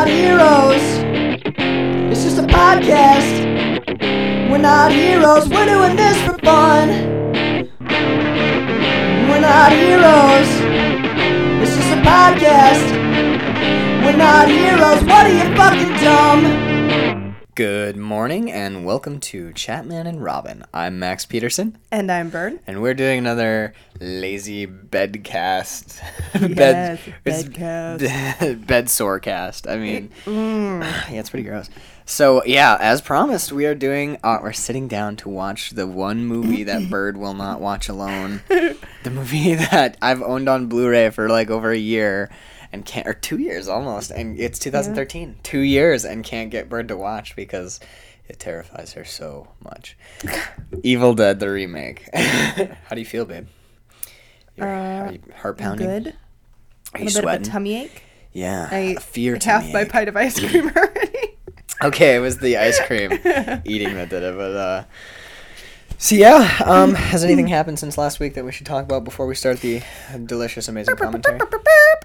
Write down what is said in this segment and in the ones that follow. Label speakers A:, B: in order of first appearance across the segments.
A: not heroes. It's just a podcast. We're not heroes. We're doing this for fun. We're not heroes. It's just a podcast. We're not heroes. What are you fucking dumb?
B: Good morning and welcome to Chatman and Robin. I'm Max Peterson
C: And I'm Bird.
B: and we're doing another lazy bedcast.
C: Yes,
B: it's
C: bedcast.
B: bed sore cast. I mean,
C: Mm.
B: yeah, it's pretty gross. So yeah, as promised, we are doing. Uh, we're sitting down to watch the one movie that Bird will not watch alone. the movie that I've owned on Blu-ray for like over a year. And can't, or two years almost, and it's 2013. Two years, and can't get Bird to watch because it terrifies her so much. Evil Dead, the remake. How do you feel, babe? You're,
C: Uh,
B: are you heart pounding?
C: Good.
B: Are
C: A
B: you
C: little bit
B: sweating?
C: of a tummy ache.
B: yeah,
C: I
B: a fear
C: half my
B: ache.
C: pint of ice cream already.
B: Okay, it was the ice cream eating that did it, but uh so yeah, um, has anything happened since last week that we should talk about before we start the delicious, amazing commentary?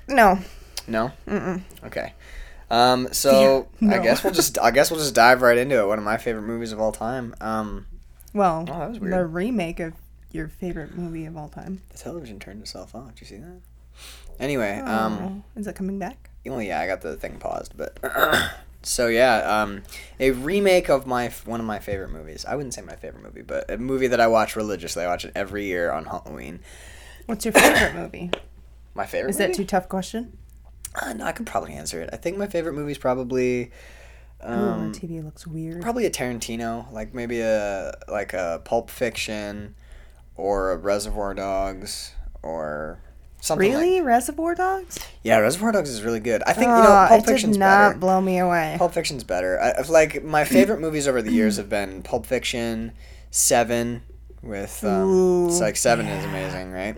C: no.
B: No. Mm-mm. Okay. Um, so I
C: No.
B: guess we'll just I guess we'll just dive right into it. One of my favorite movies of all time. Um,
C: Well,
B: Oh, that was
C: the remake of your favorite movie of all time.
B: the television turned itself off. Did you see that? Anyway, um,
C: Oh, is it coming back?
B: well, yeah, I got the thing paused, but so yeah, um, a remake of my one of my favorite movies. I wouldn't say my favorite movie, but a movie that I watch religiously. I watch it every year on Halloween.
C: What's your favorite movie?
B: My favorite.
C: Is
B: movie?
C: that too tough question?
B: Uh, no, I could probably answer it. I think my favorite movie is probably. Um,
C: the TV looks weird.
B: probably a Tarantino, like maybe a like a Pulp Fiction, or a Reservoir Dogs, or something. like-
C: really, Reservoir Dogs?
B: yeah, Reservoir Dogs is really good. I think you
C: Oh,
B: know Pulp
C: it did
B: Fiction's
C: not
B: better.
C: blow me away.
B: Pulp Fiction's better. I, like my favorite movies over the years have been Pulp Fiction, Seven, with um, it's like Seven is amazing, right?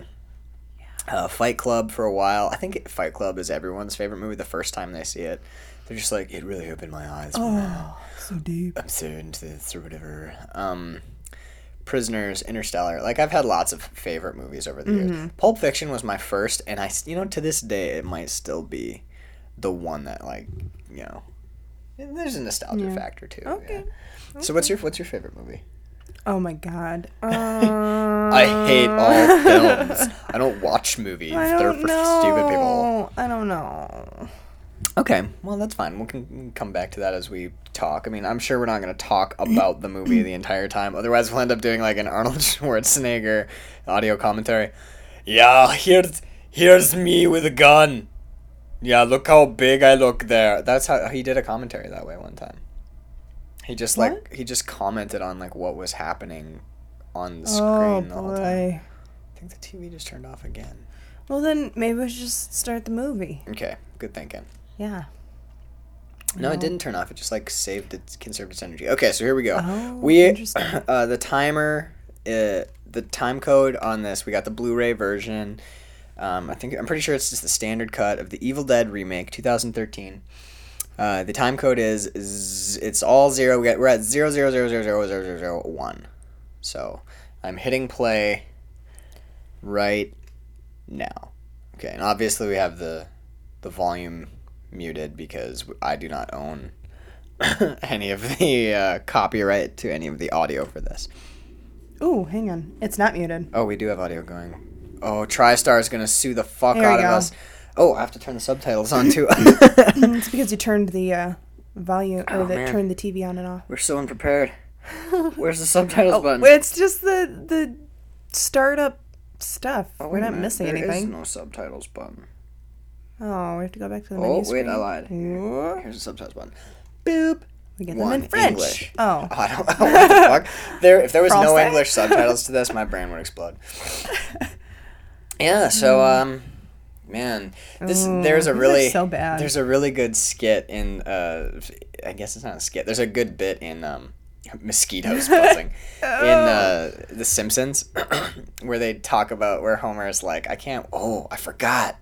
B: Uh, Fight Club for a while. I think Fight Club is everyone's favorite movie the first time they see it. They're just like, it really opened my eyes. man.
C: Oh, so deep.
B: I'm so into this or whatever. Um, Prisoners, Interstellar. Like I've had lots of favorite movies over the
C: Mm-hmm.
B: years. Pulp Fiction was my first, and I you know, to this day, it might still be the one that like, you know, there's a nostalgia
C: Yeah.
B: factor too.
C: Okay.
B: yeah. So what's your what's your favorite movie?
C: Oh my god.
B: I hate all films. I don't watch movies.
C: I
B: They're for
C: know.
B: stupid people.
C: I don't know.
B: Okay, well that's fine. We can come back to that as we talk. I mean, I'm sure we're not going to talk about the movie the entire time. Otherwise, we'll end up doing like an Arnold Schwarzenegger audio commentary. Yeah, here's here's me with a gun. Yeah, look how big I look there. That's how he did a commentary that way one time. He just like
C: What?
B: he just commented on like what was happening on the
C: Oh
B: screen the whole time. I think the TV just turned off again.
C: Well then, maybe we should just start the movie.
B: Okay, good thinking.
C: Yeah.
B: No, it didn't turn off. It just like saved its conserved its energy. Okay, so here we go.
C: Oh,
B: we uh, the timer, uh, the time code on this. We got the Blu-ray version. Um, I think I'm pretty sure it's just the standard cut of the Evil Dead remake, 2013. Uh, the time code is, z- it's all zero. We got, we're at zero zero zero zero zero zero zero zero one. So I'm hitting play right now. Okay, and obviously we have the the volume muted because I do not own any of the uh, copyright to any of the audio for this.
C: Ooh, hang on. It's not muted.
B: Oh, we do have audio going. Oh, TriStar is gonna sue the fuck
C: There
B: out of us. Oh, I have to turn the subtitles on too.
C: it's because you turned the uh, volume or
B: Oh,
C: the,
B: man.
C: turned the TV on and off.
B: We're so unprepared. Where's the subtitles button?
C: It's just the the startup stuff.
B: Oh,
C: We're not missing
B: There
C: anything.
B: There is no subtitles button.
C: Oh, we have to go back to the menu Oh,
B: wait,
C: screen.
B: I lied.
C: What?
B: Here's the subtitles button. Boop.
C: We get them
B: One
C: in French.
B: English.
C: Oh.
B: I don't know what the fuck. There, if there was no? English subtitles to this, my brain would explode. Yeah. So, um, man, this
C: Ooh,
B: there's a
C: these are
B: really
C: so bad.
B: There's a really good skit in. Uh, I guess it's not a skit. There's a good bit in um, mosquitoes buzzing in uh, The Simpsons, where they talk about where Homer is like, I can't. Oh, I forgot.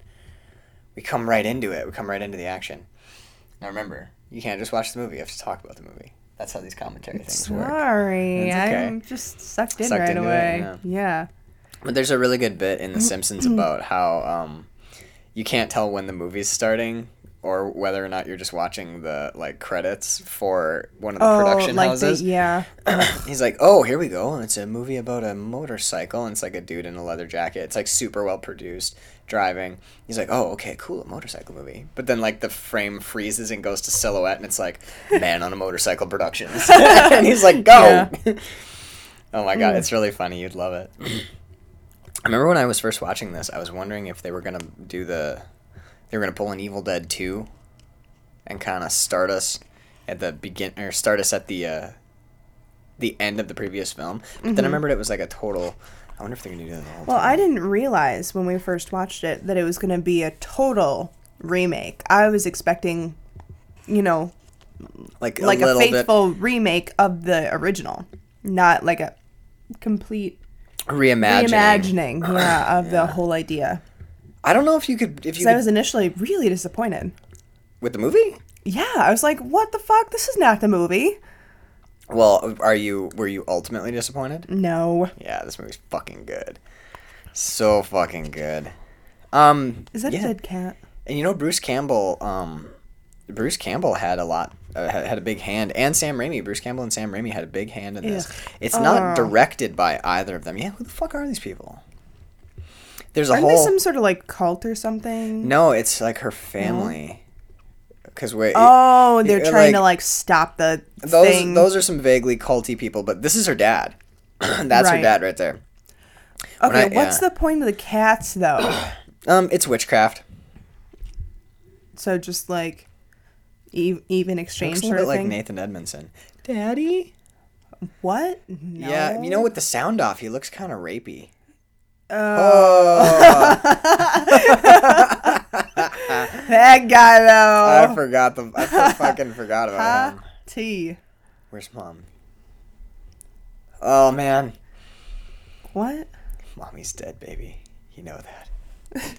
B: We come right into it. We come right into the action. Now remember, you can't just watch the movie. You have to talk about the movie. That's how these commentary things work.
C: Sorry,
B: okay.
C: I'm just sucked in
B: Sucked
C: right
B: into it,
C: away.
B: yeah.
C: yeah.
B: But there's a really good bit in The Simpsons about how um, you can't tell when the movie's starting or whether or not you're just watching the like credits for one of the
C: Oh,
B: production
C: like
B: houses.
C: the yeah.
B: He's like, "Oh, here we go. It's a movie about a motorcycle, and it's like a dude in a leather jacket. It's like super well produced, driving." He's like, "Oh, okay, cool, a motorcycle movie." But then like the frame freezes and goes to silhouette, and it's like man on a motorcycle productions, and he's like, "Go!"
C: Yeah.
B: oh my god, it's really funny. You'd love it. I remember when I was first watching this, I was wondering if they were gonna do the, they were gonna pull an Evil Dead two, and kind of start us at the begin or start us at the uh, the end of the previous film. But then I remembered it was like a total. I wonder if they're gonna do that the whole
C: Well,
B: time.
C: I didn't realize when we first watched it that it was going to be a total remake. I was expecting, you know,
B: like
C: like a,
B: little bit
C: faithful remake of the original, not like a complete
B: reimagining.
C: reimagining, yeah, of the whole idea.
B: I don't know if you could if you
C: Because I was initially really disappointed.
B: with the movie.
C: Yeah, I was like, "What the fuck? This is not the movie."
B: Well, are you were you ultimately disappointed?
C: No,
B: Yeah, this movie's fucking good. So fucking good. Um,
C: is that
B: yeah.
C: a dead cat?
B: And you know, Bruce Campbell, um, Bruce Campbell had a lot, uh, had, a big hand, and Sam Raimi. Bruce Campbell and Sam Raimi had a big hand in this. It's not
C: Oh.
B: directed by either of them. Yeah, who the fuck are these people? There's a
C: Aren't
B: whole.
C: some sort of like cult or something?
B: No, it's like her family. Because wait,
C: Oh, they're trying
B: like,
C: to like stop the
B: those
C: thing.
B: those are some vaguely culty people, but this is her dad. That's her dad right there.
C: okay,
B: I-
C: what's
B: yeah.
C: the point of the cats though?
B: Um, it's witchcraft.
C: so just like e- even exchange
B: Looks a bit like. Nathan Edmondson. Daddy.
C: What? No.
B: Yeah, you know, with the sound off, he looks kind of rapey.
C: Oh,
B: Oh,
C: that guy though.
B: I forgot the. I fucking forgot about him.
C: T.
B: Where's mom? Oh man,
C: What?
B: mommy's dead, baby. You know that.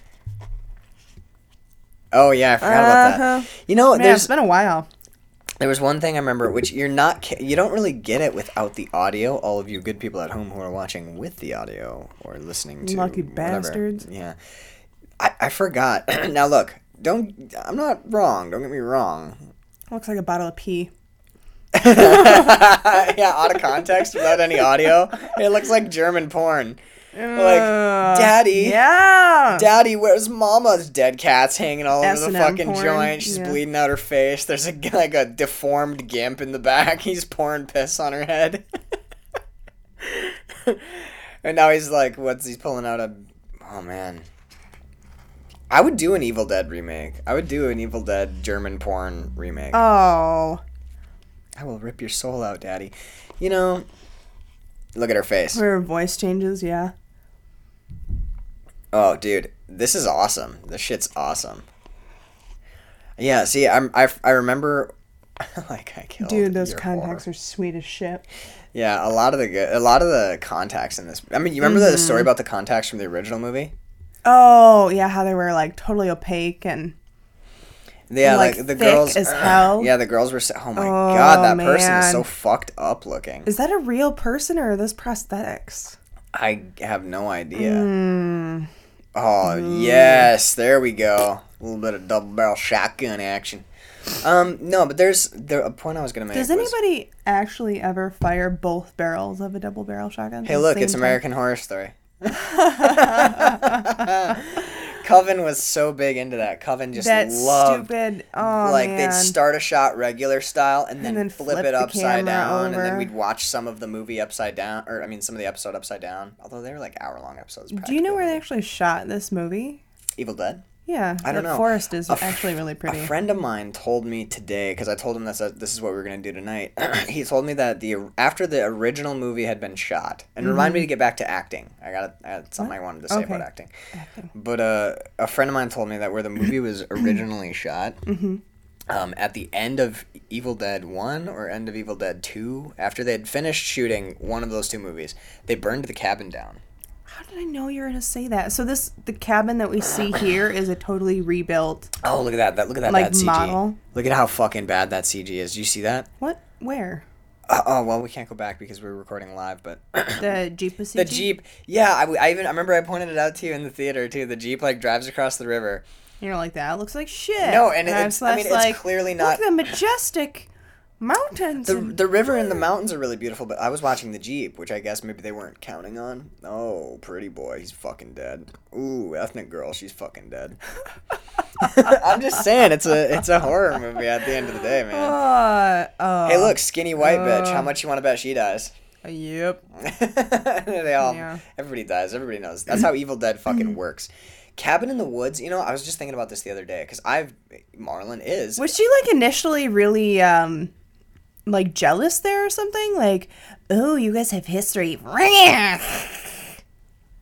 B: oh yeah, I forgot about that.
C: Uh-huh.
B: You know,
C: Man,
B: there's
C: it's been a while.
B: there was one thing I remember, which you're not, you don't really get it without the audio. All of you good people at home who are watching with the audio or listening to
C: Lucky
B: whatever.
C: bastards.
B: Yeah, I I forgot. now look, don't. I'm not wrong. Don't get me wrong.
C: Looks like a bottle of pee.
B: yeah, out of context without any audio. It looks like German porn. Like,
C: Uh,
B: Daddy,
C: Yeah.
B: Daddy, where's Mama's dead cats hanging all over the
C: S&M
B: fucking
C: porn,
B: joint? She's
C: yeah.
B: bleeding out her face. There's a like a deformed gimp in the back. He's pouring piss on her head. and now he's like, what's he's pulling out a? Oh man. I would do an Evil Dead remake. I would do an Evil Dead German porn remake.
C: oh.
B: I will rip your soul out, Daddy. You know, look at her face.
C: Her voice changes, yeah.
B: Oh, dude, this is awesome. This shit's awesome. Yeah, see, I'm I, I remember, like I killed.
C: Dude, those contacts
B: horror.
C: are sweet as shit.
B: Yeah, a lot of the good, a lot of the contacts in this. I mean, you remember the
C: Mm-hmm.
B: story about the contacts from the original movie?
C: Oh, yeah, how they were like totally opaque and
B: Yeah,
C: Like,
B: like, the girls.
C: as hell?
B: Yeah, the girls were. So, oh my
C: Oh,
B: god, that person is so fucked up looking.
C: is that a real person or are those prosthetics?
B: I have no idea.
C: Mm.
B: Oh yes, there we go. A little bit of double barrel shotgun action. Um, no, but there's there a point I was gonna make.
C: Does
B: was-
C: anybody actually ever fire both barrels of a double barrel shotgun?
B: Hey, look, it's
C: time?
B: American Horror Story. Coven was so big into that. Coven just
C: That
B: loved
C: stupid. Oh
B: like
C: man.
B: they'd start a shot regular style and then,
C: then
B: flip,
C: flip
B: it upside down and then we'd watch some of the movie upside down or I mean some of the episode upside down. Although they were like hour long episodes.
C: Do you know where they actually shot this movie?
B: Evil Dead?
C: Yeah,
B: I don't
C: the
B: know.
C: forest is
B: f-
C: actually really pretty.
B: A friend of mine told me today because I told him that this is what we are gonna do tonight. he told me that the after the original movie had been shot, and remind me to get back to acting. I got something I wanted to say about
C: Mm-hmm. Okay.
B: acting.
C: Acting.
B: But uh, a friend of mine told me that where the movie was originally shot,
C: Mm-hmm.
B: um, at the end of Evil Dead One or end of Evil Dead Two, after they had finished shooting one of those two movies, they burned the cabin down.
C: How did I know you were gonna say that? So this the cabin that we see here is a totally rebuilt.
B: Oh, look at that! That look at that
C: Like
B: bad CG.
C: model?
B: Look at how fucking bad that CG is. Do you see that?
C: What? Where?
B: Uh, oh well, we can't go back because we're recording live. But
C: The Jeep was
B: the Jeep, yeah, I, I even I remember I pointed it out to you in the theater too. The Jeep like drives across the river,
C: You're like that looks like shit.
B: No, and it's- I mean, it's
C: like,
B: clearly
C: Look
B: not-
C: at the majestic mountains.
B: The, the river and the mountains are really beautiful, but I was watching the Jeep, which I guess maybe they weren't counting on. Oh, pretty boy, he's fucking dead. Ooh, ethnic girl, she's fucking dead. I'm just saying, it's a it's a horror movie at the end of the day, man.
C: Uh, uh,
B: Hey, look, skinny white bitch. How
C: uh.
B: much you want to bet she dies?
C: Yep.
B: they all,
C: Yeah.
B: everybody dies. Everybody knows. That's how Evil Dead fucking works. Cabin in the Woods. You know, I was just thinking about this the other day because I've Marlon is
C: Was she like initially really um like jealous there or something? Like, oh, you guys have history. Is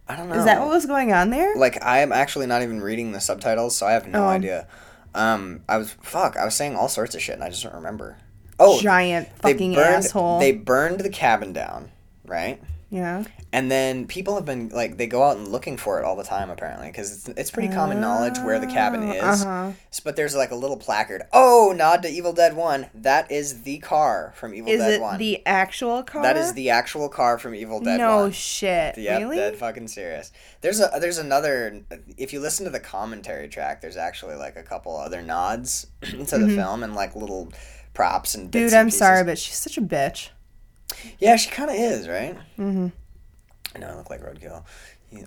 B: I don't know.
C: Is that what was going on there?
B: like I am actually not even reading the subtitles, so I have no
C: Oh.
B: idea. Um, I was fuck. I was saying all sorts of shit, and I just don't remember. Oh,
C: Giant
B: they
C: fucking
B: burned.
C: asshole.
B: They burned the cabin down, right?
C: Yeah.
B: And then people have been like they go out and looking for it all the time apparently because it's, it's pretty common knowledge where the cabin is.
C: uh-huh.
B: But there's like a little placard. Oh, nod to Evil Dead One. That is the car from Evil
C: Is
B: Dead
C: it
B: One.
C: the actual car?
B: That is the actual car from Evil Dead
C: no
B: One.
C: No shit.
B: Yep,
C: really?
B: dead fucking serious. There's a there's another. If you listen to the commentary track, there's actually like a couple other nods to the film and like little props and. bits
C: Mm-hmm. Dude,
B: and
C: I'm
B: pieces.
C: sorry, but she's such a bitch.
B: Yeah, she kind of is, right? Mm-hmm. I know I look like roadkill.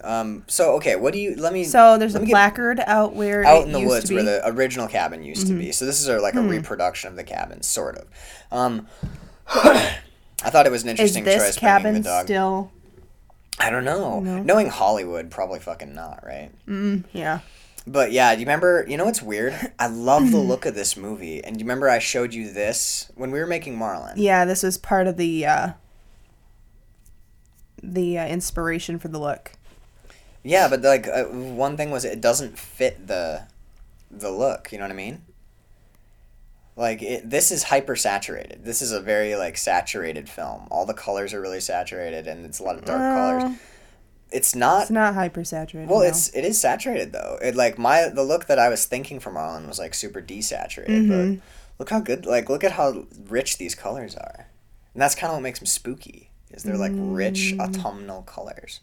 B: Um. So okay, what do you? Let me.
C: So there's a
B: get
C: placard out where
B: out in the woods where.
C: Mm-hmm.
B: the original cabin used to be. So this is a, like a reproduction of the cabin, sort of. Um. I thought it was an
C: is
B: interesting
C: this
B: choice
C: cabin
B: the dog.
C: still?
B: I don't know. Knowing Hollywood, probably fucking not, right?
C: Yeah.
B: But yeah, do you remember? You know what's weird? I love the look of this movie, and do you remember I showed you this when we were making Marlin?
C: Yeah, this was part of the uh the uh, inspiration for the look.
B: Yeah, but like uh, one thing was it doesn't fit the the look. You know what I mean? Like it, this is hyper saturated. This is a very like saturated film. All the colors are really saturated, and it's a lot of dark colors. It's not.
C: It's not hyper saturated.
B: well,
C: no.
B: it's it is saturated though. It like my the look that I was thinking for Marlon was like super desaturated.
C: Mm-hmm.
B: But look how good. Like look at how rich these colors are, and that's kind of what makes them spooky. Is they're like rich
C: Mm.
B: autumnal colors.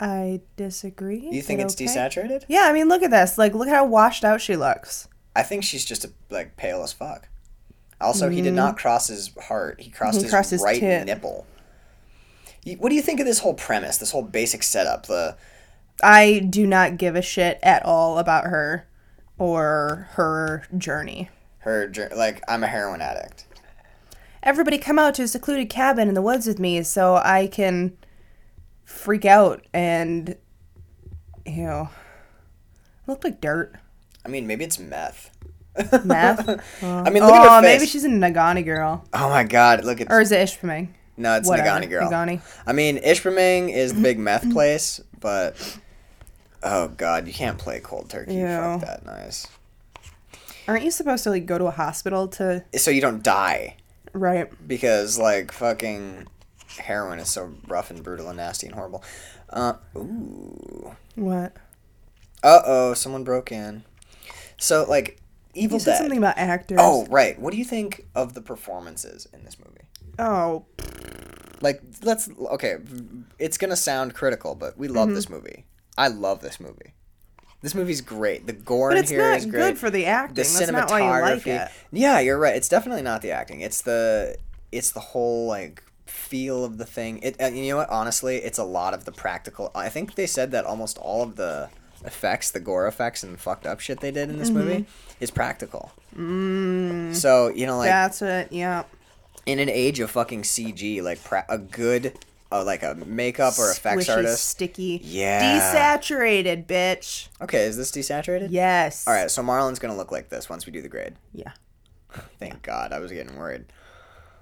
C: I disagree.
B: You think it's
C: okay.
B: desaturated?
C: Yeah, I mean, look at this. Like, look how washed out she looks.
B: I think she's just a, like pale as fuck. Also, he did not cross his heart. He crossed
C: Mm. He
B: his
C: crossed
B: right nipple. What do you think of this whole premise? This whole basic setup. The
C: I do not give a shit at all about her or her journey.
B: her jour- like I'm a heroin addict.
C: Everybody come out to a secluded cabin in the woods with me so I can freak out and, you know, look like dirt.
B: I mean, maybe it's meth.
C: Meth.
B: I mean, look at
C: oh,
B: her face.
C: maybe she's a Negaunee girl.
B: Oh my god, look at her.
C: Or is it Ishpeming?
B: No, it's
C: Whatever.
B: Negaunee girl.
C: Negaunee.
B: I mean, Ishpeming is the big meth place, but oh god, you can't play cold turkey.
C: Yeah.
B: Fuck that noise.
C: Aren't you supposed to, like, go to a hospital to.
B: So you don't die.
C: Right.
B: because like fucking heroin is so rough and brutal and nasty and horrible. Uh, ooh.
C: What?
B: Uh oh, someone broke in. So like, Evil
C: You said
B: Dead.
C: something about actors.
B: Oh right, what do you think of the performances in this movie?
C: Oh,
B: Like, let's okay. It's gonna sound critical, but we
C: Mm-hmm.
B: love this movie. I love this movie. This movie's great. The gore
C: but
B: in here
C: not
B: great.
C: good for the acting.
B: the
C: That's
B: cinematography.
C: you like.
B: Yeah, you're right. It's definitely not the acting. It's the it's the whole like feel of the thing. It and you know what? Honestly, it's a lot of the practical. I think they said that almost all of the effects, the gore effects and fucked up shit they did in this movie is practical. Mm. So you know, like
C: That's it. Yeah.
B: In an age of fucking CG, like pra- a good, uh, like a makeup or effects
C: Squishy,
B: artist.
C: sticky.
B: Yeah.
C: Desaturated, bitch.
B: Okay, is this desaturated?
C: Yes.
B: All right, so Marlon's gonna look like this once we do the grade.
C: Yeah.
B: Thank God, I was getting worried.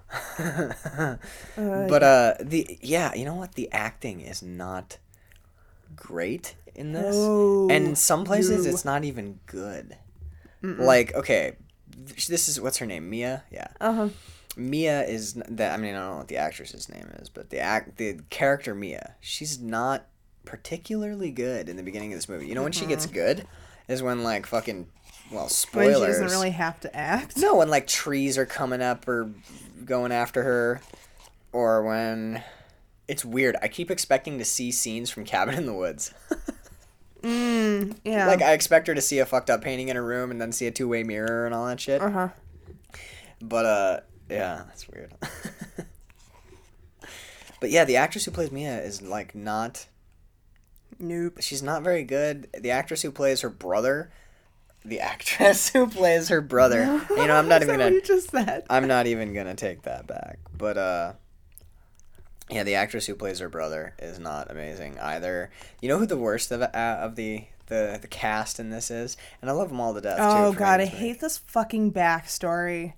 B: but uh, the yeah, you know what? The acting is not great in this, and in some places
C: No.
B: it's not even good. Like, okay, this is what's her name? Mia. Yeah.
C: Uh huh.
B: Mia is that. I mean, I don't know what the actress's name is, but the act, the character Mia, she's not particularly good in the beginning of this movie. You know when she gets good is when like fucking well
C: When she doesn't really have to act.
B: No, when like trees are coming up or going after her, or when it's weird. I keep expecting to see scenes from Cabin in the Woods.
C: Mm, yeah.
B: Like I expect her to see a fucked up painting in her room and then see a two way mirror and all that shit.
C: uh huh.
B: But uh, yeah, that's weird. but yeah, the actress who plays Mia is like not.
C: Nope.
B: She's not very good. The actress who plays her brother, the actress who plays her brother. You know, I'm not even gonna.
C: You just said.
B: I'm not even gonna take that back. But uh yeah, the actress who plays her brother is not amazing either. You know who the worst of uh, of the the the cast in this is, and I love them all to death.
C: Oh
B: too,
C: god, I
B: making this movie.
C: hate this fucking backstory.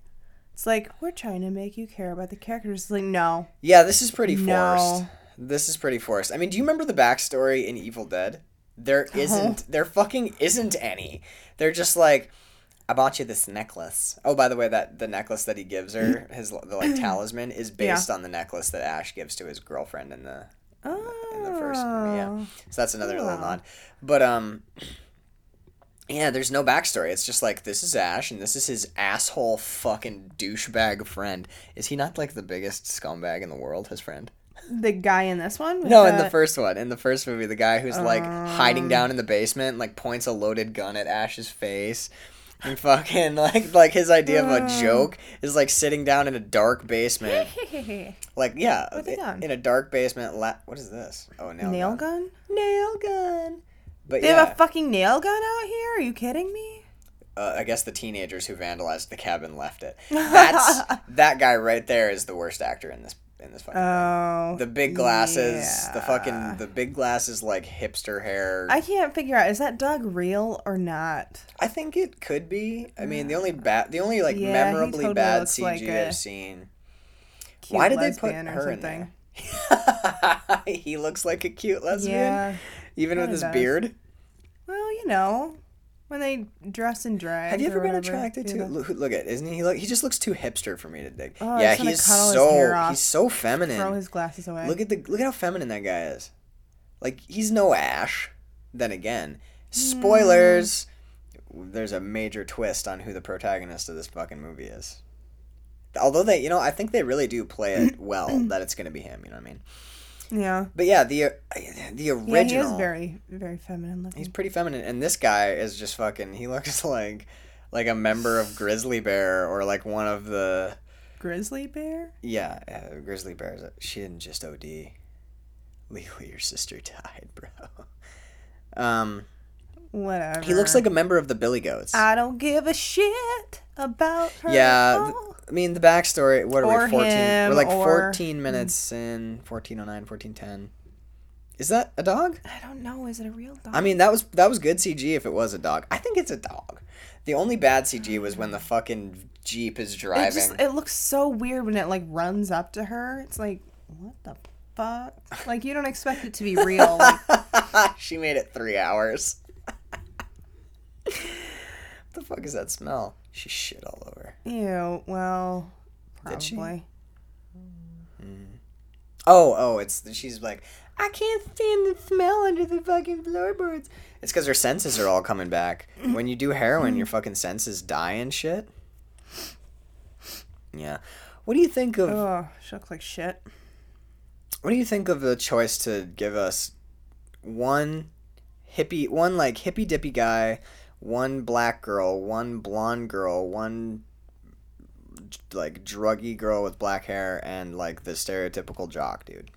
C: It's like we're trying to make you care about the characters. It's like no,
B: Yeah, this is pretty forced. No. This is pretty forced. I mean, do you remember the backstory in Evil Dead? There isn't. There fucking isn't any. They're just like, I bought you this necklace. Oh, by the way, that the necklace that he gives her, his the like talisman, is based on the necklace that Ash gives to his girlfriend in the
C: oh,
B: in the first movie. Yeah, so that's another little nod. But um, yeah, there's no backstory. It's just like this is Ash and this is his asshole fucking douchebag friend. Is he not like the biggest scumbag in the world? His friend.
C: the guy in this one.
B: No, in the
C: the-
B: first one, in the first movie, the guy who's like hiding uh. down in the basement, like points a loaded gun at Ash's face, and fucking like like his idea of a uh. joke is like sitting down in a dark basement, like yeah,
C: With a gun.
B: in a dark basement. La- what is this? Oh, nail,
C: nail
B: gun.
C: gun.
B: Nail gun. But
C: They
B: yeah,
C: have a fucking nail gun out here. Are you kidding me?
B: uh, I guess the teenagers who vandalized the cabin left it. That's that guy right there is the worst actor in this in this fucking. thing.
C: Oh,
B: the big glasses, the fucking the big glasses, like hipster hair.
C: I can't figure out is that Doug real or not.
B: I think it could be. I mean, the only bad, the only like
C: Yeah,
B: memorably
C: totally
B: bad CG
C: like
B: I've seen. Why did they put
C: or
B: her in
C: something.
B: there? he looks like a cute lesbian,
C: Yeah.
B: Even with his
C: does.
B: beard.
C: Well, you know, when they dress in drag.
B: Have you ever been attracted to? Look, look at, isn't he? Look, he just looks too hipster for me to dig.
C: Oh,
B: yeah, he's so he's so feminine.
C: Throw his glasses away.
B: Look at the look at how feminine that guy is. Like he's no Ash. Then again, spoilers. Hmm. There's a major twist on who the protagonist of this fucking movie is. Although they, you know, I think they really do play it well that it's gonna be him. You know what I mean?
C: Yeah.
B: But yeah, the uh, the original.
C: Yeah, he is very, very feminine looking.
B: He's pretty feminine, and this guy is just fucking. He looks like like a member of Grizzly Bear or like one of the
C: Grizzly bear?
B: yeah uh, Grizzly Bears. She didn't just OD. Legally, your sister died, bro. Um,
C: Whatever.
B: he looks like a member of the Billy Goats.
C: I don't give a shit about her.
B: yeah,
C: at all.
B: I mean the backstory. What are
C: Or
B: we? Fourteen.
C: him,
B: we're like
C: or-
B: fourteen minutes in. 1409, 1410. Is that a dog?
C: I don't know. Is it a real dog?
B: I mean, that was that was good CG if it was a dog. I think it's a dog. The only bad CG was when the fucking jeep is
C: it
B: driving.
C: just it looks so weird when it like runs up to her. It's like what the fuck? Like you don't expect it to be real. Like,
B: she made it three hours. what the fuck is that smell? She shit all over.
C: ew. Well,
B: Did she?
C: probably. Hmm.
B: Oh, oh, it's she's like, I can't stand the smell under the fucking floorboards. It's because her senses are all coming back. When you do heroin, your fucking senses die and shit. Yeah. What do you think of
C: Oh, she looks like shit.
B: What do you think of the choice to give us one hippie, one like hippie dippy guy, one black girl, one blonde girl, one like druggy girl with black hair, and like the stereotypical jock dude?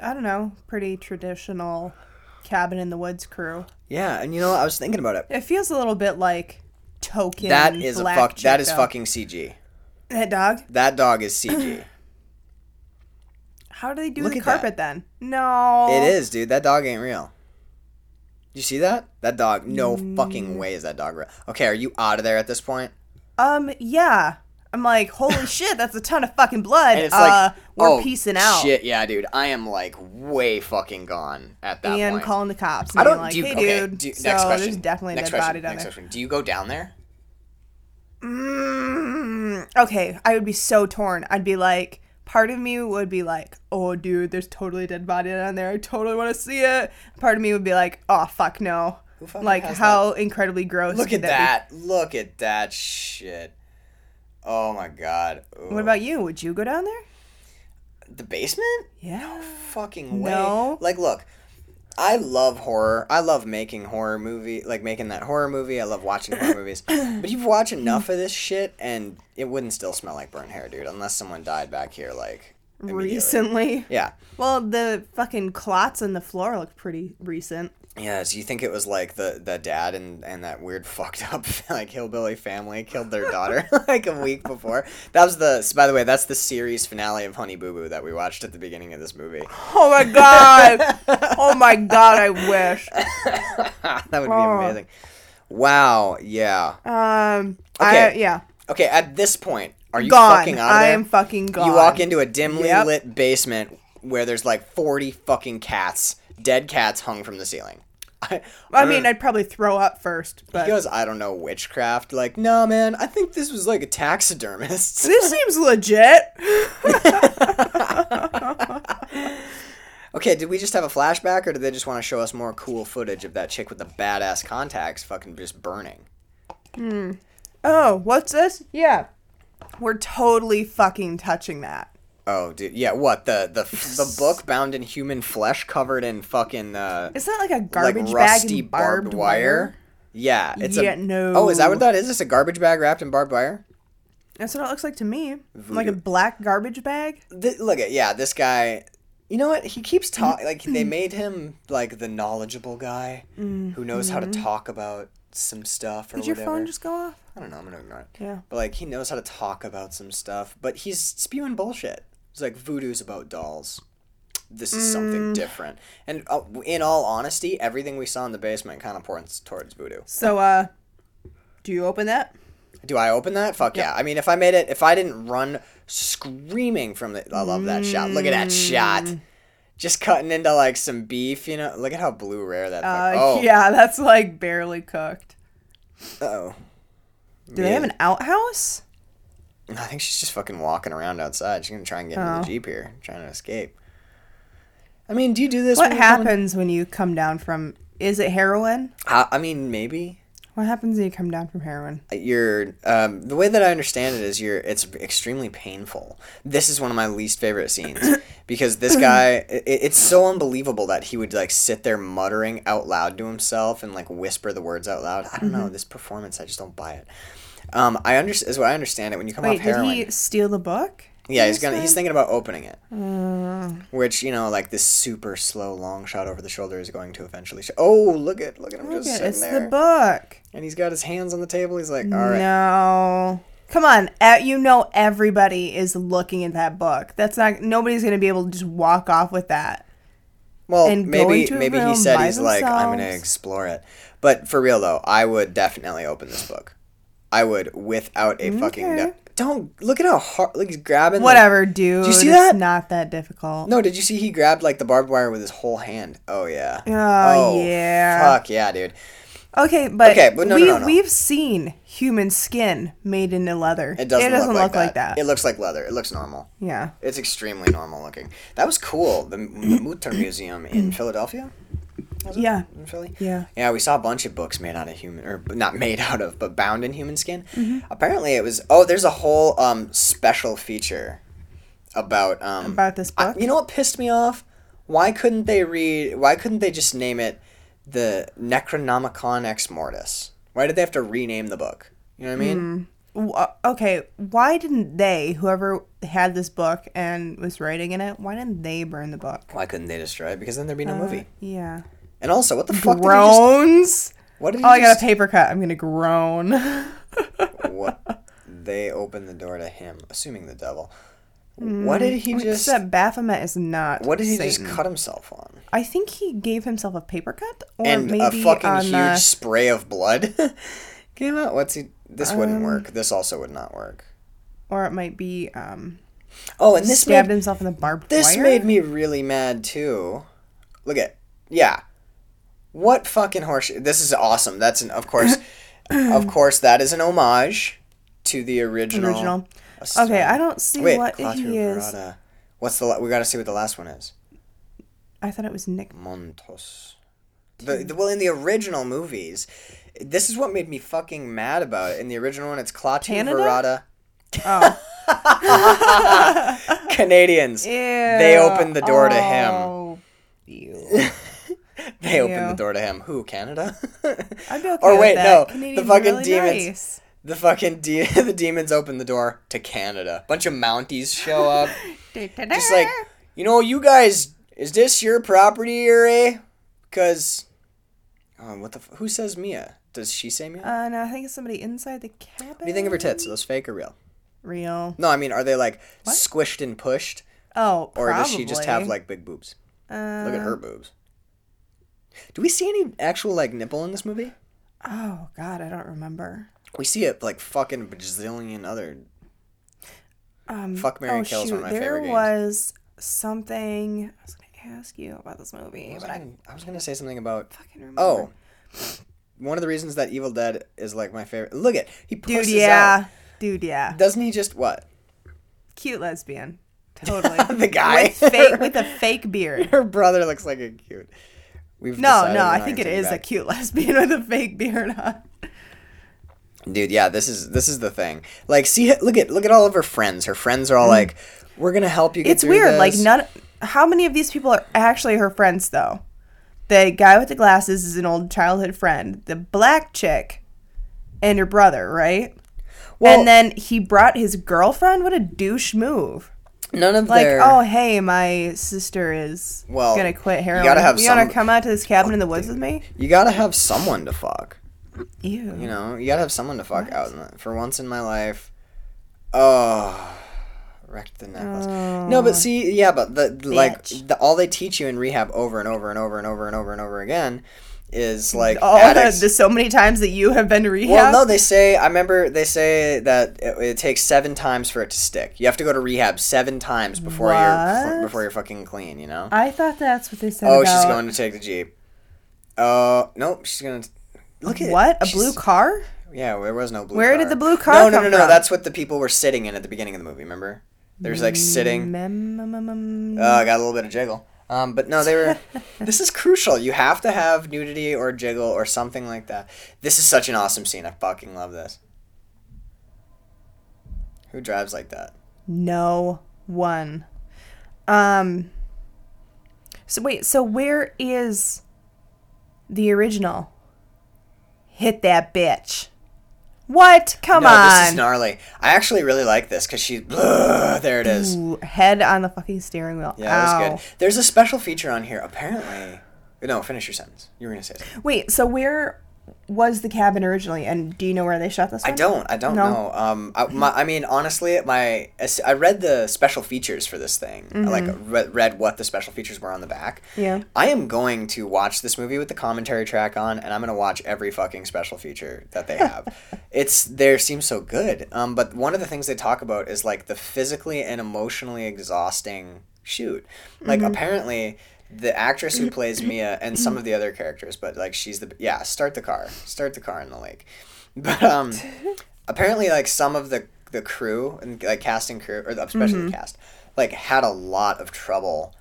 C: I don't know. Pretty traditional cabin in the woods crew.
B: Yeah, and you know I was thinking about it.
C: It feels a little bit like token.
B: That is a fuck. That
C: chick,
B: is fucking CG.
C: That dog.
B: That dog is CG.
C: How do they do
B: Look
C: the
B: that.
C: carpet then? No.
B: it is, dude. That dog ain't real. You see that? That dog. No
C: Mm.
B: fucking way is that dog real. Okay, are you out of there at this point?
C: Um. Yeah. I'm like, holy shit, that's a ton of fucking blood.
B: And it's
C: uh,
B: like,
C: we're
B: oh,
C: piecing out.
B: Shit, yeah, dude. I am like way fucking gone at that
C: and
B: point.
C: calling the cops.
B: I don't.
C: like,
B: do you,
C: hey,
B: okay,
C: dude.
B: do
C: so
B: next question.
C: there's definitely a
B: next
C: dead
B: question,
C: body down
B: next
C: there.
B: question. Do you go down there?
C: Mm, okay, I would be so torn. I'd be like, part of me would be like, oh, dude, there's totally a dead body down there. I totally want to see it. Part of me would be like, oh, fuck no. Like, how incredibly gross.
B: Look at
C: that.
B: that. Look at that shit. Oh my god.
C: What about you? Would you go down there?
B: the basement?
C: Yeah.
B: Fucking way.
C: No.
B: Like, look. I love horror. I love making horror movie, like making that horror movie. I love watching horror movies. But you've watched enough of this shit, and it wouldn't still smell like burnt hair, dude, unless someone died back here, like.
C: Recently.
B: Yeah,
C: Well, the fucking clots on the floor look pretty recent.
B: Yeah. So you think it was like the the dad and and that weird fucked up like hillbilly family killed their daughter like a week before? That was the. So by the way, that's the series finale of Honey Boo Boo that we watched at the beginning of this movie.
C: Oh my god! oh my god! I wish.
B: that would be
C: Oh.
B: amazing. Wow. Yeah.
C: Um.
B: Okay.
C: I, yeah.
B: Okay. At this point, are you
C: gone.
B: fucking out of
C: I am fucking gone.
B: You walk into a dimly
C: Yep.
B: lit basement where there's like 40 fucking cats, dead cats hung from the ceiling. I,
C: I mean, I'd probably throw up first, but
B: he goes, I don't know, witchcraft. Like, no, man, I think this was like a taxidermist.
C: this seems legit.
B: okay, did we just have a flashback or did they just want to show us more cool footage of that chick with the badass contacts fucking just burning? Hmm.
C: Oh, what's this? Yeah, we're totally fucking touching that.
B: Oh, dude, yeah, what? The the the book bound in human flesh covered in fucking uh
C: Is that like a
B: like
C: garbage bag
B: rusty
C: and barbed, wire?
B: Yeah, it's
C: Yeah,
B: a
C: no.
B: Oh, is that what that is? Is this a garbage bag wrapped in barbed wire?
C: That's what it looks like to me. Like a black garbage bag.
B: Th- look at yeah, this guy. You know what? He keeps talking like they made him like the knowledgeable guy who knows how to talk about some stuff or
C: Mm-hmm. Did your
B: whatever.
C: phone just go off?
B: I don't know. I'm gonna ignore it.
C: Yeah.
B: But like he knows how to talk about some stuff, but he's spewing bullshit. It's like voodoo's about dolls. This is
C: Mm.
B: something different. And uh, in all honesty, everything we saw in the basement kind of points towards voodoo.
C: So, uh, do you open that?
B: Do I open that? Fuck yeah. I mean, if I made it, if I didn't run screaming from the, I love that shot. Look at that shot.
C: Mm.
B: Just cutting into like some beef, you know. Look at how blue rare that.
C: Uh,
B: oh,
C: yeah, that's like barely cooked.
B: oh.
C: Do they have an outhouse?
B: I think she's just fucking walking around outside. She's gonna try and get into
C: Oh.
B: the jeep here, trying to escape. I mean, do you do this?
C: What
B: when you're coming-
C: happens when you come down from? Is it heroin?
B: I, I mean, maybe
C: What happens when you come down from heroin?
B: you're um, the way that I understand it is you're it's extremely painful. This is one of my least favorite scenes because this guy it, it's so unbelievable that he would like sit there muttering out loud to himself and like whisper the words out loud. I don't know this performance. I just don't buy it. Um, I understand is what I understand it when you come
C: Wait,
B: off
C: did he steal the book?
B: Yeah, he's gonna. He's thinking about opening it.
C: Mm.
B: Which you know, like this super slow long shot over the shoulder is going to eventually show. Oh, look at look at him
C: Look
B: just sitting
C: it's
B: there,
C: the book.
B: and he's got his hands on the table. He's like, all right,
C: No. Come on, you know everybody is looking at that book. That's not nobody's gonna be able to just walk off with that.
B: well,
C: and
B: maybe maybe he said he's like, I'm gonna explore it. But for real though, I would definitely open this book. I would without a fucking.
C: Okay.
B: doubt. Don't look at how hard. Like he's grabbing. the-
C: Whatever, dude.
B: Do you see
C: it's
B: that?
C: not that difficult.
B: no, did you see he grabbed like the barbed wire with his whole hand? Oh yeah.
C: Oh, oh yeah.
B: Fuck yeah, dude.
C: Okay, but,
B: Okay, but no, no,
C: we
B: no, no.
C: we've seen human skin made into leather.
B: It doesn't,
C: look,
B: look,
C: like that.
B: It looks like leather. It looks normal.
C: yeah.
B: It's extremely normal looking. That was cool. The, the Mutter Museum in Philadelphia. Was it?
C: Yeah.
B: In Philly.
C: Yeah.
B: Yeah, we saw a bunch of books made out of human, or not made out of, but bound in human skin.
C: Mm-hmm.
B: Apparently, it was. Oh, there's a whole um special feature about um
C: About this
B: I-
C: book?
B: you know what pissed me off? Why couldn't they read? Why couldn't they just name it the Necronomicon Ex Mortis? Why did they have to rename the book? You know what I mean?
C: W- uh, okay, why didn't they, whoever had this book and was writing in it, why didn't they burn the book?
B: Why couldn't they destroy it? Because then there'd be no
C: Uh,
B: movie.
C: Yeah.
B: And also, what the fuck? Did just,
C: Groans.
B: what did
C: Oh, I got a paper cut. I'm gonna groan.
B: what they opened the door to him, assuming the devil. What did he just?
C: Except Baphomet is not.
B: What did he
C: Satan.
B: just cut himself on?
C: I think he gave himself a paper cut, or
B: and
C: maybe
B: a fucking
C: on
B: huge
C: uh,
B: spray of blood came out. What's he? This wouldn't
C: Um,
B: work. This also would not work.
C: or it might be um,
B: Oh, and this
C: stabbed
B: made,
C: himself in the barbed
B: this
C: wire.
B: made me really mad too. Look at yeah. What fucking horseshit? This is awesome. That's an of course, of course that is an homage to the original.
C: original. Okay, I don't see
B: Wait,
C: what
B: Quattro
C: he is.
B: Verada. What's the? la- We got to see what the last one is.
C: I thought it was Nick.
B: Montos. The, the, well, in the original movies, this is what made me fucking mad about it. In the original one, it's Klaatu
C: Canada?
B: Verada.
C: Oh,
B: Canadians. They opened the door to him.
C: Oh,
B: They open
C: Ew.
B: the door to him. Who? Canada?
C: I'd be okay
B: or wait, no. the fucking
C: really
B: demons.
C: nice.
B: The fucking de- the demons open the door to Canada. Bunch of Mounties show up. Just like, you know, you guys, is this your property or eh? Because, oh, what the? F- who says Mia? Does she say Mia?
C: Uh, no, I think it's somebody inside the cabin.
B: what do you think of her tits? Are those fake or real?
C: Real.
B: No, I mean, are they like squished and pushed,
C: Oh,
B: or does she just have like big boobs?
C: Uh,
B: Look at her boobs. Do we see any actual like nipple in this movie?
C: Oh God, I don't remember.
B: We see it like fucking bajillion other.
C: Um,
B: Fuck, Marry,
C: oh,
B: Kill is one of my
C: shoot, there
B: favorite games.
C: was something I was gonna ask you about this movie, but
B: I,
C: I
B: gonna, I was gonna say something about.
C: fucking remember.
B: Oh, one of the reasons that Evil Dead is like my favorite. Look at he
C: dude, yeah,
B: out.
C: dude, yeah,
B: Doesn't he just what?
C: cute lesbian, totally.
B: the guy
C: with fake with a fake beard.
B: Her brother looks like a cute. We've
C: No, no, I think it
B: is
C: is a cute lesbian with a fake beard on.
B: Dude, yeah, this is this is the thing. Like, see, look at look at all of her friends. Her friends are all like, "We're gonna help you." Get
C: Mm. It's weird. Like none. How many of these people are actually her friends though? The guy with the glasses is an old childhood friend. The black chick and her brother, right?
B: Well-
C: and then he brought his girlfriend. What a douche move!
B: None of
C: Like,
B: their.
C: oh hey, my sister is
B: Well,
C: gonna quit
B: you
C: heroin.
B: gotta have
C: you wanna come out to this cabin in the woods with me?
B: You gotta have someone to fuck.
C: Ew.
B: You know, you gotta have someone to fuck out. In the, for once in my life, oh, wrecked the necklace. no, but see, yeah, but the like.
C: Bitch.
B: the, all they teach you in rehab over and over and over and over and over and over again is like
C: Oh,
B: addicts.
C: the so many times that you have been to rehab.
B: Well, no, they say. I remember they say that it, it takes seven times for it to stick. You have to go to rehab seven times before you're before you're fucking clean. You know.
C: I thought that's what they said.
B: oh,
C: about
B: she's going to take the jeep. Oh nope, she's gonna look at
C: what a
B: she's-
C: blue car.
B: Yeah, there was no blue.
C: Where
B: car.
C: did the blue car
B: No, no, no, no.
C: from?
B: That's what the people were sitting in at the beginning of the movie. Remember? There's like sitting.
C: Mem-
B: Oh, I got a little bit of jiggle. Um, but no, they were. this is crucial. You have to have nudity or jiggle or something like that. This is such an awesome scene. I fucking love this. Who drives like that?
C: No one. Um. So wait. So where is the original? Hit that bitch. What? Come
B: no,
C: on.
B: this is gnarly. I actually really like this because she. there it is.
C: Ooh, head on the fucking steering wheel.
B: Yeah, that was good. There's a special feature on here. Apparently, no. Finish your sentence. You were gonna say something.
C: Wait. So where was the cabin originally? And do you know where they shot this?
B: I don't. I don't
C: No.
B: know. Um, I, my, I mean, honestly, my I read the special features for this thing. I like read, read what the special features were on the back.
C: Mm-hmm. Yeah.
B: I am going to watch this movie with the commentary track on, and I'm gonna watch every fucking special feature that they have. it's there seems so good. Um, but one of the things they talk about is like the physically and emotionally exhausting shoot. Like
C: Mm-hmm.
B: apparently. The actress who plays Mia and some of the other characters, but like she's the yeah. Start the car, start the car in the lake. But um, apparently like some of the the crew and like casting crew or especially
C: Mm-hmm.
B: the cast like had a lot of trouble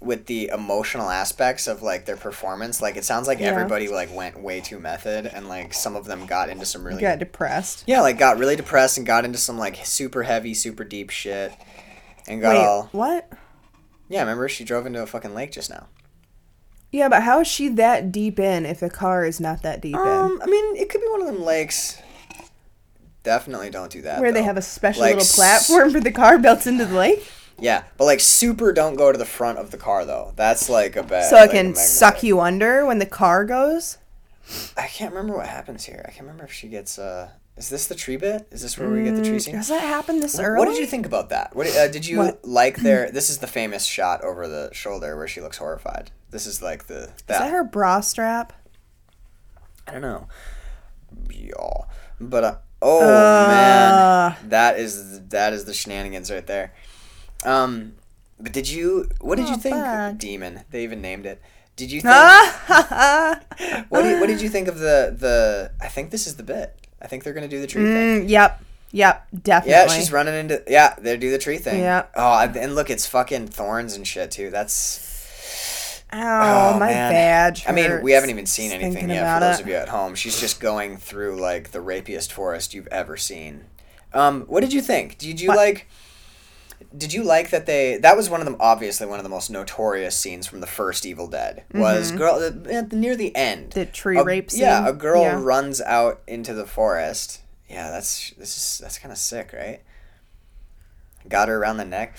B: with the emotional aspects of like their performance like it sounds like
C: Yeah.
B: everybody like went way too method and like some of them got into some really
C: Got depressed.
B: yeah like got really depressed and got into some like super heavy super deep shit and got
C: Wait.
B: all
C: What?
B: Yeah remember she drove into a fucking lake just now
C: Yeah, but how is she that deep in if the car is not that deep in?
B: um i mean it could be one of them lakes definitely don't do that
C: Where they have a special
B: Like,
C: little platform for the car built into the lake,
B: Yeah, but like super don't go to the front of the car though. That's like a bad.
C: so it
B: like,
C: can suck you under when the car goes.
B: I can't remember what happens here. I can't remember if she gets. uh Is this the tree bit? Is this where we get the tree scene?
C: Does that happen this
B: What,
C: early?
B: what did you think about that? What uh, did you
C: What?
B: like there? This is the famous shot over the shoulder where she looks horrified. This is like the that.
C: Is that her bra strap?
B: I don't know. Y'all, but uh, oh man, that is that is the shenanigans right there. Um, but did you? What did you
C: Oh,
B: think?
C: fuck.
B: Demon. They even named it. Did you think? What did What did you think of the the? I think this is the bit. I think they're gonna do the tree thing.
C: Mm, yep, yep, definitely.
B: Yeah, she's running into. Yeah, they do the tree thing.
C: Yeah.
B: Oh, and- look, it's fucking thorns and shit too. That's.
C: Ow,
B: Oh,
C: my
B: man.
C: badge.
B: I mean, we haven't even seen anything yet. For those
C: it.
B: of you at home, she's just going through like the rapiest forest you've ever seen. Um, what did you think? Did you
C: What?
B: like? Did you like that they? That was one of them. Obviously, one of the most notorious scenes from the first Evil Dead was girl at the, near the end.
C: Mm-hmm. The tree
B: a-
C: rape
B: Yeah, a girl
C: Yeah.
B: runs out into the forest. Yeah, that's this is that's kind of sick, right? Got her around the neck.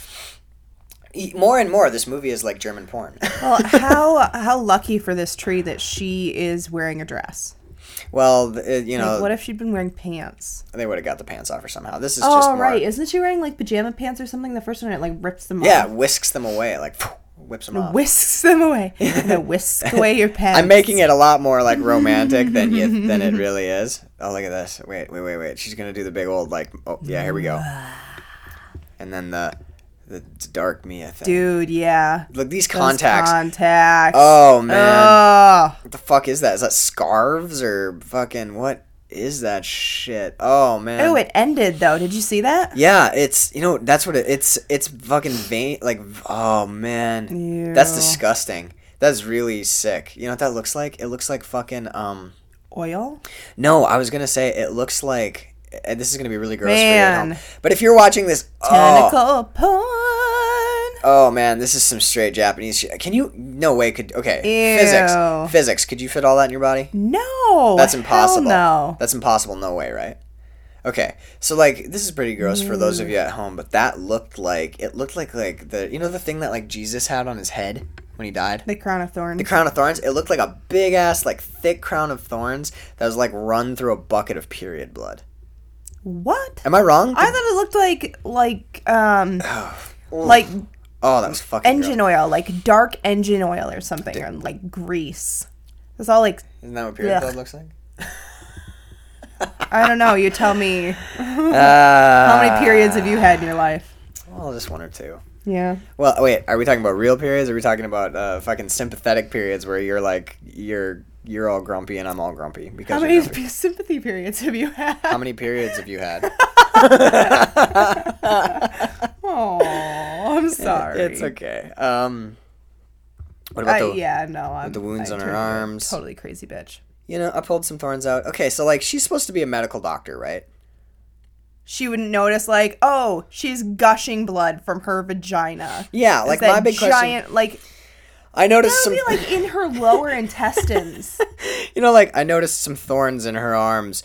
B: More and more, this movie is like German porn.
C: Well, how how lucky for this tree that she is wearing a dress.
B: Well, it- you know,
C: Like, what if she'd been wearing pants?
B: they would have got the pants off her somehow. This is oh, just
C: Oh
B: more,
C: right, isn't she wearing like pajama pants or something? The first one it like rips them off.
B: yeah,
C: off.
B: whisks them away, like whips them off.
C: Whisks them away. no, whisk away your pants.
B: I'm making it a lot more like romantic than you than it really is. Oh, look at this! Wait, wait, wait, wait. She's gonna do the big old like. Oh, yeah, here we go. And then the the dark me, I think.
C: Dude, yeah.
B: Look, these
C: Those
B: contacts.
C: Contacts.
B: Oh man,
C: Oh.
B: what the fuck is that? Is that scarves or fucking what is that shit? Oh man.
C: Oh, it ended though. Did you see that?
B: Yeah, it's you know that's what it, it's it's fucking vein like oh man that's disgusting. That's really sick. You know what that looks like? It looks like fucking um
C: Oil?
B: no, I was gonna say it looks like and this is gonna be really gross for you at home. But if you're watching this, oh,
C: Tentacle porn.
B: oh man, this is some straight Japanese shit. Can you? No way. Could okay?
C: Ew.
B: Physics, physics. Could you fit all that in your body?
C: No.
B: That's impossible.
C: No.
B: That's impossible. No way, right? Okay, so like this is pretty gross for those of you at home, but that looked like it looked like like the you know the thing that like Jesus had on his head when he died.
C: The crown of thorns.
B: The crown of thorns. It looked like a big ass like thick crown of thorns that was like run through a bucket of period blood.
C: What?
B: Am I wrong?
C: I thought it looked like like um like
B: oh, that was fucking
C: engine
B: gross.
C: oil, like dark engine oil or something, or like grease. It's all like
B: Isn't that what period blood looks like?
C: I don't know. You tell me
B: How
C: how many periods have you had in your life?
B: Well, just one or two.
C: Yeah.
B: Well, wait. Are we talking about real periods? Or are we talking about uh, fucking sympathetic periods where you're like you're you're all grumpy and I'm all grumpy because
C: How many
B: grumpy?
C: sympathy periods have you had?
B: How many periods have you had?
C: Oh, I'm sorry.
B: It's okay. Um, what about
C: I,
B: the?
C: yeah, no, I'm
B: the wounds
C: I
B: on her
C: turned into a
B: arms.
C: Totally crazy bitch.
B: You know, I pulled some thorns out. Okay, so like she's supposed to be a medical doctor, right?
C: She wouldn't notice, like, oh, she's gushing blood from her vagina.
B: Yeah, like my big question.
C: giant, like,
B: I noticed
C: that
B: some.
C: would be like in her lower intestines.
B: you know, like I noticed some thorns in her arms.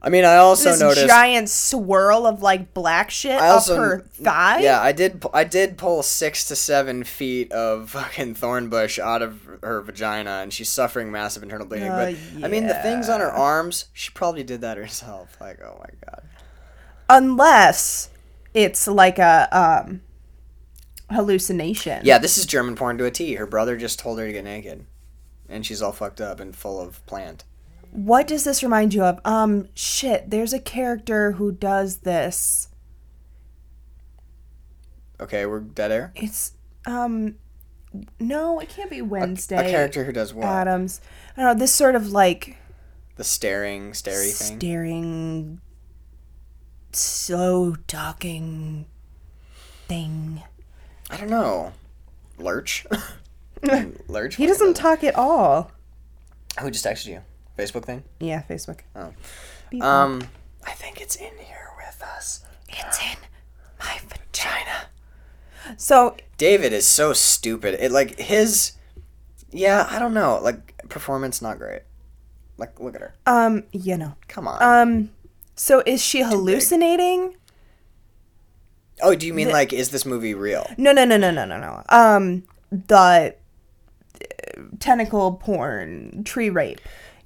B: I mean, I also noticed
C: this
B: noticed.
C: giant swirl of like black shit
B: I also
C: up her thigh.
B: Yeah, I did. I did pull six to seven feet of fucking thorn bush out of her vagina, and she's suffering massive internal bleeding.
C: Uh,
B: but I mean, the things on her arms, she probably did that herself. Like, oh my god.
C: Unless it's like a um hallucination.
B: Yeah, this is German porn to a T. Her brother just told her to get naked, and she's all fucked up and full of plant.
C: What does this remind you of? Um, shit. There's a character who does this.
B: Okay, we're dead air.
C: It's um, no, it can't be
B: A,
C: Wednesday.
B: a character who does what?
C: Addams. I don't know. This sort of like
B: The staring, starey thing.
C: staring, slow talking thing.
B: I don't know. Lurch. Lurch.
C: He doesn't talk at all.
B: Who just texted you? Facebook thing.
C: Yeah, Facebook.
B: Oh.
C: Beep.
B: Um, I think it's in here with us.
C: it's in my vagina. So
B: David is so stupid. It like his. Yeah, I don't know. Like performance, not great. Like, look at her.
C: um, you know,
B: Come on.
C: um, so is she hallucinating?
B: Oh, do you mean like is this movie real?
C: No, no, no, no, no, no, no. Um, the uh, tentacle porn, tree rape.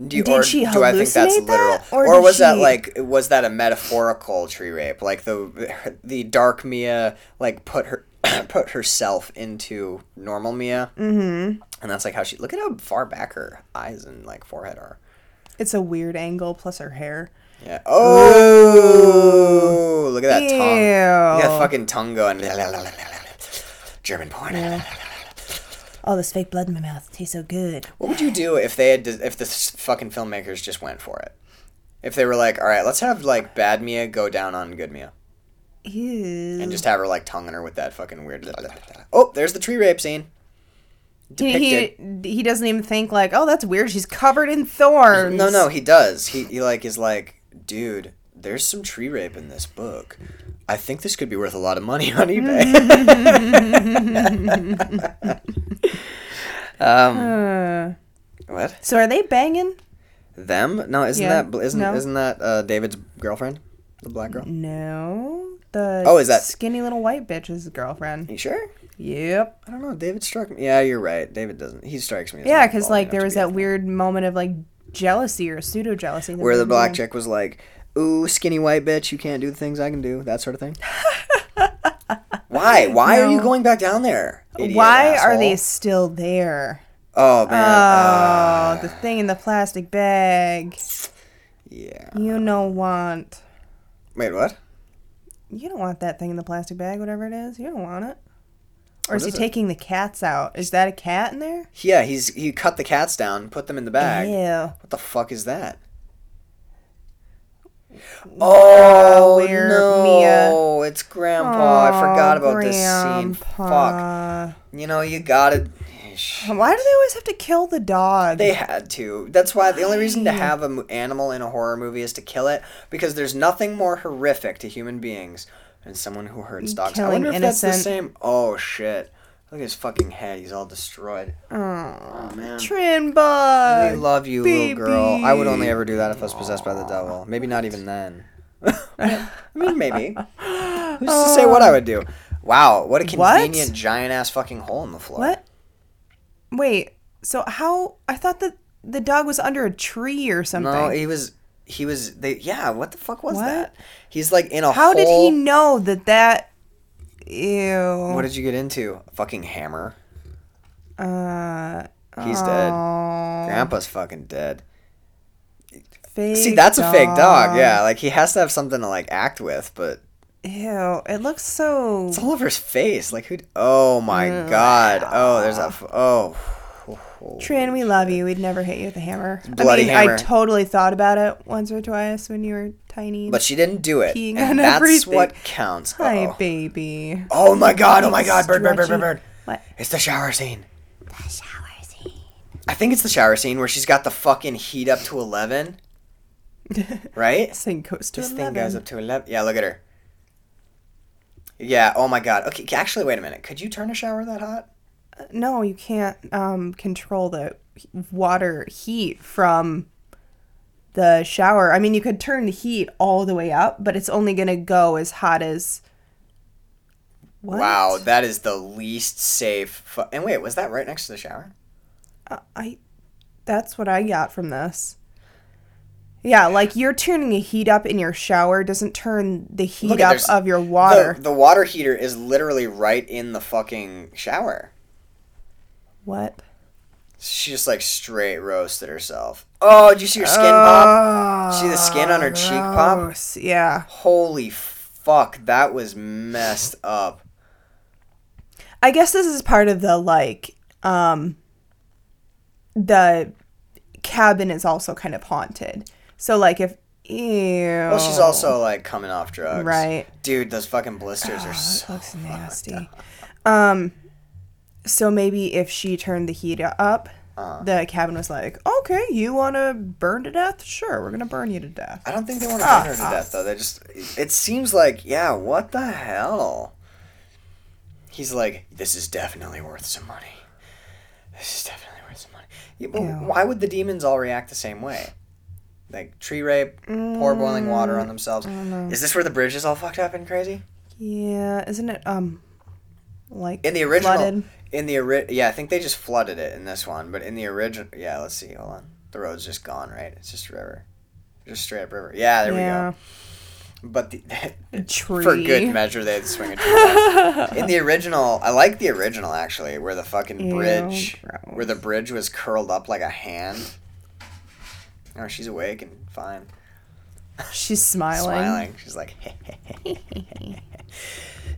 B: Do you,
C: Did
B: or
C: she
B: do I think that's
C: hallucinate
B: literal,
C: that? Or
B: or, was that like was that a metaphorical tree rape? Like the the dark Mia like put her put herself into normal Mia, mm-hmm. and that's like how she look at how far back her eyes and like forehead are.
C: It's a weird angle plus her hair.
B: Yeah. Oh, look at that tongue. Look at that fucking tongue going. German porn.
C: All this fake blood in my mouth tastes so good.
B: What would you do if they had if the fucking filmmakers just went for it? If they were like, all right, let's have like bad Mia go down on good Mia,
C: Ew.
B: and just have her like tonguing her with that fucking weird. Oh, there's the tree rape scene.
C: he, he he doesn't even think like, oh, that's weird. She's covered in thorns.
B: No, no, he does. He, he like is like, dude, there's some tree rape in this book. I think this could be worth a lot of money on eBay. um,
C: Uh,
B: what?
C: so are they banging?
B: Them? No, isn't
C: Yeah,
B: that isn't
C: no.
B: isn't that uh, David's girlfriend, the black girl?
C: No. The
B: Oh, is that-
C: skinny little white bitch is his girlfriend?
B: You sure?
C: Yep.
B: I don't know. David struck me. Yeah, you're right. David doesn't. He strikes me. As
C: Yeah, because like there was that weird moment of like jealousy or pseudo jealousy.
B: where the black chick was like, "Ooh, skinny white bitch, you can't do the things I can do," that sort of thing. Why? Why are you going back down there?
C: Why are they still there?
B: Oh man.
C: Oh,
B: uh,
C: the thing in the plastic bag.
B: yeah.
C: You don't want.
B: Wait, what?
C: You don't want that thing in the plastic bag, whatever it is. You don't want it. Or is he
B: it?
C: taking the cats out? Is that a cat in there?
B: Yeah, he's he cut the cats down, put them in the bag.
C: Yeah.
B: What the fuck is that? Oh
C: where
B: no!
C: Mia-
B: It's Grandpa. Oh, I forgot about this scene. Fuck. You know you gotta.
C: Why do they always have to kill the dog?
B: They had to. That's why the only reason to have an animal in a horror movie is to kill it because there's nothing more horrific to human beings than someone who hurts dogs. I
C: Killing
B: wonder if that's the same. Oh shit! Look at his fucking head. He's all destroyed.
C: oh,
B: Oh man.
C: Trinbug.
B: We love you, little girl. I would only ever do that if I was possessed by the devil. Maybe not even then. I mean, maybe. Who's to say what I would do? Wow, what a
C: What?
B: convenient giant ass fucking hole in the floor.
C: What? Wait. So how? I thought that the dog was under a tree or something.
B: No, he was. He was. They. Yeah. What the fuck was
C: What?
B: that? He's like in a
C: how did he know that that? Ew.
B: What did you get into? A fucking hammer.
C: Uh.
B: He's dead.
C: oh,
B: Grandpa's fucking dead.
C: fake
B: See, that's a fake dog.
C: dog.
B: Yeah, like he has to have something to like act with, but
C: Ew. It looks so.
B: it's all over his face. Like who? Oh my god. Oh, there's a. f- Oh.
C: Trin, we love you. We'd never hit you with a hammer.
B: Bloody
C: I mean,
B: hammer.
C: I totally thought about it once or twice when you were tiny.
B: But she didn't do it.
C: Peeing
B: and
C: on
B: that's
C: everything.
B: what counts.
C: Hi,
B: Uh-oh.
C: baby.
B: Oh my god, oh my god, bird, bird, bird, bird, bird.
C: What?
B: It's the shower scene.
C: The shower scene.
B: I think it's the shower scene where she's got the fucking heat up to 11, right?
C: This thing goes to
B: This
C: 11.
B: thing goes up to 11. Yeah, look at her. Yeah, oh my god. Okay, actually, wait a minute. Could you turn a shower that hot?
C: No, you can't um, control the water heat from the shower. I mean, you could turn the heat all the way up, but it's only going to go as hot as. What?
B: Wow, that is the least safe. Fu- and wait, was that right next to the shower?
C: Uh, I. That's what I got from this. Yeah, like you're turning the heat up in your shower doesn't turn the heat
B: Look
C: up of your water.
B: The, the water heater is literally right in the fucking shower.
C: What?
B: She just like straight roasted herself. Oh, did you see her skin pop? See the skin on her cheek pop?
C: Gross. Yeah.
B: Holy fuck, that was messed up.
C: I guess this is part of the like um the cabin is also kind of haunted. So like if ew
B: Well, she's also like coming off drugs.
C: right.
B: Dude, those fucking blisters are
C: That
B: so.
C: looks nasty. Um so maybe if she turned the heat up,
B: Uh.
C: the cabin was like, "Okay, you want to burn to death? Sure, we're going to burn you to death."
B: I don't think they want to
C: Ah,
B: burn her to
C: ah.
B: death though. They just. It seems like yeah. What the hell? He's like, this is definitely worth some money. This is definitely worth some money. Yeah, why would the demons all react the same way? Like tree rape, pour boiling water
C: Mm,
B: on themselves. Is this where the bridge is all fucked up and crazy?
C: Yeah, isn't it um like
B: In the original,
C: flooded?
B: In the ori- yeah, I think they just flooded it in this one, but in the original, yeah, let's see, hold on, the road's just gone, right? It's just a river, just straight up river. Yeah, there
C: yeah.
B: we go. But the,
C: Tree.
B: for good measure, they had to swing a tree. in the original, I like the original actually, where the fucking
C: Ew,
B: bridge,
C: gross.
B: where the bridge was curled up like a hand. Oh, she's awake and fine,
C: She's smiling.
B: smiling. She's like,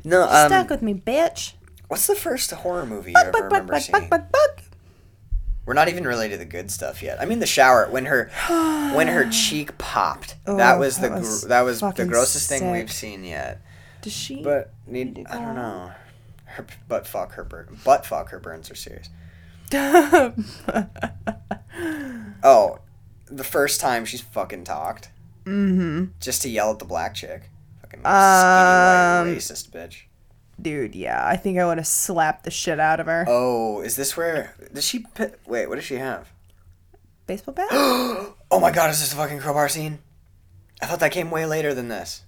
B: no. Um,
C: Stuck with me, bitch.
B: What's the first horror movie you ever remember seeing? We're not even really to the good stuff yet. I mean, the shower when her when her cheek popped. that
C: Oh,
B: was the
C: that
B: gr-
C: was
B: that was the grossest thing we've seen yet.
C: Does she?
B: But need I don't know. Her butt fuck her burn butt fuck her burns are serious. Oh, the first time she's fucking talked. Mm-hmm. Just to yell at the black chick. Fucking skinny
C: Um,
B: white racist bitch.
C: Dude, yeah, I think I would have slapped the shit out of her.
B: Oh, is this where does she? Wait, what does she have?
C: Baseball bat?
B: Oh my god, is this the fucking crowbar scene? I thought that came way later than this.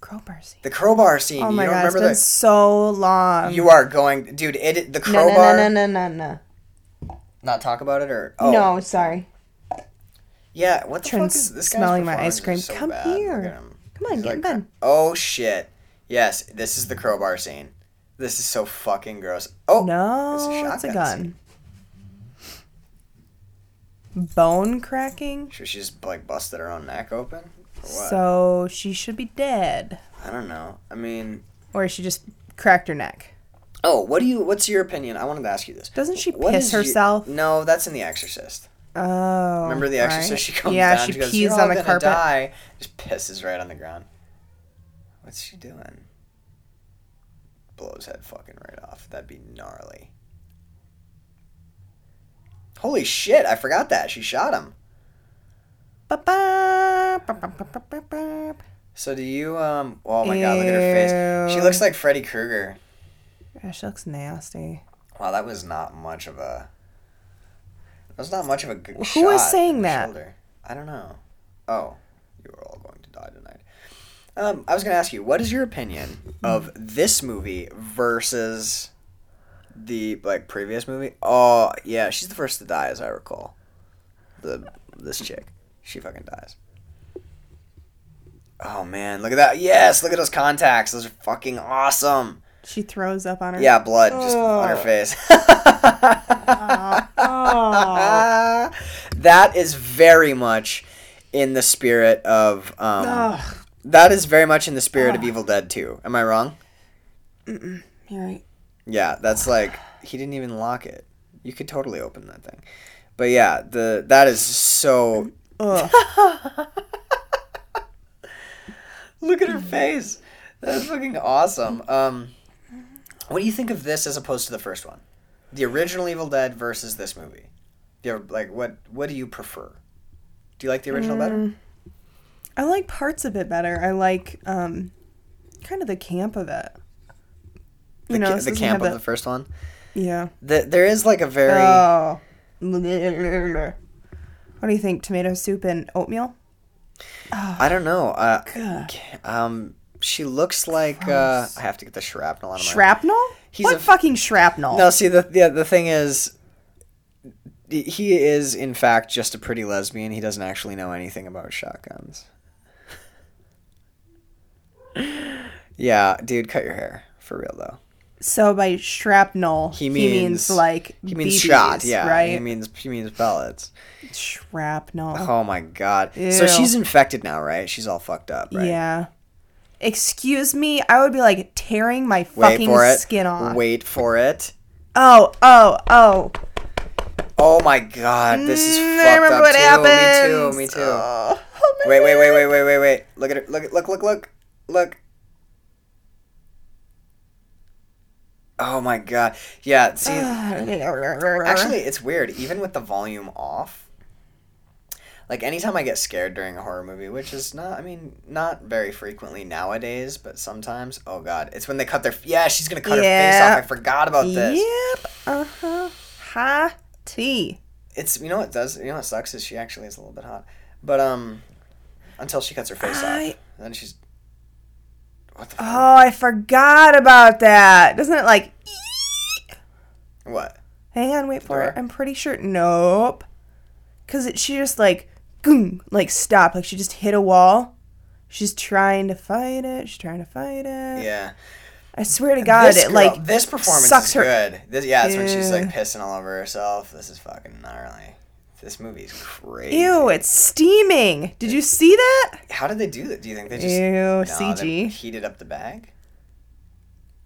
C: crowbar scene.
B: The crowbar scene.
C: Oh
B: you
C: my
B: don't
C: god, it's
B: remember
C: been
B: the?
C: so long.
B: You are going, dude. It the crowbar.
C: no, no, no, no, no,
B: Not talk about it or oh
C: no. sorry.
B: yeah. What the fuck is this?
C: smelling my ice cream.
B: so
C: Come
B: bad.
C: Here. Come on,
B: He's
C: get in
B: like,
C: bed.
B: Oh shit! Yes, this is the crowbar scene. This is so fucking gross. Oh
C: No,
B: it's a
C: it's a gun.
B: scene.
C: Bone cracking.
B: Sure, she just like busted her own neck open. What?
C: So she should be dead,
B: I don't know. I mean,
C: or she just cracked her neck.
B: oh, what do you? What's your opinion? I wanted to ask you this.
C: Doesn't she
B: What
C: piss
B: is your-
C: herself?
B: no, that's in The Exorcist.
C: Oh,
B: Remember The Exorcist?
C: right.
B: She comes
C: yeah,
B: down.
C: she
B: she goes,
C: pees
B: You're
C: on the carpet.
B: Die. Just pisses right on the ground. What's she doing? Blow his head fucking right off. That'd be gnarly. Holy shit! I forgot that she shot him. So do you? Um. Oh my god! Look at her face. She looks like Freddy Krueger.
C: Yeah, she looks nasty.
B: Wow, that was not much of a. That was not much of a good
C: Who was saying that?
B: shoulder. I don't know. Oh, you are all going to die tonight. Um, I was going to ask you, what is your opinion of this movie versus the like previous movie? Oh, yeah, she's the first to die, as I recall. The this chick, she fucking dies. Oh man, look at that! Yes, look at those contacts. Those are fucking awesome.
C: She throws up on her.
B: Yeah, blood just on her
C: Oh.
B: face.
C: Oh.
B: that is very much in the spirit of. Um. That is very much in the spirit of ah. Evil Dead 2. Am I wrong?
C: You're right.
B: Yeah, that's like he didn't even lock it. You could totally open that thing. But yeah, the that is so.
C: Mm.
B: Look at her face. That's fucking awesome. Um, what do you think of this as opposed to the first one? The original Evil Dead versus this movie. Do you ever, like what? What do you prefer? Do you like the original better?
C: Mm. I like parts of it better. I like um, kind of the camp of it.
B: The,
C: know,
B: ca- the camp of the first one.
C: Yeah.
B: The, there is like a very.
C: Oh. What do you think? Tomato soup and oatmeal?
B: I don't know. Uh, um, she looks like. Uh, I have to get the shrapnel out of my.
C: Shrapnel?
B: He's
C: what
B: a
C: fucking shrapnel?
B: No, see the the the thing is, he is in fact just a pretty lesbian. He doesn't actually know anything about shotguns. Yeah, dude, cut your hair for real though.
C: So by shrapnel,
B: He
C: he means,
B: means-
C: like
B: He means
C: BBs,
B: shot. Yeah,
C: right?
B: He means he means pellets.
C: shrapnel.
B: Oh my god. So she's infected now, right? She's all fucked up, right?
C: Yeah. Excuse me, I would be like tearing my fucking skin off.
B: Wait for it.
C: Oh, oh, oh.
B: Oh my god, this is
C: Mm,
B: fucked
C: I remember
B: up
C: what
B: too.
C: happens.
B: Me too. Me too.
C: Oh, oh
B: Wait, wait, wait, wait, wait, wait, wait. Look at it. Look, look, look, look, look. Oh my god. Yeah, see, actually, it's weird. Even with the volume off, like anytime I get scared during a horror movie, which is not, I mean, not very frequently nowadays, but sometimes, oh god, it's when they cut their, yeah, she's gonna cut her face off. I forgot about this.
C: Yep. Uh huh. Ha T.
B: It's, you know what does, you know what sucks is she actually is a little bit hot. But, um, until she cuts her face
C: I-
B: off. Then she's, what the?
C: Oh, I forgot about that. Doesn't it like?
B: What?
C: Hang on, wait for it.
B: Door?
C: I'm pretty sure. Nope. Cause it, she just like, goom, like stop. Like she just hit a wall. She's trying to fight it. She's trying to fight it.
B: Yeah.
C: I swear to God,
B: this
C: it
B: girl-
C: like
B: this performance
C: sucks
B: is
C: her-
B: good. This, yeah, it's when she's like pissing all over herself. This is fucking gnarly. This movie's crazy.
C: Ew, it's steaming. Did you see that?
B: How did they do that? Do you think they just
C: Ew,
B: they
C: CG.
B: heated up the bag?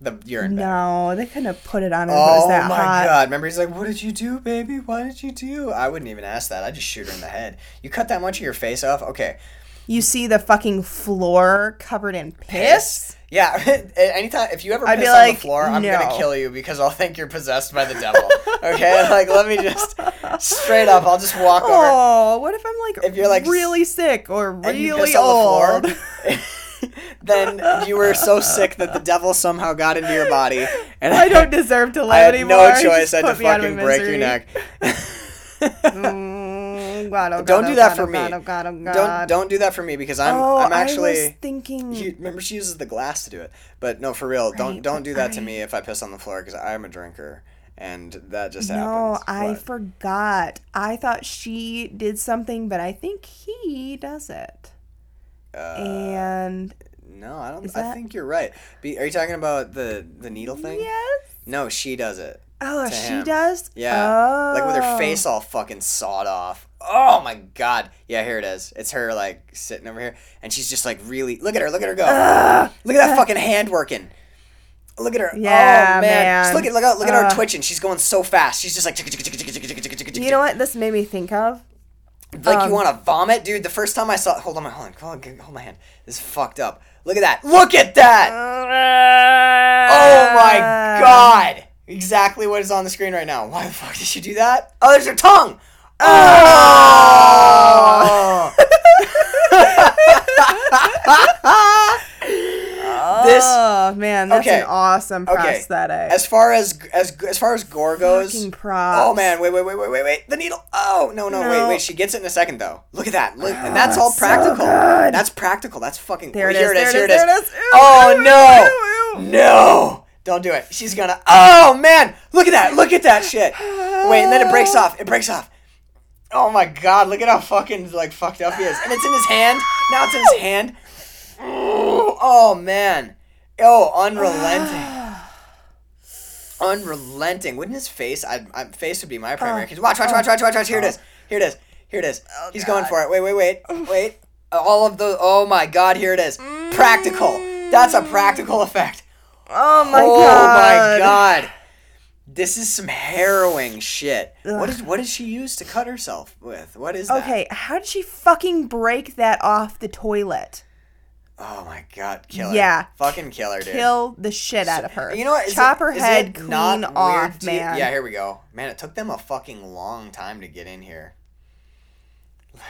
B: The urine bag.
C: No, they couldn't have put it on her
B: Oh
C: was that oh
B: my
C: hot.
B: god! Remember, he's like, "What did you do, baby? Why did you do?" I wouldn't even ask that. I just shoot her in the head. You cut that much of your face off, okay?
C: You see the fucking floor covered in piss.
B: Yeah, anytime if you ever
C: I'd
B: piss on
C: like,
B: the floor, I'm
C: no.
B: gonna kill you because I'll think you're possessed by the devil. Okay, like let me just straight up. I'll just walk over.
C: Oh, what if I'm like
B: If you're, like,
C: really sick or really
B: you piss
C: old?
B: on the floor, then you were so sick that the devil somehow got into your body, and
C: I don't deserve to live
B: I had
C: anymore.
B: no choice. I had to
C: put me out of
B: fucking break your neck.
C: Mm, God, oh
B: Don't do
C: oh
B: that
C: God,
B: for
C: oh
B: me.
C: Oh God, oh God.
B: Don't don't do that for me because I'm
C: oh,
B: I'm
C: I
B: actually.
C: was thinking.
B: You, remember, she uses the glass to do it. But no, for real, don't don't do that to me if I piss on the floor because I'm a drinker, and that just
C: no,
B: happens.
C: I
B: What?
C: forgot. I thought she did something, but I think he does it.
B: Uh,
C: and
B: no, I don't.
C: Is
B: I
C: that-
B: think you're right. Be, are you talking about the the needle thing?
C: yes.
B: No, she does it.
C: Oh, she
B: him.
C: does.
B: Yeah, like with her
C: Oh.
B: face all fucking sawed off. Oh my god. Yeah, here it is. It's her like sitting over here, and she's just like really. Look at her. Look at her go. look at that fucking hand working. Look at her.
C: Yeah,
B: oh man.
C: man.
B: Just look at look at look at her twitching. She's going so fast. She's just like.
C: You know what this made me think of?
B: Like
C: Um,
B: you want to vomit, dude. The first time I saw, hold on, my hold on, hold on, hold my hand. This is fucked up. Look at that. Look at that. Oh my god. Exactly what is on the screen right now. Why the fuck did she do that? Oh, there's her tongue. Oh. this
C: Oh man, that's
B: Okay.
C: an awesome
B: okay.
C: prosthetic.
B: As far as as as far as gore goes. Oh man, wait, wait, wait, wait, wait, wait. The needle. Oh no, no, wait,
C: No.
B: wait. She gets it in a second though. Look at that. Look, and oh, that's all
C: so
B: practical.
C: good.
B: That's practical. That's fucking.
C: There it
B: here
C: is,
B: it is.
C: there
B: Here
C: it is, there it is.
B: Oh
C: ew,
B: no,
C: ew, ew.
B: no! Don't do it. She's gonna. Oh man, look at that. Look at that shit. Wait, and then it breaks off. It breaks off. Oh my god, look at how fucking like fucked up he is. And it's in his hand. Now it's in his hand. Oh, oh man. Oh, unrelenting. unrelenting. Wouldn't his face? I, I face would be my primary. Oh. Cause watch, watch, watch, watch, watch, watch. Here it is. Oh. Here it is. Here it is. Oh, He's going for it. Wait, wait, wait, wait. All of the Oh my god, here it is. Practical. That's a practical effect. Mm.
C: Oh my
B: oh
C: god.
B: Oh my god. This is some harrowing shit. What is what does she use to cut herself with? What is that?
C: Okay, how did she fucking break that off the toilet?
B: Oh my god, kill her.
C: Yeah.
B: Fucking kill her, dude.
C: Kill the shit out of her.
B: You know what? Is
C: Chop
B: it-
C: her head clean off,
B: to
C: man.
B: Yeah, here we go. Man, it took them a fucking long time to get in here.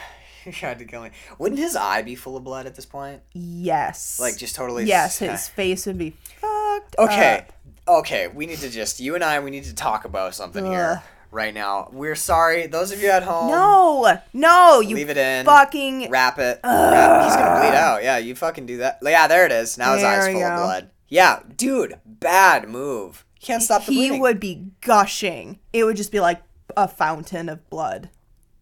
B: He tried to kill me. Wouldn't his eye be full of blood at this point?
C: Yes.
B: Like just totally.
C: Yes, his face would be fucked.
B: Okay.
C: up.
B: Okay, we need to just you and I we need to talk about something here right now. We're sorry, those of you at home.
C: No, no, you
B: Leave it in.
C: fucking.
B: Wrap it. Wrap- He's gonna bleed out. Yeah, you fucking do that. Yeah, there it is. Now his
C: There
B: eyes full of blood. Yeah, dude, bad move. Can't stop the
C: he
B: bleeding.
C: would be gushing. It would just be like a fountain of blood.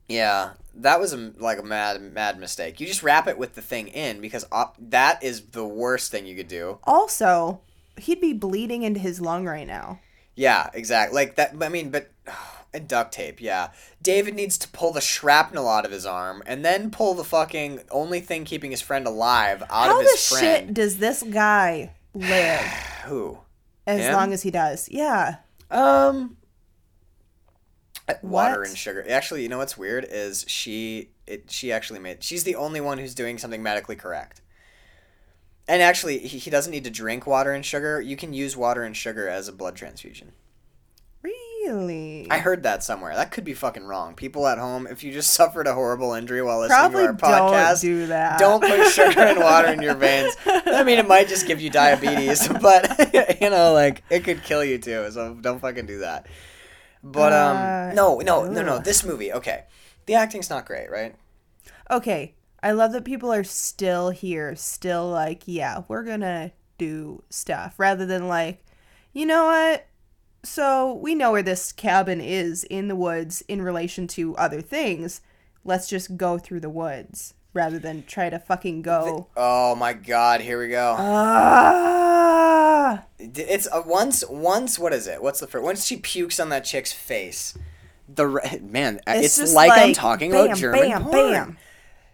B: Yeah, that was a, like a mad, mad mistake. You just wrap it with the thing in because op- that is the worst thing you could do.
C: Also, he'd be bleeding into his lung right now.
B: Yeah, exactly. Like that. I mean, but and duct tape. Yeah, David needs to pull the shrapnel out of his arm and then pull the fucking only thing keeping his friend alive out
C: How
B: of
C: the shit does this guy live
B: Who?
C: as
B: Him?
C: long as he does? Yeah.
B: Um. Water
C: What?
B: and sugar. Actually, you know what's weird is she it she actually made she's the only one who's doing something medically correct. And actually, he, he doesn't need to drink water and sugar. You can use water and sugar as a blood transfusion.
C: Really?
B: I heard that somewhere. That could be fucking wrong. People at home, if you just suffered a horrible injury while listening
C: Probably
B: to our podcast,
C: don't do that.
B: don't put sugar and water in your veins. I mean, it might just give you diabetes, but you know, like it could kill you too. So don't fucking do that. But um,
C: Uh,
B: no, no, no, no. This movie, okay, the acting's not great, right?
C: Okay, I love that people are still here, still like, yeah, we're gonna do stuff rather than like, you know what? So we know where this cabin is in the woods in relation to other things. Let's just go through the woods rather than try to fucking go.
B: Oh my god, here we go.
C: Ah!
B: It's uh, once, once. What is it? What's the first? Once she pukes on that chick's face, the man, uh, it's,
C: just
B: like, I'm talking
C: bam,
B: about German
C: bam,
B: porn.
C: bam.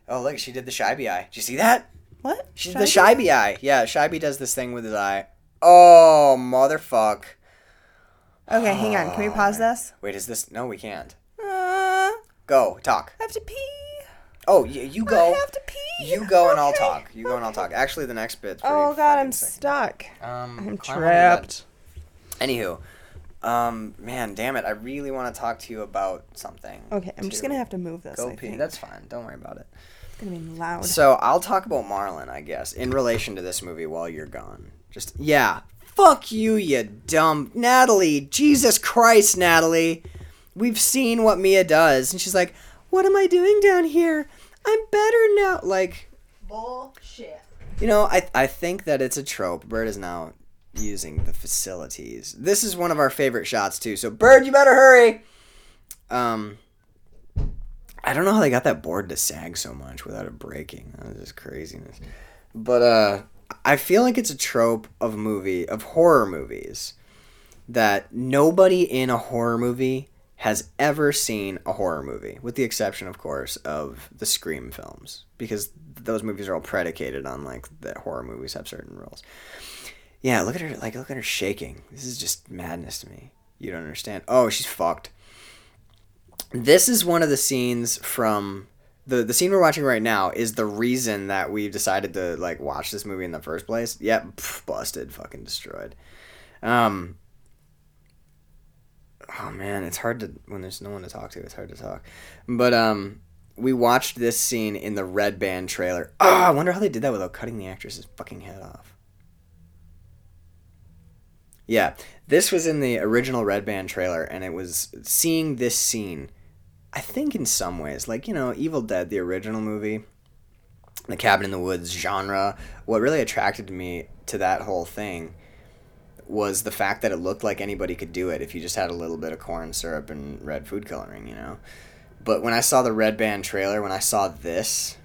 B: Oh look, she did the Scheibe eye. Did you see that?
C: What?
B: She's the Scheibe eye. Yeah, Scheibe does this thing with his eye. Oh motherfuck!
C: Okay, hang on. Can we pause this?
B: Wait, is this? No, we can't.
C: Uh,
B: Go talk.
C: I have to pee.
B: Oh, you, you go.
C: I have to pee.
B: You go and I'll
C: Okay,
B: talk. You go and I'll talk. Actually, the next bit's. pretty
C: Oh god, I'm
B: sick.
C: stuck.
B: Um,
C: I'm
B: climb on the bed.
C: trapped.
B: Anywho, um, man, damn it! I really want to talk to you about something.
C: Okay, I'm just
B: too.
C: gonna have to move this.
B: go
C: I
B: pee.
C: think.
B: That's fine. Don't worry about it.
C: It's gonna be loud.
B: So I'll talk about Marlon, I guess, in relation to this movie while you're gone. Just yeah, fuck you, you dumb Natalie. Jesus Christ, Natalie. We've seen what Mia does, and she's like, "What am I doing down here? I'm better now." Like,
C: Bullshit.
B: you know, I I think that it's a trope. Bird is now using the facilities. This is one of our favorite shots too. So Bird, you better hurry. Um. I don't know how they got that board to sag so much without it breaking. That was just craziness. But uh I feel like it's a trope of movie of horror movies that nobody in a horror movie has ever seen a horror movie, with the exception, of course, of the Scream films, because those movies are all predicated on like that horror movies have certain rules. Yeah, look at her, like look at her shaking. This is just madness to me. You don't understand. Oh, she's fucked. This is one of the scenes from the the scene we're watching right now is the reason that we've decided to like watch this movie in the first place. Yep, pff, busted, fucking destroyed. Um. Oh man, it's hard to when there's no one to talk to. It's hard to talk. But um, we watched this scene in the Red Band trailer. Oh, I wonder how they did that without cutting the actress's fucking head off. Yeah, this was in the original Red Band trailer, and it was seeing this scene. I think in some ways, like you know, Evil Dead, the original movie, the Cabin in the Woods genre. What really attracted me to that whole thing was the fact that it looked like anybody could do it if you just had a little bit of corn syrup and red food coloring, you know. But when I saw the Red Band trailer, when I saw this,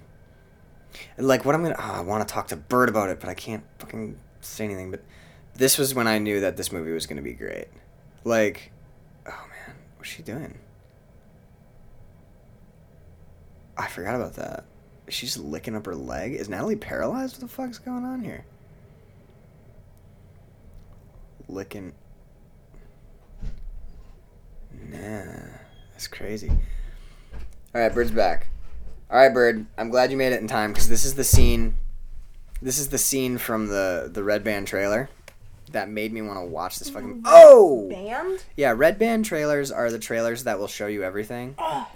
B: like what I'm gonna, oh, I want to talk to Bird about it, but I can't fucking say anything. But this was when I knew that this movie was gonna be great. Like, oh man, what's she doing? I forgot about that. She's licking up her leg. Is Natalie paralyzed? What the fuck's going on here? Licking. Nah, that's crazy. All right, Bird's back. All right, Bird. I'm glad you made it in time because this is the scene. This is the scene from the the Red Band trailer that made me want to watch this fucking. Oh,
C: Band?
B: yeah, Red Band trailers are the trailers that will show you everything.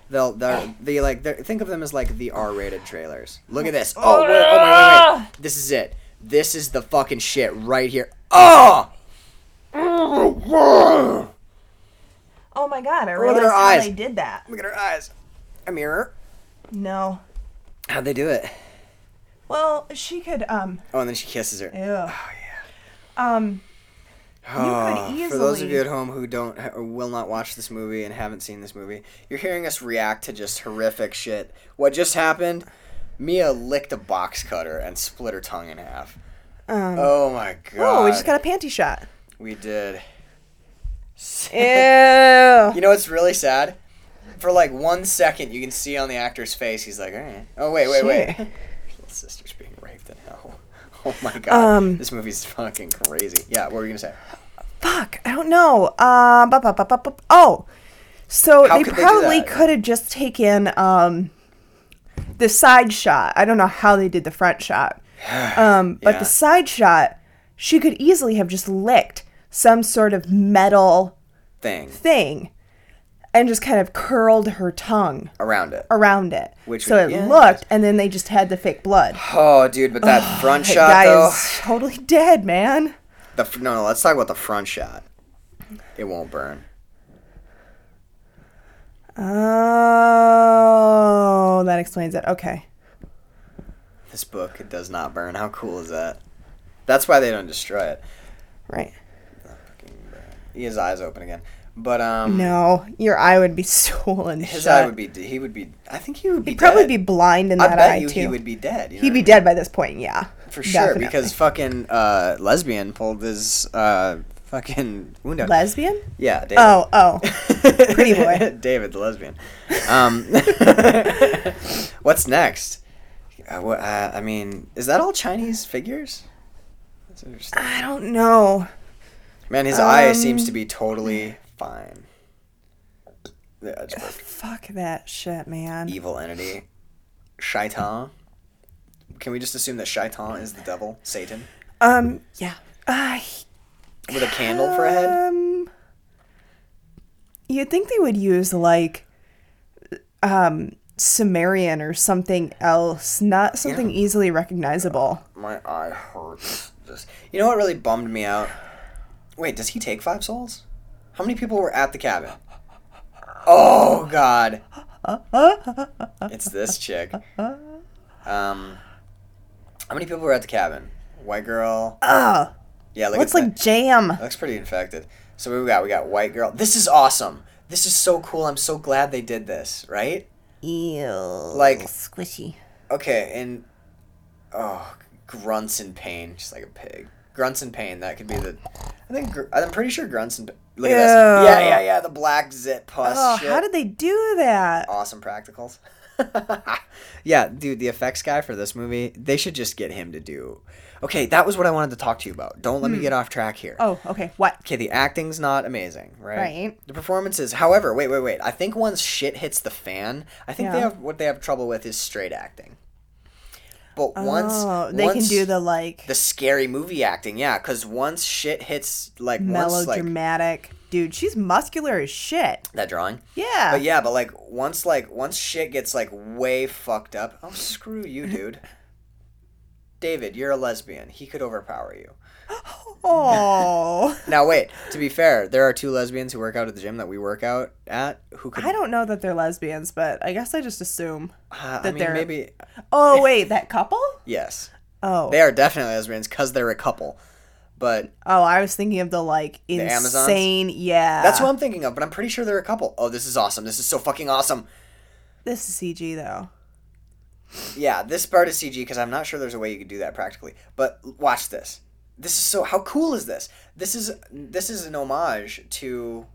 B: They'll they're, they like they're, think of them as like the R-rated trailers. Look at this. Oh, wait, oh wait, wait, wait. This is it. This is the fucking shit right here. Oh.
C: Oh my god, I
B: at
C: realized
B: her
C: how
B: eyes.
C: they did that.
B: Look at her eyes. A mirror.
C: No.
B: How'd they do it?
C: Well, she could um
B: Oh, and then she kisses her.
C: ew.
B: Oh yeah.
C: Um
B: Oh,
C: could
B: For those of you at home who don't or will not watch this movie and haven't seen this movie, you're hearing us react to just horrific shit. What just happened? Mia licked a box cutter and split her tongue in half.
C: um
B: Oh my god.
C: Oh, we just got a panty shot.
B: We did.
C: Ew.
B: You know what's really sad? For like one second, you can see on the actor's face, he's like, all right. Oh, wait, wait, wait. Little sister's being raped in hell. Oh my god.
C: Um,
B: this movie's fucking crazy. Yeah, what were you going to say?
C: Fuck, I don't know. Um, bu- bu- bu- bu- bu- oh, so
B: How
C: they
B: could they do
C: probably
B: that?
C: could have just taken um the side shot. I don't know how they did the front shot, um, but
B: Yeah.
C: the side shot, she could easily have just licked some sort of metal
B: Thing
C: thing and just kind of curled her tongue
B: around it.
C: around it.
B: Which
C: so
B: would-
C: it
B: yeah.
C: looked, and then they just had the fake blood.
B: Oh, dude, but that front
C: That
B: shot,
C: guy
B: though.
C: is totally dead, man.
B: The, no, no, let's talk about the front shot. It won't burn.
C: Oh, that explains it. Okay.
B: This book, it does not burn. How cool is that? That's why they don't destroy it.
C: Right.
B: His eyes open again. But, um.
C: No, your eye would be swollen
B: His
C: shut.
B: eye would be. He would be. I think he would be.
C: He'd probably
B: dead.
C: be blind in
B: I
C: that
B: bet
C: eye
B: you
C: too.
B: he would be dead. you know
C: He'd be
B: I mean?
C: dead by this point. Yeah.
B: For sure
C: Definitely.
B: because fucking uh, lesbian pulled his uh, fucking wound out.
C: lesbian.
B: yeah. David.
C: Oh, oh. Pretty boy.
B: David the lesbian. Um, what's next? Uh, what, uh, I mean, is that all Chinese figures? That's interesting.
C: I don't know.
B: Man, his eye
C: Um,
B: seems to be totally fine. Yeah.
C: Fuck that shit, man.
B: Evil entity. Shaitan. Can we just assume that Shaitan is the devil, Satan,
C: Um. Yeah. Uh,
B: with a candle for a head?
C: Um. You'd think they would use like, um, Sumerian or something else, not something easily recognizable.
B: My eye hurts. Just you know what really bummed me out? Wait, does he take five souls? How many people were at the cabin? Oh God! It's this chick. Um, how many people were at the cabin? White girl.
C: Ugh.
B: Yeah, look
C: Looks
B: at
C: like jam.
B: That looks pretty infected. So we got we got white girl. This is awesome. This is so cool. I'm so glad they did this. Right?
C: Ew.
B: Like-
C: squishy.
B: Okay, and oh, grunts in pain, just like a pig. Grunts in pain. That could be the. I think gr- I'm pretty sure grunts in. pa- Look at this. Yeah, yeah, yeah. The black zit pus.
C: Oh,
B: shit.
C: how did they do that?
B: awesome practicals. yeah, dude, the effects guy for this movie, they should just get him to do. Okay, that was what I wanted to talk to you about. Don't let me get off track here.
C: Hmm. Oh, okay. What?
B: Okay, the acting's not amazing, right?
C: Right.
B: The performances, however, wait, wait, wait. I think once shit hits the fan, I think they have what they have trouble with is straight acting. But once
C: oh, they can do the like
B: the scary movie acting, yeah, because once shit hits like once like
C: melodramatic. Dude, she's muscular as shit.
B: that drawing.
C: Yeah.
B: But yeah, but like once like once shit gets like way fucked up, oh screw you, dude. David, you're a lesbian. He could overpower you.
C: Oh.
B: Now wait, to be fair, there are two lesbians who work out at the gym that we work out at who could
C: I don't know that they're lesbians, but I guess I just assume.
B: uh, I
C: that
B: mean
C: they're-
B: maybe
C: Oh, wait, that couple?
B: yes.
C: Oh.
B: They are definitely lesbians cuz they're a couple. But
C: Oh, I was thinking of the like insane. Yeah.
B: that's what I'm thinking of, but I'm pretty sure there are a couple. Oh, this is awesome. This is so fucking awesome.
C: This is CG though.
B: Yeah, this part is CG because I'm not sure there's a way you could do that practically. But watch this. This is so. How cool is this? This is this is an homage to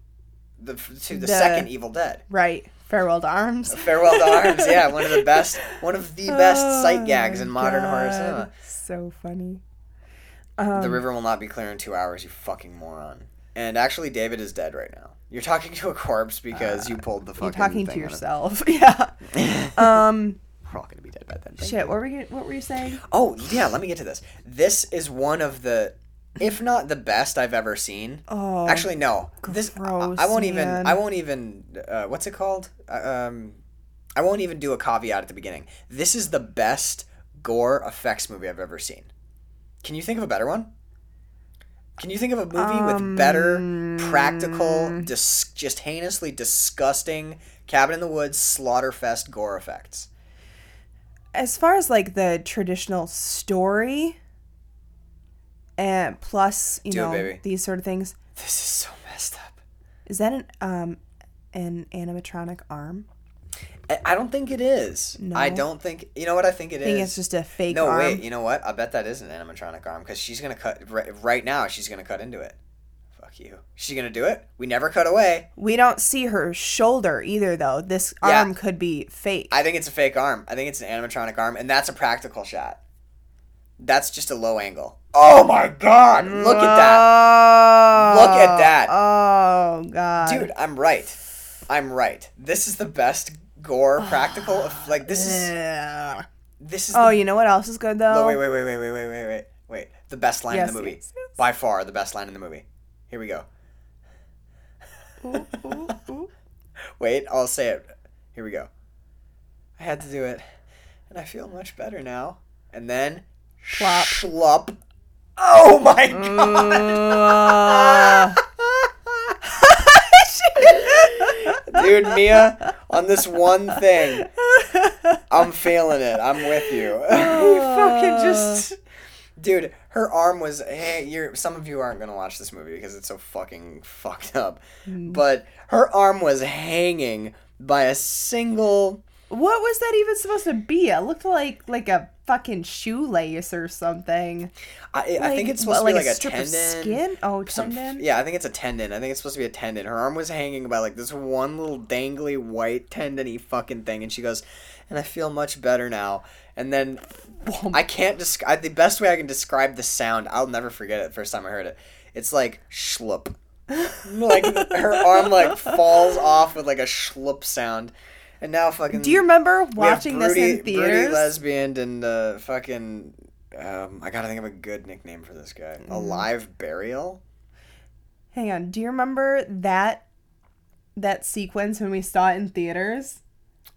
B: the to the,
C: The-
B: second Evil Dead.
C: Right. Farewell to Arms.
B: Farewell to Arms. Yeah, one of the best, one of the best sight gags in
C: Oh,
B: modern horror cinema.
C: So funny. Um,
B: the river will not be clear in two hours. You fucking moron. And actually, David is dead right now. You're talking to a corpse because you pulled the fucking.
C: Uh, You're talking to yourself. yeah. Um.
B: We're all gonna be dead by then.
C: Shit. What were you? What were you saying?
B: Oh yeah, let me get to this. This is one of the, if not the best I've ever seen.
C: Oh.
B: Actually, no. This I-
C: gross,
B: I, won't even. I won't even. Uh, what's it called? Uh, um, I won't even do a caveat at the beginning. This is the best gore effects movie I've ever seen. Can you think of a better one? Can you think of a movie with better
C: Um,
B: practical, dis- just heinously disgusting cabin in the woods slaughterfest gore effects?
C: as far as like the traditional story and plus you
B: Do
C: know
B: baby.
C: these sort of things
B: This is so messed up.
C: is that an um an animatronic arm
B: I- don't think it is.
C: No.
B: I don't think. You know what I think it
C: i
B: is.
C: think it's just a fake
B: no,
C: arm
B: wait. You know what? I bet that is an animatronic arm because she's gonna cut right, right now. She's gonna cut into it. Fuck you. She's gonna do it. We never cut away.
C: we don't see her shoulder either though this
B: Yeah.
C: arm could be fake
B: I think it's a fake arm. I think it's an animatronic arm, and that's a practical shot. That's just a low angle. Oh my god! Look at that, Look at that.
C: oh god
B: dude. I'm right. I'm right. This is the best gore practical. of- like this is this is.
C: oh
B: the
C: you know what else is good though
B: wait, wait, wait, wait, wait, wait, wait, wait, wait. The best line
C: Yes,
B: in the movie.
C: yes, yes.
B: By far, the best line in the movie. Here we go.
C: Ooh, ooh, ooh.
B: Wait, I'll say it. Here we go. I had to do it, and I feel much better now. And then,
C: Plop.
B: Schlop. Oh my
C: Uh,
B: god! Dude, Mia, on this one thing, I'm feeling it. I'm with you. you fucking just, dude. Her arm was. Hey, you're. Some of you aren't gonna watch this movie because it's so fucking fucked up. Mm. But her arm was hanging by a single.
C: what was that even supposed to be it looked like like a fucking shoelace or something
B: I, I think it's supposed
C: what,
B: to be
C: like
B: like
C: a strip of
B: tendon.
C: skin? Oh,
B: some-
C: tendon?
B: yeah, I think it's a tendon. I think it's supposed to be a tendon. Her arm was hanging by like this one little dangly white tendony fucking thing, and she goes, "And I feel much better now." And then I can't describe the best way I can describe the sound. I'll never forget it. First time I heard it, it's like schlup. like her arm like falls off with like a schlup sound, And now fucking.
C: Do you remember watching this
B: broody-
C: in
B: broody
C: theaters?
B: lesbian and uh, fucking. Um, I gotta think of a good nickname for this guy.
C: Mm-hmm.
B: Alive burial.
C: Hang on. Do you remember that that sequence when we saw it in theaters?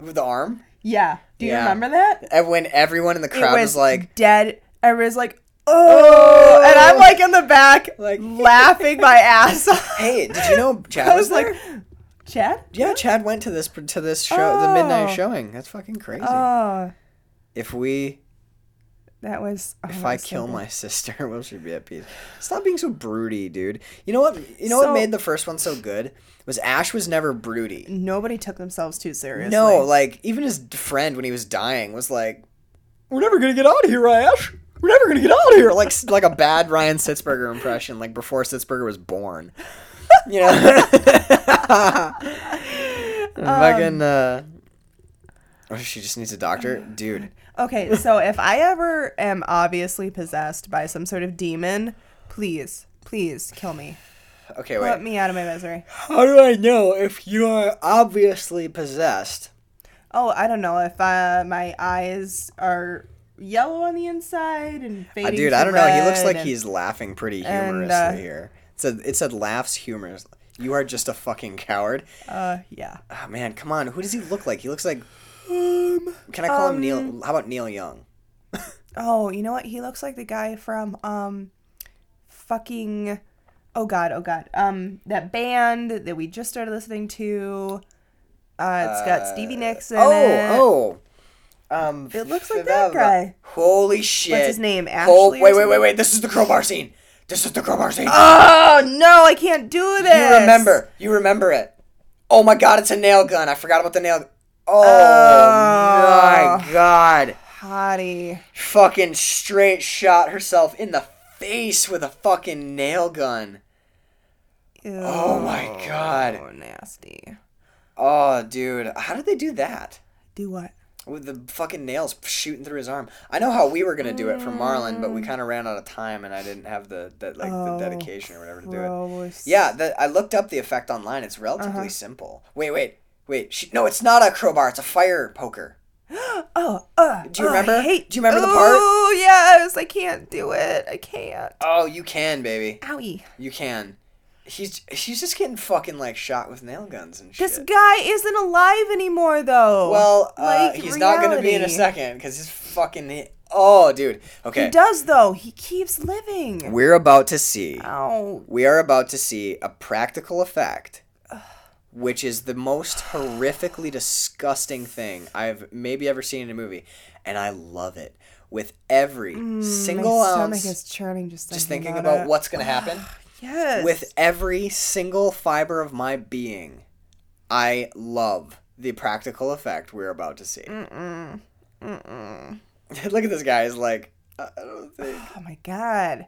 B: With the arm.
C: Yeah. Do you
B: Yeah.
C: remember that?
B: And when everyone in the crowd
C: it
B: was, like,
C: dead. Everyone's like, oh, and I'm like in the back,
B: Like-
C: laughing my ass off.
B: "Hey, did you know Chad
C: I
B: was,
C: was like,
B: there?"
C: Chad?
B: Yeah, Chad went to this to this show, the midnight
C: Oh.
B: showing. That's fucking crazy.
C: Oh,
B: if we,
C: that was. oh,
B: if I kill my sister, will she be at peace? Stop being so broody, dude. You know what? You know
C: So-
B: what made the first one so good was Ash was never broody.
C: Nobody took themselves too seriously.
B: No, like even his friend when he was dying was like, "We're never gonna get out of here, Ash. We're never gonna get out of here." Like like a bad Ryan Sitzberger impression, like before Sitzberger was born. You know. Fucking. Uh, oh, she just needs a doctor, dude.
C: Okay, so if I ever am obviously possessed by some sort of demon, please, please kill me.
B: Okay,
C: Let
B: wait.
C: me out of my misery.
B: How do I know if you are obviously possessed?
C: Oh, I don't know if uh, my eyes are yellow on the inside and
B: Uh, dude,
C: to
B: I don't know. He looks like
C: and-
B: he's laughing pretty
C: and,
B: humorously
C: uh,
B: here. It said it said laughs humorous. You are just a fucking coward.
C: Uh, yeah.
B: Oh man, come on. Who does he look like? He looks like. Um, Can I call him Neil? How about Neil Young?
C: Oh, you know what? He looks like the guy from um, fucking. Oh God! Oh God! Um, that band that we just started listening to. Uh, it's got Stevie Nicks in
B: oh,
C: it.
B: oh. Um,
C: It looks like that guy.
B: Holy shit!
C: What's his name,
B: Oh,
C: Ashley or
B: wait, wait, wait, wait! This is the crowbar scene. This is the crowbar scene.
C: Oh no! I can't do this.
B: you remember? You remember it? Oh my god! It's a nail gun. I forgot about the nail. Oh,
C: Oh.
B: my god!
C: Hottie.
B: Fucking straight shot herself in the face with a fucking nail gun. Oh my god.
C: Oh, nasty.
B: Oh, dude. How did they do that?
C: Do what?
B: With the fucking nails shooting through his arm. I know how we were gonna do it for Marlon, but we kind of ran out of time, and I didn't have the, the like
C: Oh,
B: the dedication or whatever to do it. Yeah, the, I looked up the effect online. It's relatively
C: Uh-huh.
B: simple. Wait, wait, wait. She, no, it's not a crowbar. It's a fire poker.
C: Oh, uh,
B: Do you
C: oh,
B: remember?
C: I hate.
B: Do you remember the part?
C: Oh yes, I can't do it. I can't.
B: Oh, you can, baby.
C: Owie.
B: You can. He's he's just getting fucking like shot with nail guns and shit.
C: This guy isn't alive anymore, though.
B: well, uh,
C: Like
B: he's not gonna be in a second because he's fucking. Oh, dude. Okay.
C: He does though. He keeps living.
B: We're about to see.
C: Ow.
B: We are about to see a practical effect, which is the most horrifically disgusting thing I've maybe ever seen in a movie, and I love it. With every single
C: Mm, My stomach
B: ounce,
C: is churning just thinking,
B: just
C: thinking
B: about
C: it.
B: what's gonna happen.
C: Yes.
B: With every single fiber of my being, I love the practical effect we're about to see.
C: Mm-mm. Mm-mm.
B: Look at this guy. He's like, I I don't think.
C: Oh my god.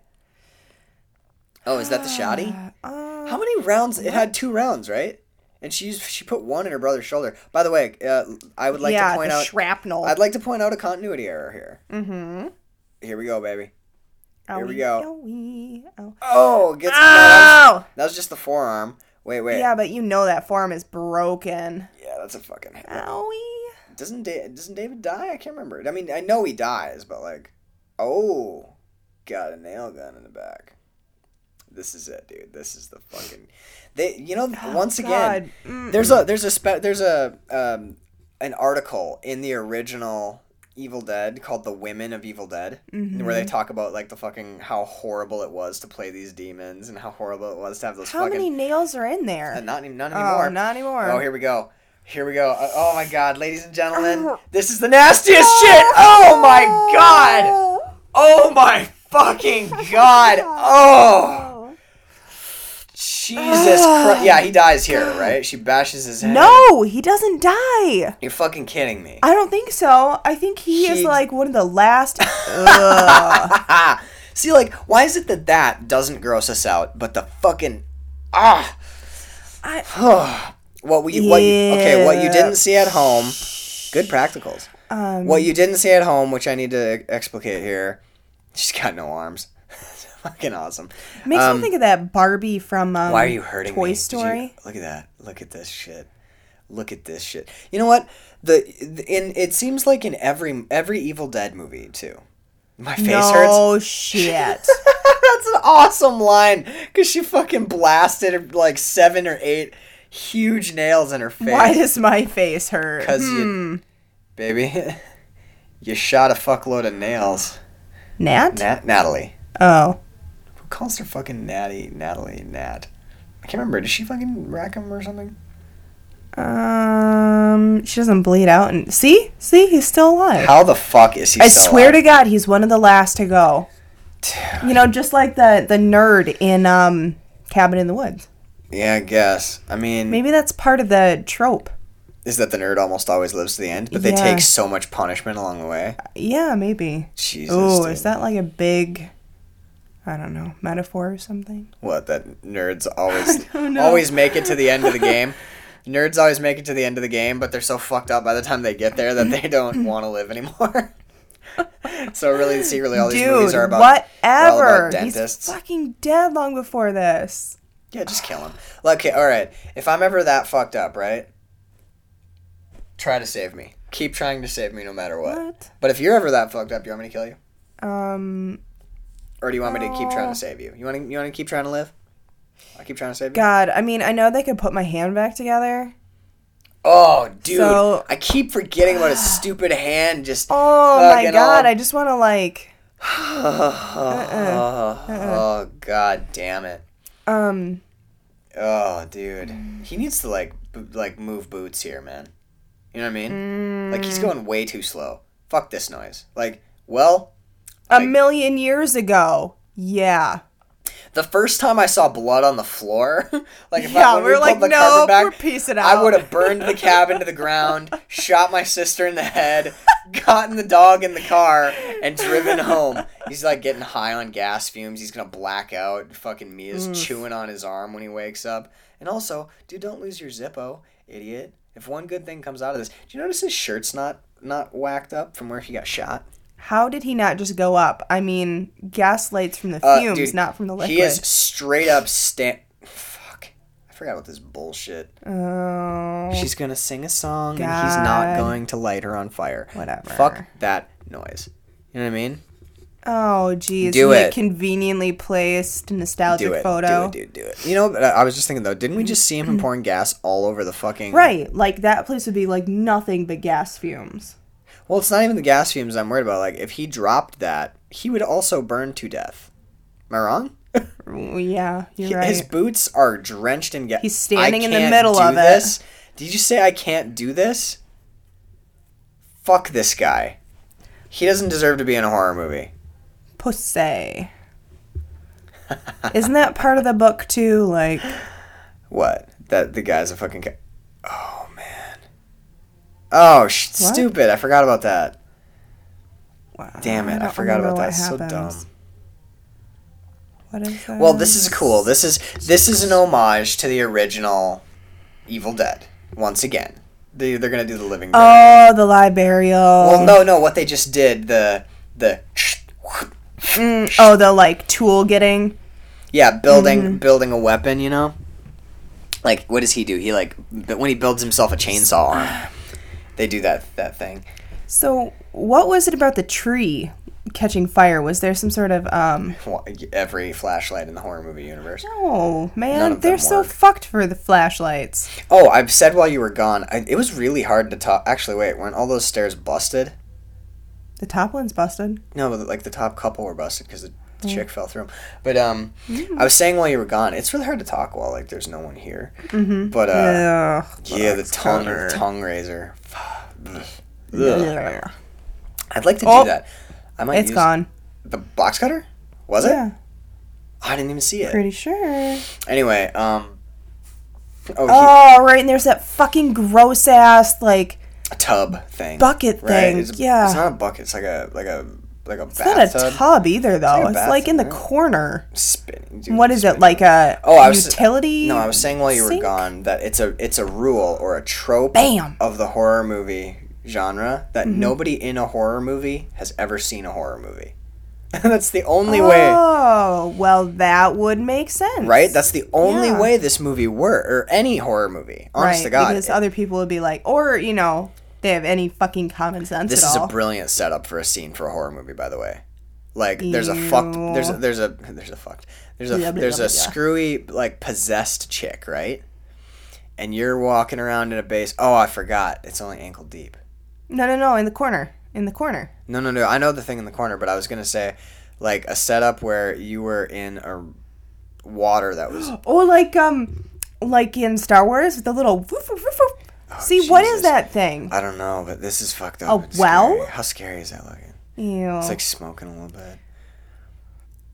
B: Oh, is that the shoddy?
C: Uh,
B: How many rounds? It had two rounds, right? And she used, she put one in her brother's shoulder. By the way, uh, I would like
C: yeah,
B: to point out.
C: shrapnel.
B: I'd like to point out a continuity error here.
C: mm-hmm.
B: Here we go, baby. Here we go.
C: owie, ow.
B: Oh, gets no, that, was, that was just the forearm. Wait, wait.
C: Yeah, but you know that forearm is broken.
B: Yeah, that's a fucking.
C: Owie.
B: Doesn't da- doesn't David die? I can't remember. I mean, I know he dies, but like, oh, got a nail gun in the back. This is it, dude. This is the fucking. They, you know, once again,
C: Oh, God. Mm.
B: there's a there's a spe- there's a um an article in the original Evil Dead called "The Women of Evil Dead,"
C: Mm-hmm.
B: where they talk about like the fucking how horrible it was to play these demons and how horrible it was to have those
C: How
B: fucking.
C: many nails are in there?
B: Uh, not, not anymore.
C: Oh, not anymore.
B: Oh, here we go. Here we go. Uh, oh my god, ladies and gentlemen. This is the nastiest shit. Oh my god. Oh my fucking god. Oh. Jesus Christ. Yeah, he dies here, right? She bashes his head.
C: No, he doesn't die.
B: You're fucking kidding me.
C: I don't think so. I think he is like one of the last.
B: See, like, why is it that that doesn't gross us out, but the fucking ah,
C: I,
B: what we what you, okay, what you didn't see at home, good practicals.
C: um,
B: What you didn't see at home, which I need to explicate here, she's got no arms. fucking awesome.
C: makes
B: Um,
C: me think of that Barbie from um,
B: Why are you hurting
C: Toy
B: me? Did you-
C: Story.
B: look at that. Look at this shit. Look at this shit. You know what? The in it seems like in every every Evil Dead movie too. My face hurts.
C: Oh shit.
B: That's an awesome line because she fucking blasted like seven or eight huge nails in her face.
C: Why does my face hurt?
B: Because
C: Hmm.
B: you, baby, you shot a fuckload of nails.
C: Nat?
B: Nat, Natalie.
C: Oh.
B: Calls her fucking Natty, Natalie, Nat? I can't remember. Did she fucking rack him or something?
C: Um, she doesn't bleed out. And see, see, he's still alive.
B: How the fuck is he?
C: I swear
B: alive?
C: to God, he's one of the last to go. You know, just like the the nerd in um Cabin in the Woods.
B: Yeah, I guess. I mean,
C: Maybe that's part of the trope.
B: is that the nerd almost always lives to the end, but they
C: Yeah.
B: take so much punishment along the way.
C: Yeah, maybe.
B: Jesus.
C: Oh, is that like a big, I don't know, metaphor or something?
B: what? That nerds always always make it to the end of the game. Nerds always make it to the end of the game, but they're so fucked up by the time they get there that they don't want to live anymore. so really, secretly, all these movies are about all
C: whatever.
B: about dentists.
C: He's fucking dead long before this.
B: Yeah, just kill him. Okay, all right. If I'm ever that fucked up, right? Try to save me. Keep trying to save me no matter what.
C: What?
B: But if you're ever that fucked up, you want me to kill you,
C: Um,
B: or do you want me to keep trying to save you? You want to you want to keep trying to live? I keep trying to save you.
C: God, I mean, I know they could put my hand back together.
B: Oh, dude!
C: So-
B: I keep forgetting about his stupid hand. Just
C: Oh my God,
B: all-
C: I just want to like,
B: oh, oh, god damn it!
C: um,
B: Oh, dude, he needs to like bo- like move boots here, man. You know what I mean?
C: Mm.
B: Like he's going way too slow. Fuck this noise. Like, well,
C: a
B: Like-
C: million years ago. Yeah.
B: the first time I saw blood on the floor, like if
C: Yeah,
B: I,
C: we're like,
B: pulled the
C: "Nope,
B: carpet back,
C: we're piecing
B: I
C: out."
B: would have burned the cabin to the ground, shot my sister in the head, gotten the dog in the car, and driven home. He's like getting high on gas fumes. He's gonna black out. Fucking Mia's mm. chewing on his arm when he wakes up. And also, dude, don't lose your Zippo, idiot. If one good thing comes out of this, do you notice his shirt's not not whacked up from where he got shot?
C: How did he not just go up? I mean, gas lights from the
B: Uh,
C: fumes,
B: dude,
C: not from the liquid.
B: He is straight up stand. Fuck. I forgot about this bullshit.
C: Oh,
B: She's gonna sing a song and he's not going to light her on fire.
C: Whatever.
B: Fuck that noise. You know what I mean?
C: oh, geez.
B: Do
C: he
B: it.
C: conveniently placed nostalgic
B: Do it.
C: photo.
B: Do it, dude. Do it. You know, I was just thinking though, didn't we just see him pouring gas all over the fucking?
C: Right, like that place would be like nothing but gas fumes.
B: Well, it's not even the gas fumes I'm worried about. Like, if he dropped that, he would also burn to death. Am I wrong?
C: Yeah, you're right.
B: His boots are drenched in gas.
C: He's standing in the middle of it.
B: this. Did you say I can't do this? Fuck this guy. He doesn't deserve to be in a horror movie.
C: Pussy. Isn't that part of the book too? Like,
B: What? That the guy's a fucking. Ca- oh. Oh, sh- stupid! I forgot about that.
C: wow,
B: Damn it! I,
C: don't
B: forgot about that. So dumb.
C: What is that?
B: Well, this is cool. This is this is an homage to the original Evil Dead. Once again, they they're gonna do the living. Dead.
C: Oh, the librarial.
B: Well, no, no. What they just did the the.
C: Mm, oh, the like tool getting.
B: Yeah, building
C: Mm-hmm.
B: building a weapon. You know, like what does he do? He like when he builds himself a chainsaw arm. They do that that thing.
C: So, what was it about the tree catching fire? Was there some sort of um?
B: Every flashlight in the horror movie universe.
C: Oh man, they're so fucked for the flashlights.
B: Oh, I've said while you were gone, I, it was really hard to talk. Actually, wait, weren't all those stairs busted?
C: The top one's busted.
B: No, but like the top couple were busted because the, the chick fell through 'em. But um, I was saying while you were gone, it's really hard to talk while like there's no one here. Mm-hmm. But uh,
C: Ugh.
B: yeah, the tongue
C: cutter.
B: tongue razor. Ugh. I'd like to
C: Oh,
B: do that. I might.
C: It's gone.
B: The box cutter? Was it?
C: Yeah,
B: I didn't even see it.
C: pretty sure.
B: Anyway, um. Oh, he-
C: Oh, right, and there's that fucking gross ass like
B: a tub thing.
C: bucket
B: right?
C: thing.
B: It's a-
C: yeah.
B: It's not a bucket. It's like a like a like a
C: It's not a tub either, though.
B: like
C: It's like, in the
B: right?
C: corner.
B: Spinning. dude,
C: What is it like a
B: Oh, I was
C: utility?
B: No, I was saying while you were gone that it's a it's a rule or a trope
C: Bam.
B: of the horror movie genre that
C: Mm-hmm.
B: nobody in a horror movie has ever seen a horror movie. That's the only way.
C: Oh, well, that would make sense.
B: Right? That's the only
C: Yeah.
B: way this movie work or any horror movie. Honest
C: right,
B: to God.
C: Because other people would be like, or, you know, they have any fucking common sense
B: this is
C: all.
B: a brilliant setup for a scene for a horror movie, by the way. Like there's a fucked there's a, there's a there's a fucked there's a
C: blah,
B: there's
C: blah,
B: a
C: blah.
B: screwy like possessed chick, right? And you're walking around in a base. Oh, I forgot. It's only ankle deep.
C: no, no, no, in the corner. In the corner.
B: No, no, no. I know the thing in the corner, but I was gonna say, like a setup where you were in a water that was.
C: Oh, like, um, like in Star Wars, the little woof, woof, woof, woof. See, what is
B: Oh,
C: that thing?
B: I don't know, but this is fucked up.
C: A
B: It's
C: well?
B: scary. How scary is that looking?
C: Ew.
B: It's like smoking a little bit.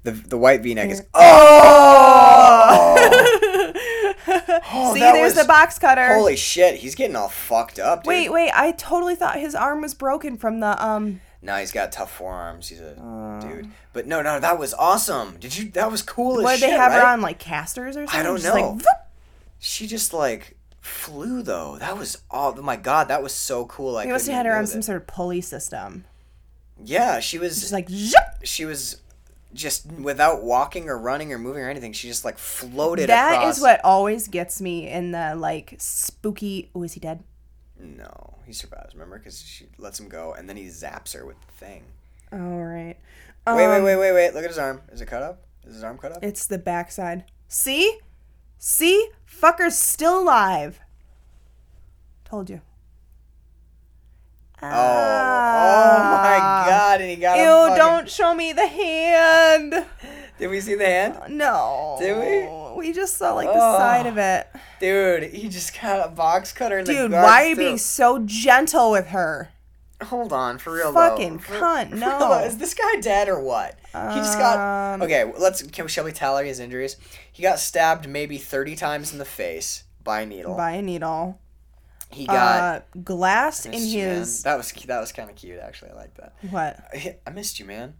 B: The the white V neck is. Oh!
C: See, there's
B: was-
C: the box cutter.
B: Holy shit, he's getting all fucked up, dude.
C: wait, wait, I totally thought his arm was broken from the, um,
B: No, he's got tough forearms. He's a
C: Uh.
B: dude. But no, no, that was awesome. Did you? That was cool as
C: what did
B: shit,
C: they have
B: right?
C: her on, like, casters or something?
B: I don't
C: Just
B: know. She just like flew though. That was all. Oh my god, that was so cool. I
C: They must have had her on some sort of pulley system.
B: Yeah, she was.
C: Just like, zip.
B: she was just without walking or running or moving or anything. She just like floated
C: That
B: across.
C: is what always gets me in the, like, spooky. Oh, is he dead?
B: No, he survives. Remember, because she lets him go, and then he zaps her with the thing.
C: All right.
B: wait, wait,
C: Um,
B: wait, wait, wait! Look at his arm. Is it cut up? Is his arm cut up?
C: It's the backside. See? See? Fucker's still alive. Told you.
B: oh, oh my god! And he got.
C: Ah. Ew,
B: fucking-
C: don't show me the hand.
B: Did we see the hand?
C: No.
B: Did we?
C: We just saw like the
B: Oh.
C: side of it.
B: Dude, he just got a box cutter in the
C: Dude, why are you
B: too.
C: being so gentle with her?
B: Hold on, for real
C: Fucking
B: though.
C: Cunt,
B: for
C: no.
B: Is this guy dead or what? he just got.
C: Um,
B: Okay, let's. Can shall we tally his injuries? He got stabbed maybe thirty times in the face by a needle.
C: By a needle.
B: he got.
C: uh, glass in
B: missed you, man.
C: his.
B: That was that was kind of cute actually. I like that.
C: What?
B: I, I missed you, man.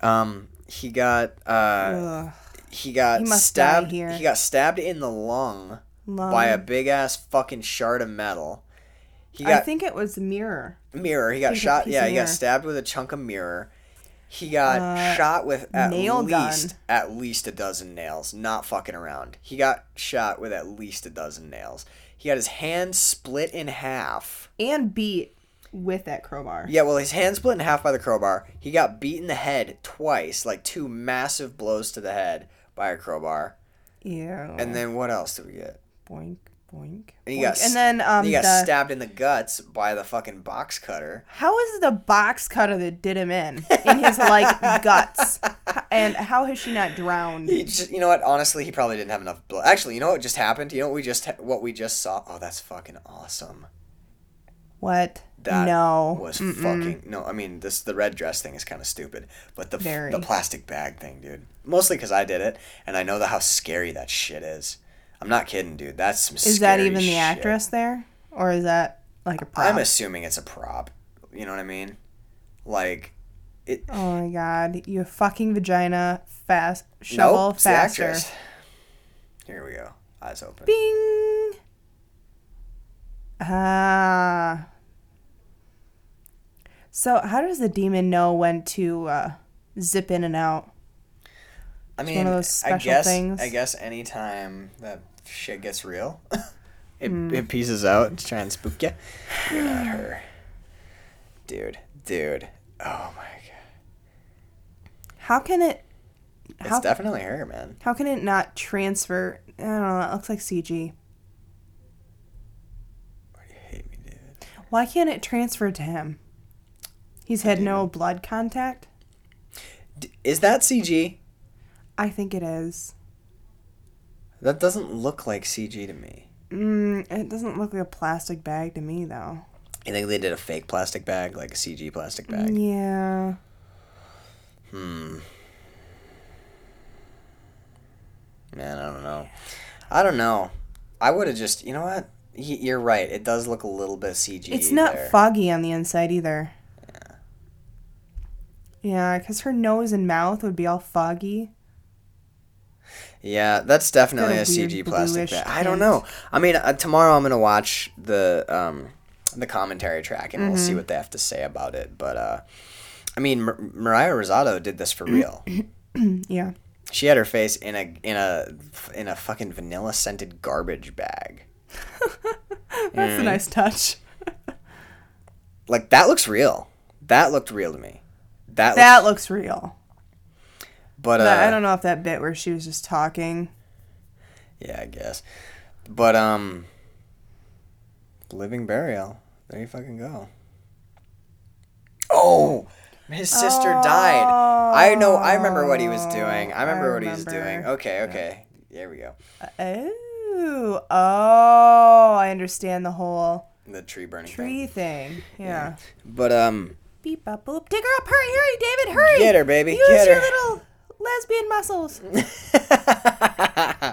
B: Um, he got. Uh,
C: Ugh.
B: he got
C: He
B: stabbed. He got stabbed in the lung by a big ass fucking shard of metal. He
C: I think it was mirror.
B: mirror. He got shot. Yeah, he got stabbed with a chunk of mirror. He got
C: Uh,
B: shot with at
C: nail gun.
B: least at least a dozen nails. Not fucking around. He got shot with at least a dozen nails. He got his hand split in half.
C: And beat with that crowbar.
B: Yeah, well, his hand split in half by the crowbar. He got beat in the head twice, like two massive blows to the head by a crowbar.
C: Yeah.
B: And then what else did we get?
C: boink, boink.
B: And he
C: boink.
B: got
C: and then um
B: he got
C: the,
B: stabbed in the guts by the fucking box cutter.
C: How is the box cutter that did him in in his like guts? And how has she not drowned?
B: He just, you know what? Honestly, he probably didn't have enough blood. Actually, you know what just happened? You know what we just what we just saw? Oh, that's fucking awesome.
C: What?
B: That
C: no.
B: was fucking no. I mean, this the red dress thing is kind of stupid, but the f- the plastic bag thing, dude. Mostly because I did it, and I know the how scary that shit is. I'm not kidding, dude. That's some.
C: Is that even the
B: shit.
C: actress there, or is that like a prop?
B: I'm assuming it's a prop. You know what I mean? Like, it.
C: oh my god! You fucking vagina fast shovel
B: nope, the
C: faster.
B: Here we go. Eyes open.
C: Bing. Ah. So how does the demon know when to uh, zip in and out?
B: I mean,
C: one of those
B: I guess
C: things.
B: I guess anytime that shit gets real, it,
C: Hmm.
B: it pieces out to try and spook you. You're not her, dude. Dude. Oh my god.
C: How can it?
B: It's definitely her, man.
C: how can it not transfer? I don't know. It looks like CG.
B: Why do you hate me, dude?
C: Why can't it transfer to him? He's had no blood contact.
B: D- is that CG?
C: I think it is.
B: That doesn't look like CG to me.
C: Mm, it doesn't look like a plastic bag to me, though.
B: You think they did a fake plastic bag, like a CG plastic bag?
C: Yeah.
B: Hmm. Man, I don't know. I don't know. I would have just, you know what? Y- You're right. It does look a little bit CG.
C: It's not
B: there.
C: foggy on the inside either. Yeah, because her nose and mouth would be all foggy.
B: Yeah, that's definitely a
C: a
B: CG plastic bag. I don't know. I mean, uh, tomorrow I'm gonna watch the um the commentary track and we'll
C: Mm-hmm.
B: see what they have to say about it. But uh, I mean, Mar- Mariah Rosado did this for real.
C: Yeah.
B: she had her face in a in a in a fucking vanilla scented garbage bag.
C: That's a nice touch.
B: Like that looks real. That looked real to me. That
C: That
B: looks,
C: looks real.
B: But uh,
C: I don't know if that bit where she was just talking.
B: Yeah, I guess. But um Living Burial. There you fucking go. Oh his sister died. I know I remember what he was doing. I remember what he was doing.
C: remember.
B: Okay, okay. There we go.
C: Oh, oh, I understand the whole
B: The tree burning
C: tree thing. Yeah.
B: But um
C: Beep up boop. Dig her up. Hurry, hurry, David, hurry.
B: Get her, baby,
C: Use
B: get
C: your
B: her.
C: little lesbian muscles.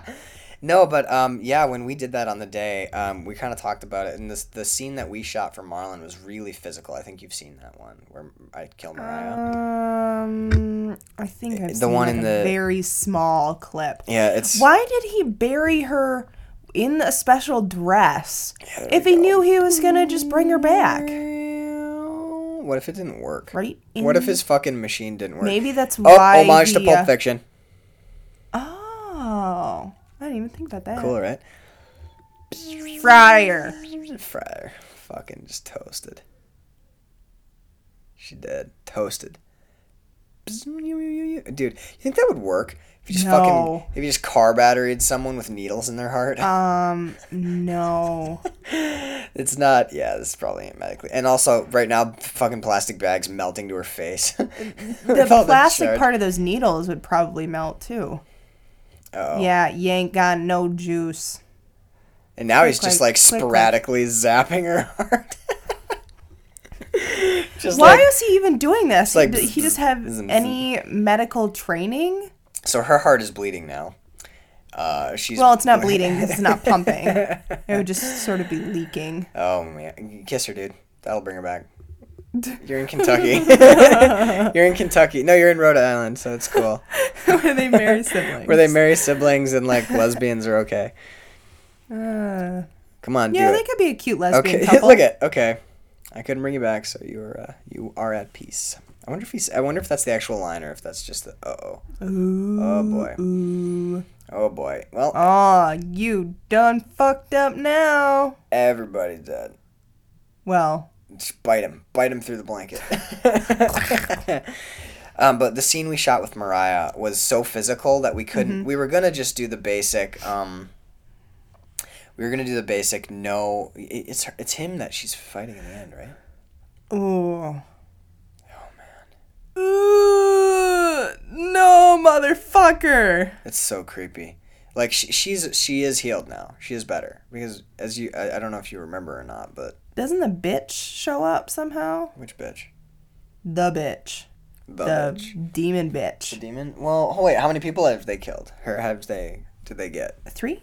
B: no, but um, yeah, when we did that on the day, um, we kind of talked about it, and this the scene that we shot for Marlon was really physical. I think you've seen that one where I kill Mariah.
C: Um, I think I've
B: The
C: seen
B: one
C: like
B: in
C: a
B: the-
C: very small clip.
B: yeah, it's
C: Why did he bury her in a special dress
B: there
C: if he
B: go.
C: knew he was gonna just bring her back?
B: What if it didn't work?
C: Right.
B: What if his fucking machine didn't work?
C: Maybe that's
B: oh,
C: why.
B: homage to
C: he,
B: Pulp
C: uh,
B: Fiction.
C: Oh, I didn't even think about that.
B: Cool, right?
C: Fryer.
B: Fryer, fucking just toasted. She did toasted. Dude, you think that would work? If you just
C: No.
B: fucking if you just car batteried someone with needles in their heart?
C: Um, no.
B: it's not. Yeah, this is probably ain't medically. And also, right now, fucking plastic bags melting to her face.
C: The plastic part of those needles would probably melt too.
B: Oh.
C: Yeah, you ain't got no juice.
B: And now he's just like
C: quick.
B: sporadically zapping her heart. just
C: Why
B: like
C: is he even doing this?
B: like
C: Did he just have any medical training?
B: So her heart is bleeding now. Uh, she's
C: Well, it's not bleeding it's not pumping. It would just sort of be leaking.
B: Oh man, kiss her, dude. That'll bring her back. You're in Kentucky. you're in Kentucky. No, you're in Rhode Island, so it's cool.
C: Where they marry siblings.
B: Where they marry siblings and like lesbians are okay.
C: Uh,
B: Come on,
C: yeah, they
B: it.
C: could be a cute lesbian
B: Okay,
C: couple.
B: look at okay. I couldn't bring you back, so you are uh, you are at peace. I wonder if he's. I wonder if that's the actual line or if that's just the. Uh oh. Oh boy.
C: Ooh.
B: Oh boy. Well,
C: Aw, you done fucked up now.
B: everybody's dead.
C: Well,
B: Just bite him. Bite him through the blanket. um, but the scene we shot with Mariah was so physical that we couldn't. We were gonna just do the basic. Um, we were gonna do the basic. No, it's her- it's him that she's fighting in the end, right?
C: ooh. Oh. Ooh, no, motherfucker.
B: It's so creepy. Like she, she's she is healed now. She is better because as you I, I don't know if you remember or not, but
C: Doesn't the bitch show up somehow?
B: which bitch?
C: The bitch.
B: The,
C: The
B: bitch.
C: demon bitch.
B: The demon. Well, oh wait, how many people have they killed? Her have they? Did they get?
C: Three?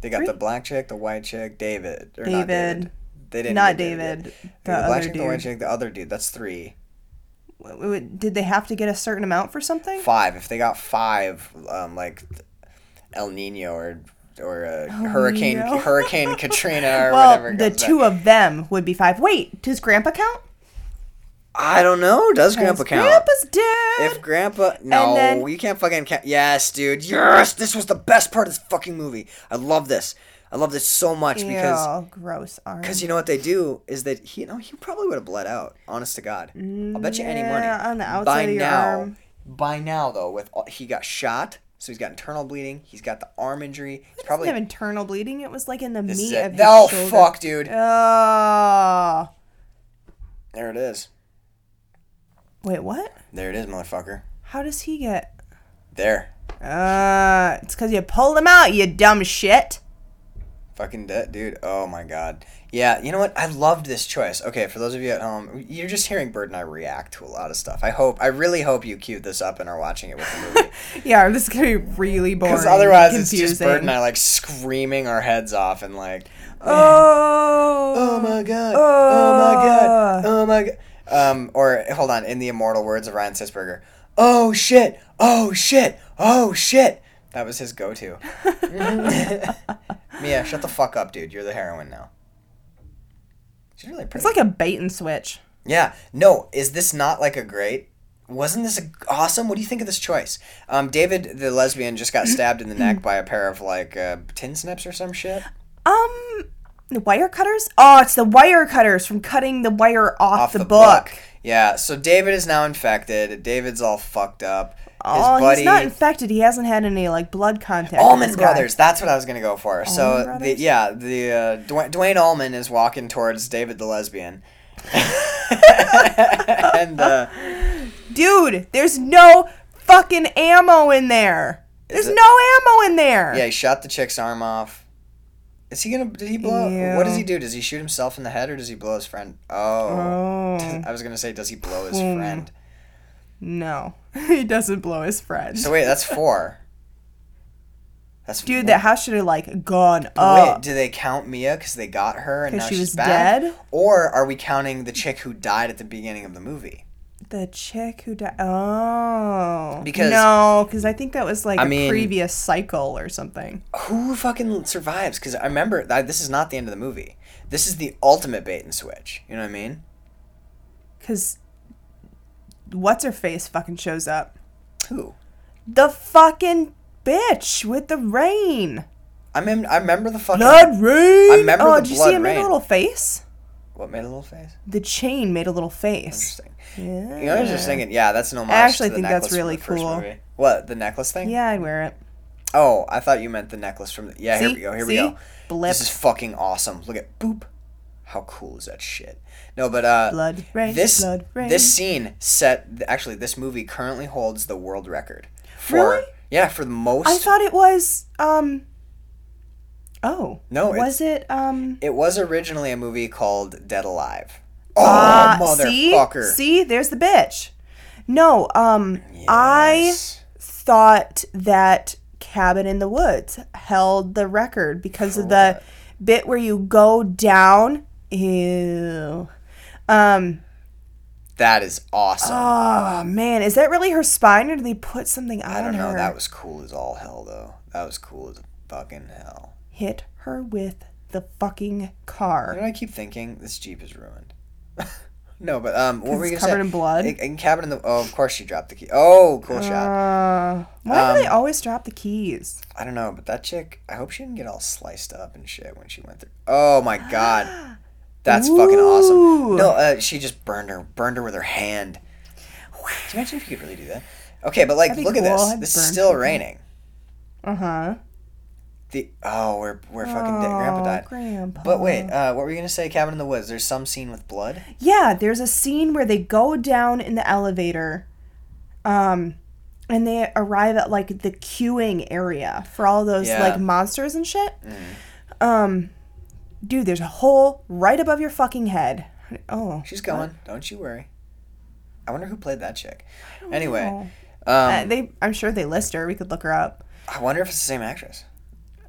B: They got
C: Three?
B: the black chick, the white chick, David. Or Not
C: David.
B: David. They didn't.
C: Not
B: get
C: David. The,
B: the black
C: other
B: chick, the white chick, the other dude. That's three.
C: Did they have to get a certain amount for something?
B: Five. If they got five, um, like El Nino or or uh, Hurricane? Hurricane Katrina or
C: well,
B: whatever.
C: the
B: back.
C: two of them would be five. Wait, does Grandpa count?
B: I don't know. Does Grandpa count?
C: Grandpa's dead.
B: If Grandpa, no,
C: then-
B: you can't fucking count. Yes, dude. Yes, this was the best part of this fucking movie. I love this. I love this so much because
C: gross arm.
B: because you know what they do is that he, you know, he probably would have bled out. Honest to God, I'll bet you any money.
C: Yeah, on the outside
B: by
C: of your
B: now,
C: arm.
B: by now though, with all, he got shot, so he's got internal bleeding. He's got the arm injury. He's
C: Probably have internal bleeding. It was like in the meat of his
B: Oh
C: shoulder.
B: fuck, dude.
C: Oh.
B: There it is.
C: Wait, what?
B: There it is, motherfucker.
C: How does he get?
B: There.
C: Uh, it's because you pulled him out, you dumb shit.
B: Fucking dead, dude. Oh my god. Yeah, you know what? I loved this choice. Okay, for those of you at home, you're just hearing Bird and I react to a lot of stuff. I hope, I really hope you queued this up and are watching it with the movie.
C: Yeah, this is gonna be really boring.
B: Because otherwise, it's just Bird and I like screaming our heads off and like,
C: Oh.
B: oh my god, oh my god, oh my god. Um, or hold on, in the immortal words of Ryan Sisberger, oh shit, oh shit, oh shit. That was his go-to. Mia, shut the fuck up, dude. You're the heroine now. She's really pretty.
C: It's like a bait and switch.
B: Yeah. No, is this not like a great? Wasn't this a, awesome? What do you think of this choice? Um, David, the lesbian, just got stabbed in the neck by a pair of like uh, tin snips or some shit
C: Um, the wire cutters? Oh, it's the wire cutters from cutting the wire off, the, book.
B: Yeah. So David is now infected. David's all fucked up. His
C: Oh,
B: buddy.
C: he's not infected. He hasn't had any like blood contact.
B: Allman
C: this guy.
B: Brothers. That's what I was gonna go for. so the yeah the uh, Dwayne, Duane Allman is walking towards David the lesbian, and uh,
C: Dude, there's no fucking ammo in there. There's
B: it-
C: no ammo in there.
B: yeah, he shot the chick's arm off. Is he gonna? Did he blow? What does he do? Does he shoot himself in the head or does he blow his friend? Oh,
C: Oh.
B: I was gonna say, does he blow his
C: Hmm.
B: friend?
C: No, he doesn't blow his friend.
B: So wait, that's four. That's
C: Dude, that house should have like gone
B: Wait,
C: up.
B: do they count Mia because they got her and now
C: she
B: she's
C: was
B: back?
C: dead?
B: Or are we counting the chick who died at the beginning of the movie?
C: The chick who died. Oh,
B: Because-
C: no, because I think that was like
B: I
C: a
B: mean-
C: previous cycle or something.
B: Who fucking survives? Because I remember that this is not the end of the movie. This is the ultimate bait and switch. You know what I mean?
C: Because what's her face fucking shows up.
B: Who?
C: The fucking bitch with the rain.
B: I mem- I remember the fucking.
C: Blood rain.
B: I remember
C: oh,
B: the
C: did you
B: blood
C: see it made
B: rain.
C: a little face?
B: What made a little face?
C: The chain made a little face.
B: Interesting.
C: Yeah.
B: You know, I was just thinking, yeah, that's an homage.
C: I actually think that's really cool.
B: What the necklace thing?
C: Yeah, I'd wear it.
B: Oh, I thought you meant the necklace from the. Yeah, here we go. Here we go.
C: Blip.
B: This is fucking awesome. Look at boop. How cool is that shit? No, but uh,
C: Blood rain,
B: this
C: blood rain.
B: this scene set. Actually, this movie currently holds the world record. For,
C: Really?
B: Yeah, for the most.
C: I thought it was um. Oh
B: No,
C: was it um?
B: it was originally a movie called Dead Alive. Oh,
C: uh,
B: motherfucker!
C: See, see, there's the bitch. No, um, I thought that Cabin in the Woods held the record because of the bit where you go down. Ew. Um.
B: That is awesome.
C: Oh man, is that really her spine, or did they put something on her?
B: I don't know.
C: her?
B: That was cool as all hell, though. That was cool as fucking hell.
C: Hit her with the fucking
B: You know
C: car.
B: what I keep thinking? This Jeep is ruined. no, but um, what were you gonna
C: covered
B: say?
C: in blood?
B: In, in cabin in the. Oh, of course she dropped the key. Oh, cool shot.
C: Uh, why do they
B: Um,
C: always drop the keys?
B: I don't know, but that chick. I hope she didn't get all sliced up and shit when she went through. Oh my god, that's fucking awesome. No, uh, she just burned her, burned her with her hand. Can you imagine if you could really do that? Okay, but like, look at this.
C: I'd
B: This is still raining.
C: Uh huh.
B: The oh, we're we're fucking dead. grandpa died.
C: Grandpa.
B: But wait, uh, what were you gonna say? Cabin in the woods. There's some scene with blood.
C: Yeah, there's a scene where they go down in the elevator, um, and they arrive at like the queuing area for all those
B: Yeah.
C: like monsters and shit.
B: Mm.
C: Um, dude, there's a hole right above your fucking head. Oh,
B: She's going. Don't you worry. I wonder who played that chick. Anyway,
C: know.
B: um,
C: Uh, they, I'm sure they list her. We could look her up.
B: I wonder if it's the same actress.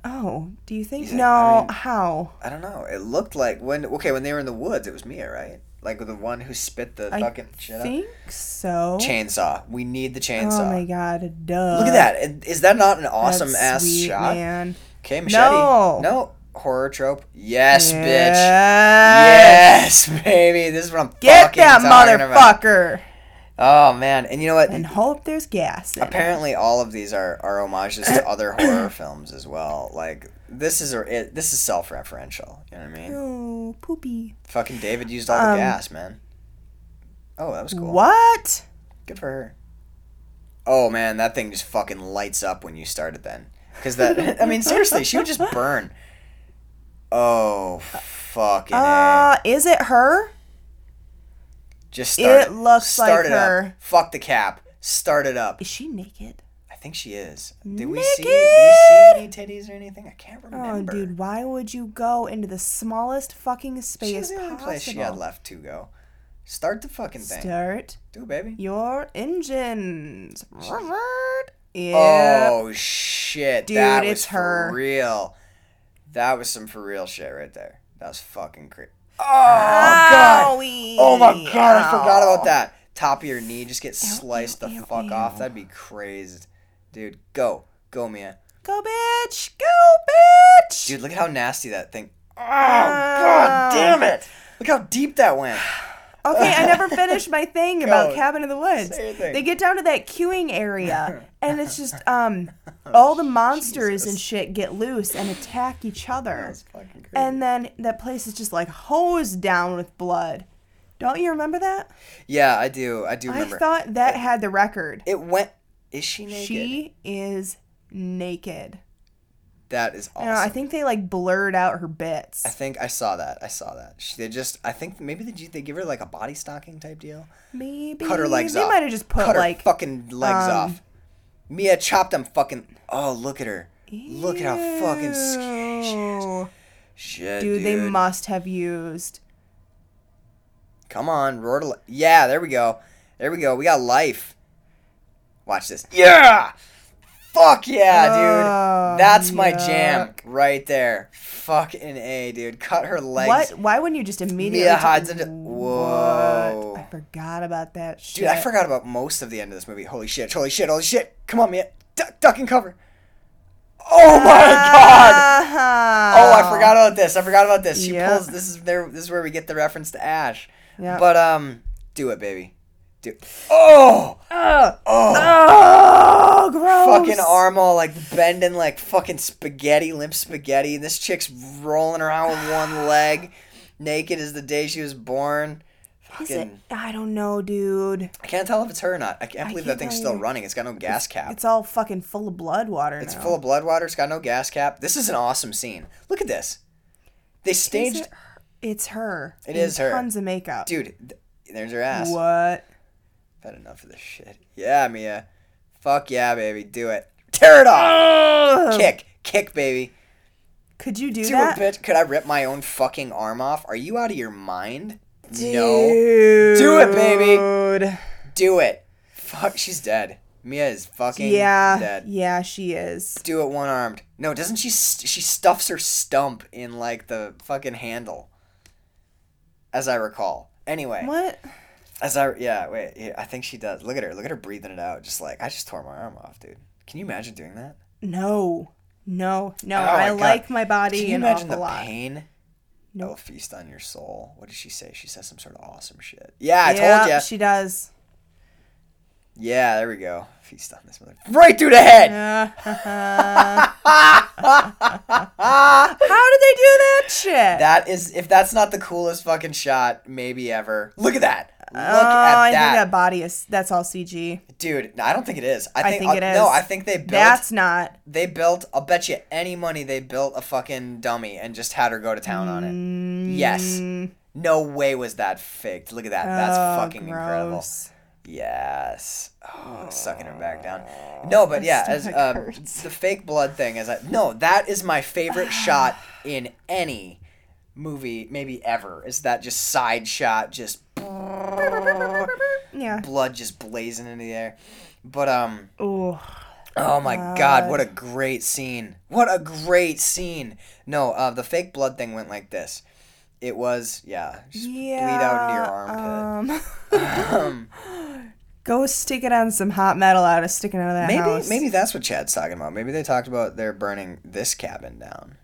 C: Oh, do you think?
B: You think-
C: no,
B: I mean-
C: how?
B: I don't know. It looked like when okay when they were in the woods, it was Mia, right? Like the one who spit the
C: I
B: fucking shit out.
C: think so.
B: Chainsaw. We need the chainsaw.
C: Oh my god, duh.
B: Look at that. Is that not an awesome
C: That's
B: ass
C: sweet,
B: shot?
C: man.
B: Okay, machete.
C: No.
B: No. Horror trope. Yes, bitch.
C: Yes.
B: Baby. This is what I'm
C: Get that
B: about.
C: motherfucker.
B: Oh man, and you know what?
C: And hope there's gas.
B: Apparently, all of these are, are homages to other horror films as well. Like this is a it, this is self referential. You know what I mean?
C: Oh, poopy.
B: Fucking David used all the
C: Um,
B: gas, man. Oh, that was cool.
C: What?
B: Good for her. Oh man, that thing just fucking lights up when you start it. Then, because that I mean seriously, she would just burn. Oh fucking! A.
C: Uh, is it her?
B: Just start
C: it looks
B: Start
C: like
B: it
C: her.
B: Up. Fuck the cap. Start it up.
C: Is she naked?
B: I think she is. Did we see? Did we see any titties or anything? I can't remember.
C: Oh, dude, why would you go into the smallest fucking space
B: was the only
C: possible?
B: place she had left to go. Start the fucking thing.
C: Start
B: Do it, baby.
C: your engines. Yep.
B: Oh shit!
C: Dude,
B: that was
C: it's
B: for
C: her.
B: real. That was some for real shit right there. That was fucking crazy. Oh god!
C: Owie.
B: Oh my god! I forgot about that. Top of your knee just get sliced
C: ew,
B: the
C: ew,
B: fuck
C: ew.
B: off. That'd be crazy, dude. Go, go, Mia.
C: Go, bitch! Go, bitch!
B: Dude, look at how nasty that thing. Oh
C: Ow.
B: god damn it! Look how deep that went.
C: Okay, I never finished my thing about Cabin in the Woods.
B: Say your thing.
C: They get down to that queuing area, and it's just um, all the monsters and shit get loose and attack each other,
B: That's fucking crazy.
C: and then that place is just like hosed down with blood. Don't you remember that?
B: yeah, I do. I do remember.
C: I thought that had the record.
B: it went. Is she naked?
C: She is naked.
B: That is awesome.
C: Know, I think they like blurred out her bits.
B: I think I saw that. I saw that. She, they just. I think maybe they they give her like a body stocking type deal.
C: Maybe
B: Cut her legs
C: they
B: off.
C: might have just put
B: Cut her
C: like
B: fucking legs
C: um,
B: off. Mia chopped them fucking. Oh, look at her. Look at how fucking scary she is. Shit,
C: Dude,
B: dude.
C: they must have used.
B: Come on, roar to li- Yeah, there we go. There we go. We got life. Watch this. Yeah. Fuck yeah,
C: Oh,
B: dude. That's my jam right there. Fucking a, dude. Cut her legs.
C: What? Why wouldn't you just immediately?
B: Mia hides into-
C: What?
B: Whoa.
C: I forgot about that shit.
B: Dude, I forgot about most of the end of this movie. Holy shit! Holy shit! Holy shit! Come on, Mia. Duck, duck and cover. Oh my god!
C: god!
B: Oh, I forgot about this. I forgot about this. She
C: Yep.
B: pulls. This is there. This is where we get the reference to Ash.
C: Yep.
B: But um, do it, baby. Do. Oh.
C: Ugh.
B: Oh.
C: Oh, gross.
B: fucking arm all like bending like fucking spaghetti, limp spaghetti. And this chick's rolling around with one leg, naked as the day she was born.
C: Is it? I don't know, dude.
B: I can't tell if it's her or not. I can't believe that
C: can't
B: thing's still
C: you.
B: running. It's got no gas cap.
C: It's all fucking full of blood water
B: It's
C: now.
B: full of blood water. It's got no gas cap. This is an awesome scene. Look at this. They staged,
C: it? It's her.
B: It her.
C: Tons of makeup.
B: dude. Th- there's her ass.
C: What?
B: I've had enough of this shit. Yeah, Mia. Fuck yeah, baby. Do it. Tear it off.
C: Ugh.
B: Kick, kick, baby.
C: Could you do
B: Do
C: that?
B: it, bitch. Could I rip my own fucking arm off? Are you out of your mind? No.
C: Dude.
B: Do it, baby. Do it. Fuck, she's dead. Mia is fucking
C: Yeah.
B: dead.
C: Yeah, she is.
B: Do it one armed. No, doesn't she? St- she stuffs her stump in like the fucking handle. As I recall. Anyway,
C: What?
B: As I yeah wait yeah, I think she does. Look at her. Look at her breathing it out. Just like I just tore my arm off, dude. Can you imagine doing that?
C: No. No. No.
B: Oh
C: I
B: God.
C: like my body
B: Can you imagine the
C: lot.
B: pain?
C: Nope.
B: Oh, feast on your soul. What did she say? She says some sort of awesome shit. Yeah, I
C: yeah,
B: told you.
C: She does.
B: Yeah, there we go. Feast on this mother. Right through the head. Uh-huh.
C: How did they do that shit?
B: That is, if that's not the coolest fucking shot maybe ever. Look at that. Look
C: oh,
B: at
C: I
B: that.
C: think that body is. That's all CG.
B: Dude, I don't think it is. I
C: I
B: think,
C: think
B: uh,
C: it
B: No. I think they built.
C: That's not.
B: They built. I'll bet you any money they built a fucking dummy and just had her go to town on it. Yes.
C: Mm,
B: No way was that faked. Look at that. That's
C: oh,
B: fucking incredible. Yes. Oh, sucking her back down. No, but yeah, as um, the fake blood thing, is I no, that is my favorite shot in any movie, maybe ever. Is that just side shot, just
C: Yeah.
B: blood just blazing into the air. But um,
C: Oh.
B: oh my god, what a great scene! What a great scene! No, uh, the fake blood thing went like this. It was yeah,
C: Yeah.
B: bleed out into your armpit.
C: Um, go stick it on some hot metal out of sticking out of that
B: Maybe
C: house.
B: maybe that's what Chad's talking about. Maybe they talked about they're burning this cabin down.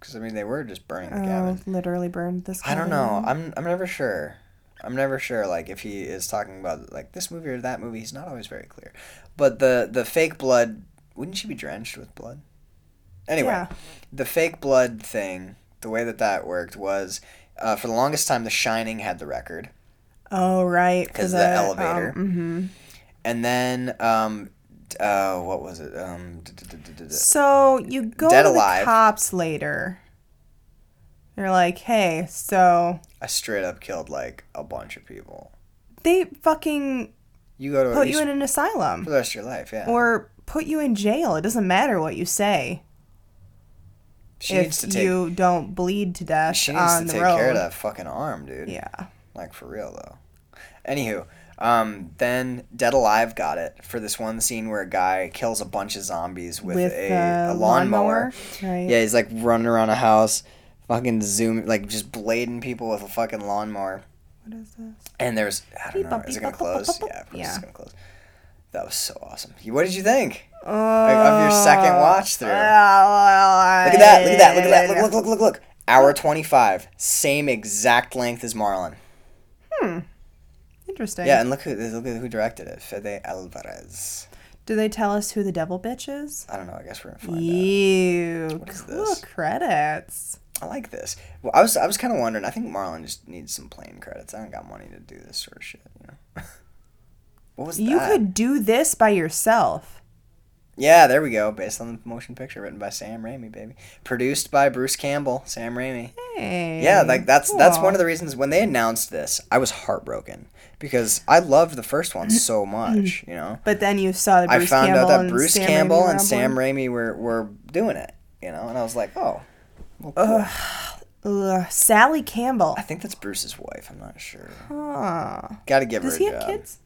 B: Because I mean, they were just burning the
C: Oh,
B: cabin.
C: literally burned this.
B: I don't know.
C: down.
B: I'm I'm never sure. I'm never sure. Like if he is talking about like this movie or that movie, he's not always very clear. But the the fake blood, wouldn't she be drenched with blood? Anyway,
C: Yeah.
B: the fake blood thing, the way that that worked was, uh, for the longest time, The Shining had the record.
C: Oh right,
B: 'Cause
C: for
B: the elevator.
C: mm-hmm
B: and then um, uh, what was it? Um, d- d- d- d- d-
C: So you go
B: Dead
C: to
B: Alive.
C: the cops later. They're like, hey, so
B: I straight up killed like a bunch of people.
C: they fucking
B: You go to
C: put
B: you
C: in an asylum
B: for the rest of your life, yeah.
C: or put you in jail. It doesn't matter what you say
B: she needs to
C: if
B: take
C: you don't bleed to death
B: she needs
C: on
B: to
C: the
B: take
C: road.
B: care of that fucking arm, dude.
C: Yeah.
B: Like for real though. Anywho, um, then Dead Alive got it for this one scene where a guy kills a bunch of zombies with,
C: With
B: a,
C: a
B: a lawnmower.
C: Right.
B: Yeah, he's like running around a house, fucking zoom, like just blading people with a fucking lawnmower.
C: What is this?
B: And there's I don't know, is it gonna close? Yeah, of it's gonna close. That was so awesome. What did you think?
C: Oh,
B: of your second watch through.
C: Look
B: Look at that! Look at that! Look at that! Look! Look! Look! Look! Look! Hour twenty-five, same exact length as Marlon.
C: Hmm. Interesting.
B: Yeah, and look who look at who directed it. Fede Alvarez.
C: Do they tell us who the devil bitch is?
B: I don't know. I guess we're gonna find out.
C: Ew.
B: What is
C: cool
B: this?
C: credits.
B: I like this. Well, I was I was kind of wondering. I think Marlon just needs some playing credits. I don't got money to do this sort of shit. You know. what was
C: You
B: that?
C: could do this by yourself.
B: Yeah, there we go. Based on the motion picture written by Sam Raimi, baby. Produced by Bruce Campbell, Sam Raimi.
C: Hey.
B: Yeah, like that's that's one of the reasons when they announced this, I was heartbroken because I loved the first one so much. You know,
C: But then you saw the
B: I found
C: Campbell
B: out that Bruce
C: Sam
B: Campbell and Sam. Raimi were were doing it. You know, and I was like, oh, well, cool.
C: Ugh, Sally Campbell.
B: I think that's Bruce's wife. I'm not sure.
C: Huh.
B: Got to give
C: Does
B: her
C: he
B: a
C: have
B: job.
C: kids?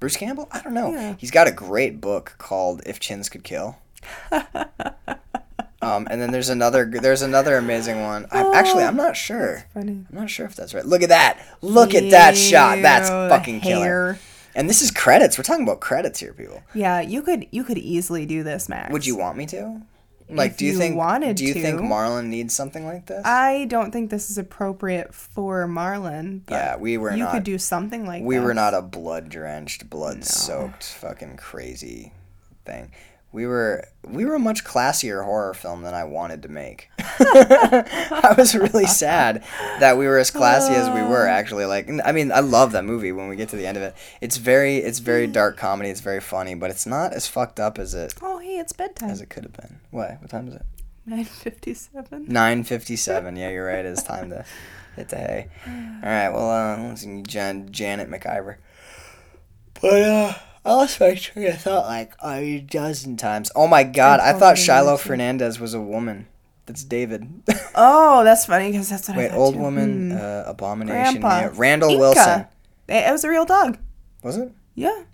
B: Bruce Campbell? I don't know.
C: Yeah.
B: He's got a great book called If Chins Could Kill. um, and then there's another there's another amazing one. I, actually, I'm not sure.
C: Funny.
B: I'm not sure if that's right. Look at that. Look at that shot. That's
C: Ew,
B: fucking killer.
C: hair.
B: And this is credits. We're talking about credits here, people.
C: Yeah, you could you could easily do this, Max.
B: Would you want me to? Like, do you,
C: you
B: think
C: wanted
B: do you think. Marlon needs something like this?
C: I don't think this is appropriate for Marlon. But
B: yeah, we were
C: you
B: not.
C: could do something like
B: we were not a blood drenched, blood soaked, fucking crazy thing. We were we were a much classier horror film than I wanted to make. I was really sad that we were as classy as we were. Actually, like I mean, I love that movie. When we get to the end of it, it's very it's very dark comedy. It's very funny, but it's not as fucked up as it
C: Oh, hey, it's bedtime.
B: as it could have been. What? What time is it?
C: Nine fifty-seven.
B: Nine fifty-seven. Yeah, you're right. It's time to hit the hay. All right. Well, uh, let's see, Jan- Janet McIver. But uh, I lost my train of thought like a dozen times. Oh my god! I thought Shiloh. Fernandez was a woman. That's David.
C: Oh, that's funny because that's what I
B: Wait,
C: thought
B: old
C: too.
B: woman,
C: Hmm.
B: uh, abomination.
C: Grandpa.
B: Randall
C: Inca.
B: Wilson.
C: It, was a real dog.
B: Was it?
C: Yeah.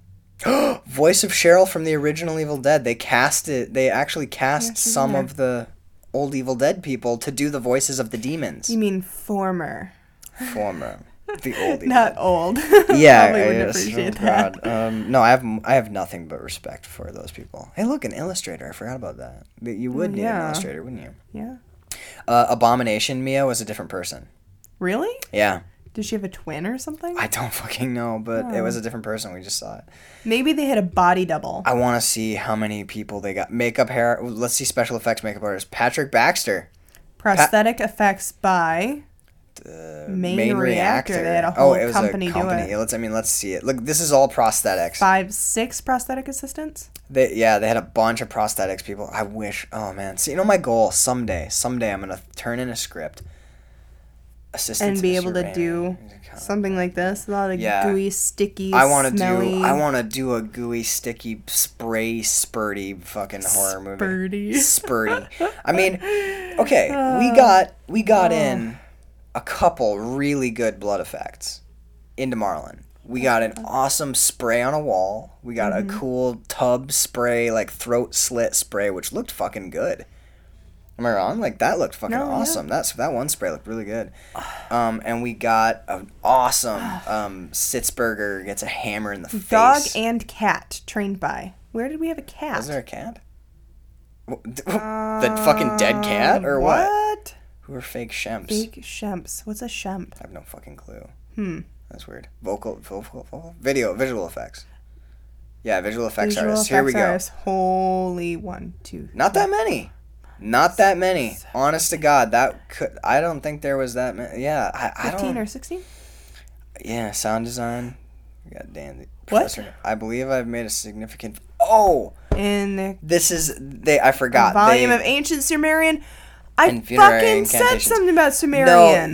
B: Voice of Cheryl from the original Evil Dead. They cast it. They actually cast some of the old Evil Dead people to do the voices of the demons.
C: You mean former,
B: Former, the old.
C: Not old.
B: yeah, yes,
C: appreciate
B: oh
C: that.
B: Um, no, I have I have nothing but respect for those people. Hey, look, an illustrator. I forgot about that. But You would need an illustrator, wouldn't you?
C: Yeah.
B: Uh, Abomination Mia was a different person.
C: Really?
B: Yeah,
C: Did she have a twin or something?
B: I don't fucking know, but it was
C: Oh.
B: a different person. We just saw it.
C: Maybe they had a body double.
B: I want to see how many people they got. Makeup, hair. Let's see special effects makeup artist Patrick Baxter.
C: Prosthetic effects by
B: Uh,
C: Main Reactor. They had a whole company do it.
B: Let's. I mean, let's see it. Look, this is all prosthetics.
C: five, six prosthetic assistants.
B: They yeah, they had a bunch of prosthetics people. I wish. Oh man, see, you know my goal someday. Someday I'm gonna turn in a script. Assistant
C: and be able to do something like this. A lot of
B: Yeah.
C: gooey, sticky,
B: I want to do. I want to do a gooey, sticky, spray, spurty, fucking horror movie.
C: spurty.
B: Spurty. I mean, okay,
C: Uh,
B: we got we
C: oh.
B: got in a couple really good blood effects into Marlon. We got an awesome spray on a wall. We got
C: Mm-hmm.
B: a cool tub spray, like throat slit spray, which looked fucking good. Am I wrong? Like that looked fucking
C: No, yeah.
B: awesome. That's that one spray looked really good. Um, and we got an awesome um, Sitzberger gets a hammer in the face.
C: Dog and cat trained by. Where did we have a cat?
B: Was there a cat? The fucking dead cat or what?
C: What?
B: Who are fake shemps?
C: Fake shemps. What's a shemp?
B: I have no fucking clue.
C: Hmm.
B: That's weird. Vocal, vocal, vocal, video, visual effects. Yeah, visual effects
C: Visual
B: artists. Here we
C: effects
B: go.
C: Holy one, two.
B: Not that many. Not that many. Honest to God, that could. I don't think there was that many. Yeah, I, I
C: Fifteen or sixteen?
B: Yeah, sound design. God damn.
C: What?
B: Professor, I believe I've made a significant. Oh,
C: In the
B: this is they. I forgot.
C: volume
B: they,
C: of ancient Sumerian. I fucking said something about Sumerian.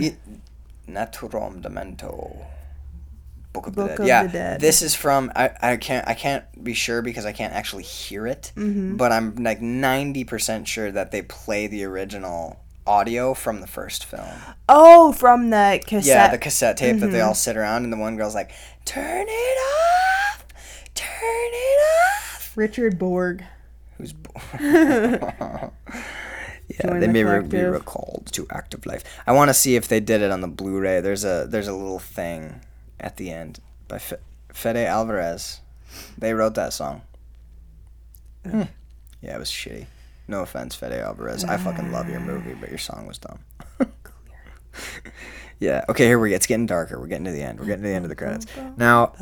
B: No, Naturom Demonto. Book of
C: Book
B: the Dead.
C: of
B: yeah,
C: the Dead.
B: this is from. I, I can't I can't be sure because I can't actually hear it.
C: Mm-hmm.
B: But I'm like ninety percent sure that they play the original audio from the first film.
C: oh, from the cassette.
B: Yeah, the cassette tape that they
C: Mm-hmm.
B: all sit around and the one girl's like, "Turn it off, turn it off."
C: Richard Borg.
B: Who's? bo- yeah, they
C: the
B: may re- be recalled to active life. I want to see if they did it on the Blu-ray. There's a there's a little thing at the end by Fe- Fede Alvarez. They wrote that song. Hmm. Yeah, it was shitty. No offense, Fede Alvarez. I fucking love your movie, but your song was dumb. Yeah. Okay, here we go. It's getting darker. We're getting to the end. We're getting to the end of the credits. Now,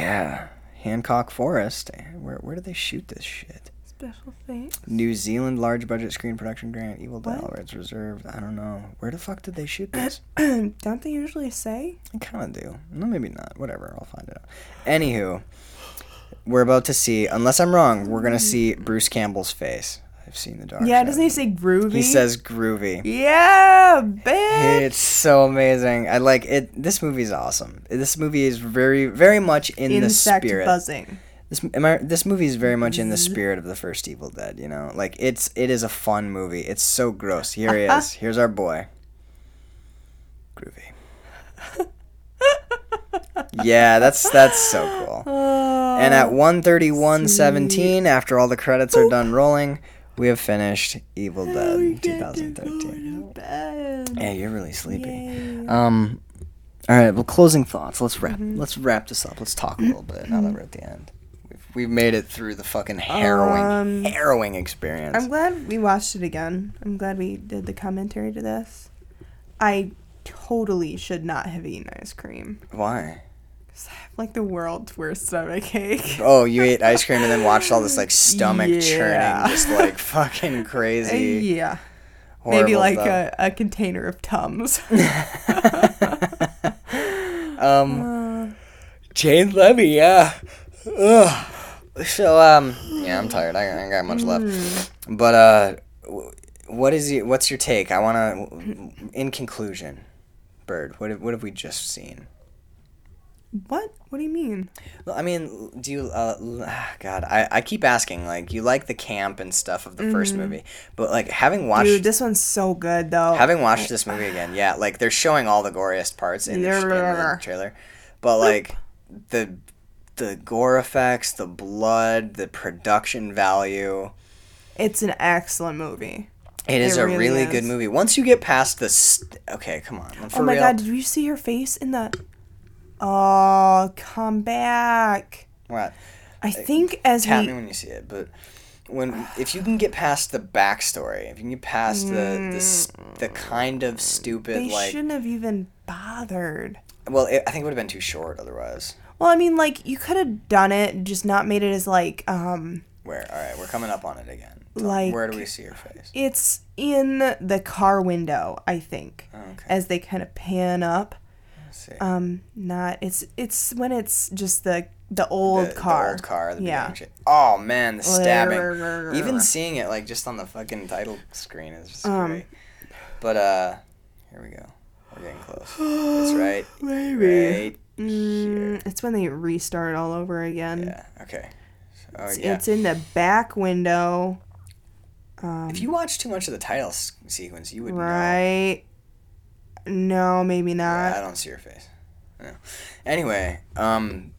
B: yeah, Hancock Forest. Where where did they shoot this shit?
C: Special thanks.
B: New Zealand large budget screen production grant. Evil Dead rights reserved. I don't know. Where the fuck did they shoot this?
C: Don't they usually say?
B: I kind of do. No, maybe not. Whatever. I'll find it out. Anywho, we're about to see. Unless I'm wrong, we're gonna see mm-hmm. Bruce Campbell's face. I've seen the dark.
C: Yeah, doesn't he say groovy?
B: He says groovy.
C: Yeah, bitch.
B: It's so amazing. I like it. This movie's awesome. This movie is very, very much in
C: Insect
B: the spirit.
C: buzzing.
B: This am I, this movie is very much in the spirit of the first Evil Dead. You know, like it's it is a fun movie. It's so gross. Here he is. Here's our boy. Groovy. yeah, that's that's so cool. And at 131.17, after all the credits are done rolling, we have finished Evil Dead 2013. Yeah, you're really sleepy. Um, all right. Well, closing thoughts. Let's wrap. Let's wrap this up. Let's talk a little bit now that we're at the end. We've, made it through the fucking harrowing,
C: Um,
B: harrowing experience.
C: I'm glad we watched it again. I'm glad we did the commentary to this. I totally should not have eaten ice cream.
B: Why?
C: I have like the world's worst stomach ache.
B: Oh, you ate ice cream and then watched all this like stomach
C: Yeah.
B: churning, just like fucking crazy.
C: yeah. Maybe like a, a container of Tums.
B: Um, Jane Levy, yeah. Ugh. So, um, yeah, I'm tired. I, I ain't got much left. But, uh, what is you, what's your take? I want to, in conclusion, Bird, what have, what have we just seen?
C: what? What do you mean?
B: Well, I mean, do you, uh, ah, God, I, I keep asking, like, you like the camp and stuff of the first movie, but, like, having watched,
C: Dude, this one's so good though.
B: having watched this movie again, yeah, like, they're showing all the goriest parts in the, in the trailer, but, like, the, the gore effects, the blood, the production value,
C: it's an excellent movie.
B: it is
C: It
B: a
C: really
B: really
C: is.
B: good movie. Once you get past the, st- okay, come on, for
C: oh my
B: real.
C: god, did you see her face in the Oh, come back.
B: What?
C: I uh, think as
B: tap
C: we
B: me when you see it. But when if you can get past the backstory, if you can get past the the, the mm. kind of stupid
C: they
B: like,
C: shouldn't have even bothered.
B: well, it, I think it would have been too short otherwise.
C: Well, I mean, like you could have done it, just not made it as like um
B: Where? All right, we're coming up on it again. Tell
C: Like-
B: where do we see your face?
C: it's in the car window, I think.
B: Okay,
C: As they kind of pan up.
B: let's see.
C: Um not it's it's when it's just the the old
B: the, the old car. The
C: Yeah.
B: shit. Oh man, the stabbing. Even seeing it like just on the fucking title screen is just
C: Um,
B: great. But uh, here we go. We're getting close. That's right.
C: Maybe.
B: Right.
C: Mm, it's when they restart all over again.
B: Yeah. Okay. So, oh,
C: It's,
B: yeah.
C: it's in the back window. Um,
B: If you watch too much of the title s- sequence, you would know.
C: right. No, maybe not.
B: Yeah, I don't see your face. No. Anyway, um,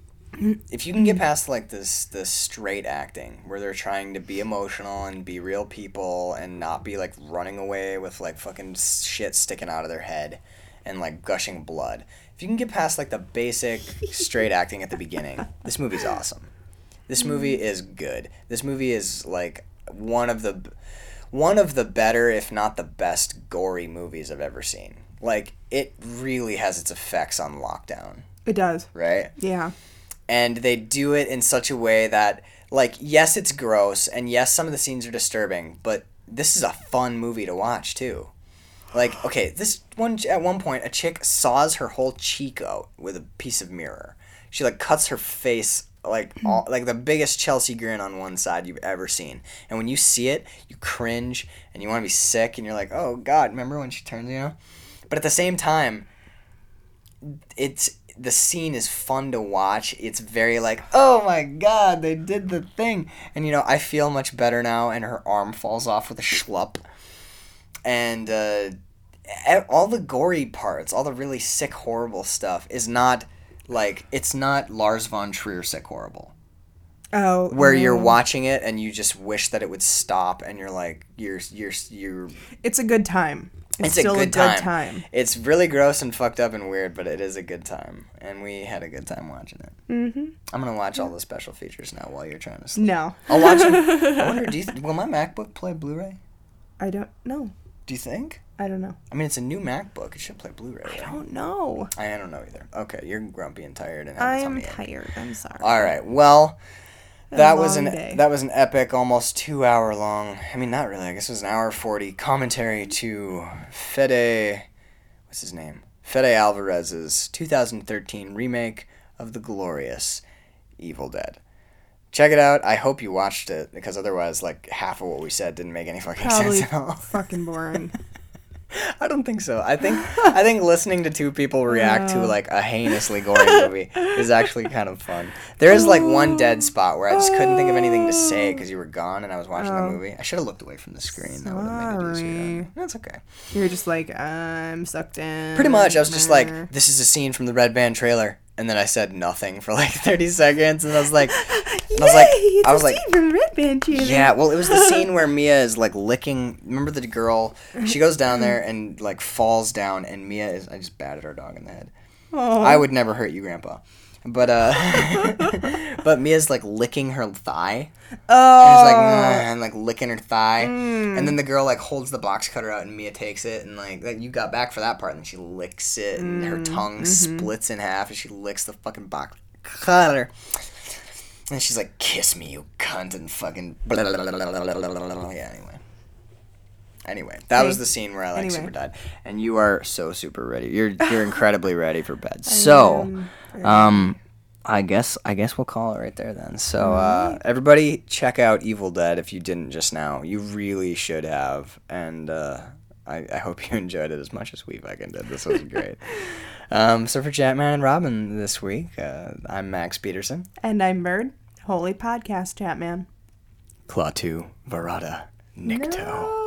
B: if you can get past like this the straight acting where they're trying to be emotional and be real people and not be like running away with like fucking shit sticking out of their head and like gushing blood. If you can get past like the basic straight acting at the beginning, this movie's awesome. This movie mm-hmm. is good. This movie is like one of the one of the better, if not the best, gory movies I've ever seen. Like it really has its effects on lockdown,
C: It does.
B: right?
C: Yeah.
B: And they do it in such a way that like yes, it's gross and yes, some of the scenes are disturbing, but this is a fun movie to watch too. Like, okay, this one at one point a chick saws her whole cheek out with a piece of mirror. She like cuts her face like hmm. all, like the biggest Chelsea grin on one side you've ever seen. And when you see it, you cringe and you want to be sick and you're like, "Oh god, remember when she turns, you know?" But at the same time, it's the scene is fun to watch. It's very like, oh my god, they did the thing, and you know I feel much better now. And her arm falls off with a schlup, and uh, all the gory parts, all the really sick, horrible stuff is not like it's not Lars von Trier sick horrible,
C: Oh.
B: where you're watching it and you just wish that it would stop, and you're like, you're you're you're
C: It's a good time. It's,
B: It's a good
C: a good
B: time.
C: time.
B: It's really gross and fucked up and weird, but it is a good time, and we had a good time watching it.
C: Mm-hmm.
B: I'm gonna watch all the special features now while you're trying to sleep.
C: No.
B: I'll watch them. I wonder, do you will my MacBook play Blu-ray?
C: I don't know.
B: Do you think?
C: I don't know.
B: I mean, it's a new MacBook. It should play Blu-ray.
C: I
B: right?
C: don't know.
B: I, I don't know either. Okay, you're grumpy and tired and have a
C: I'm
B: tummy ache.
C: tired. I'm sorry.
B: All right. Well, that was an
C: day.
B: that was an epic, almost two hour long. I mean, not really. I guess it was an hour forty commentary to Fede. What's his name? Fede Alvarez's 2013 remake of the glorious Evil Dead. Check it out. I hope you watched it because otherwise, like half of what we said didn't make any fucking
C: Probably
B: sense at all.
C: fucking boring.
B: I don't think so. I think I think listening to two people react to like a heinously gory movie is actually kind of fun. There is like one dead oh. spot where I just couldn't think of anything to say because you were gone and I was watching the
C: Oh.
B: movie. I should have looked away from the screen. That would have made it easier. That's okay.
C: You're just like I'm sucked in.
B: Pretty much, I was just like, "This is a scene from the Red Band trailer," and then I said nothing for like thirty seconds, and I was like, I was like,
C: Yay,
B: I was like,
C: from Red Band Channel.
B: Yeah, well, it was the scene where Mia is like licking. Remember the girl? She goes down there and like falls down, and Mia is. I just batted our dog in the head.
C: Oh.
B: I would never hurt you, Grandpa. But uh, but Mia's like licking her thigh.
C: Oh.
B: And like "Nah," and like licking her thigh,
C: Mm.
B: and then the girl like holds the box cutter out, and Mia takes it, and like that- you got back for that part, and then she licks it, and her
C: Mm-hmm.
B: tongue splits in half, and she licks the fucking box cutter. And she's like, "Kiss me, you cunt," and fucking. Blah, blah, blah, yeah. Anyway. Anyway, that
C: okay.
B: was the scene where I like
C: anyway.
B: super died, and you are so super ready. You're you're incredibly ready for bed. so, um, I guess I guess we'll call it right there then. So uh, everybody, check out Evil Dead if you didn't just now. You really should have, and uh, I, I hope you enjoyed it as much as we fucking did. This was great um, so for Chatman and Robin this week, uh, I'm Max Peterson.
C: And I'm Bird. Holy podcast, chat man.
B: Klaatu Barada Nikto.
C: No.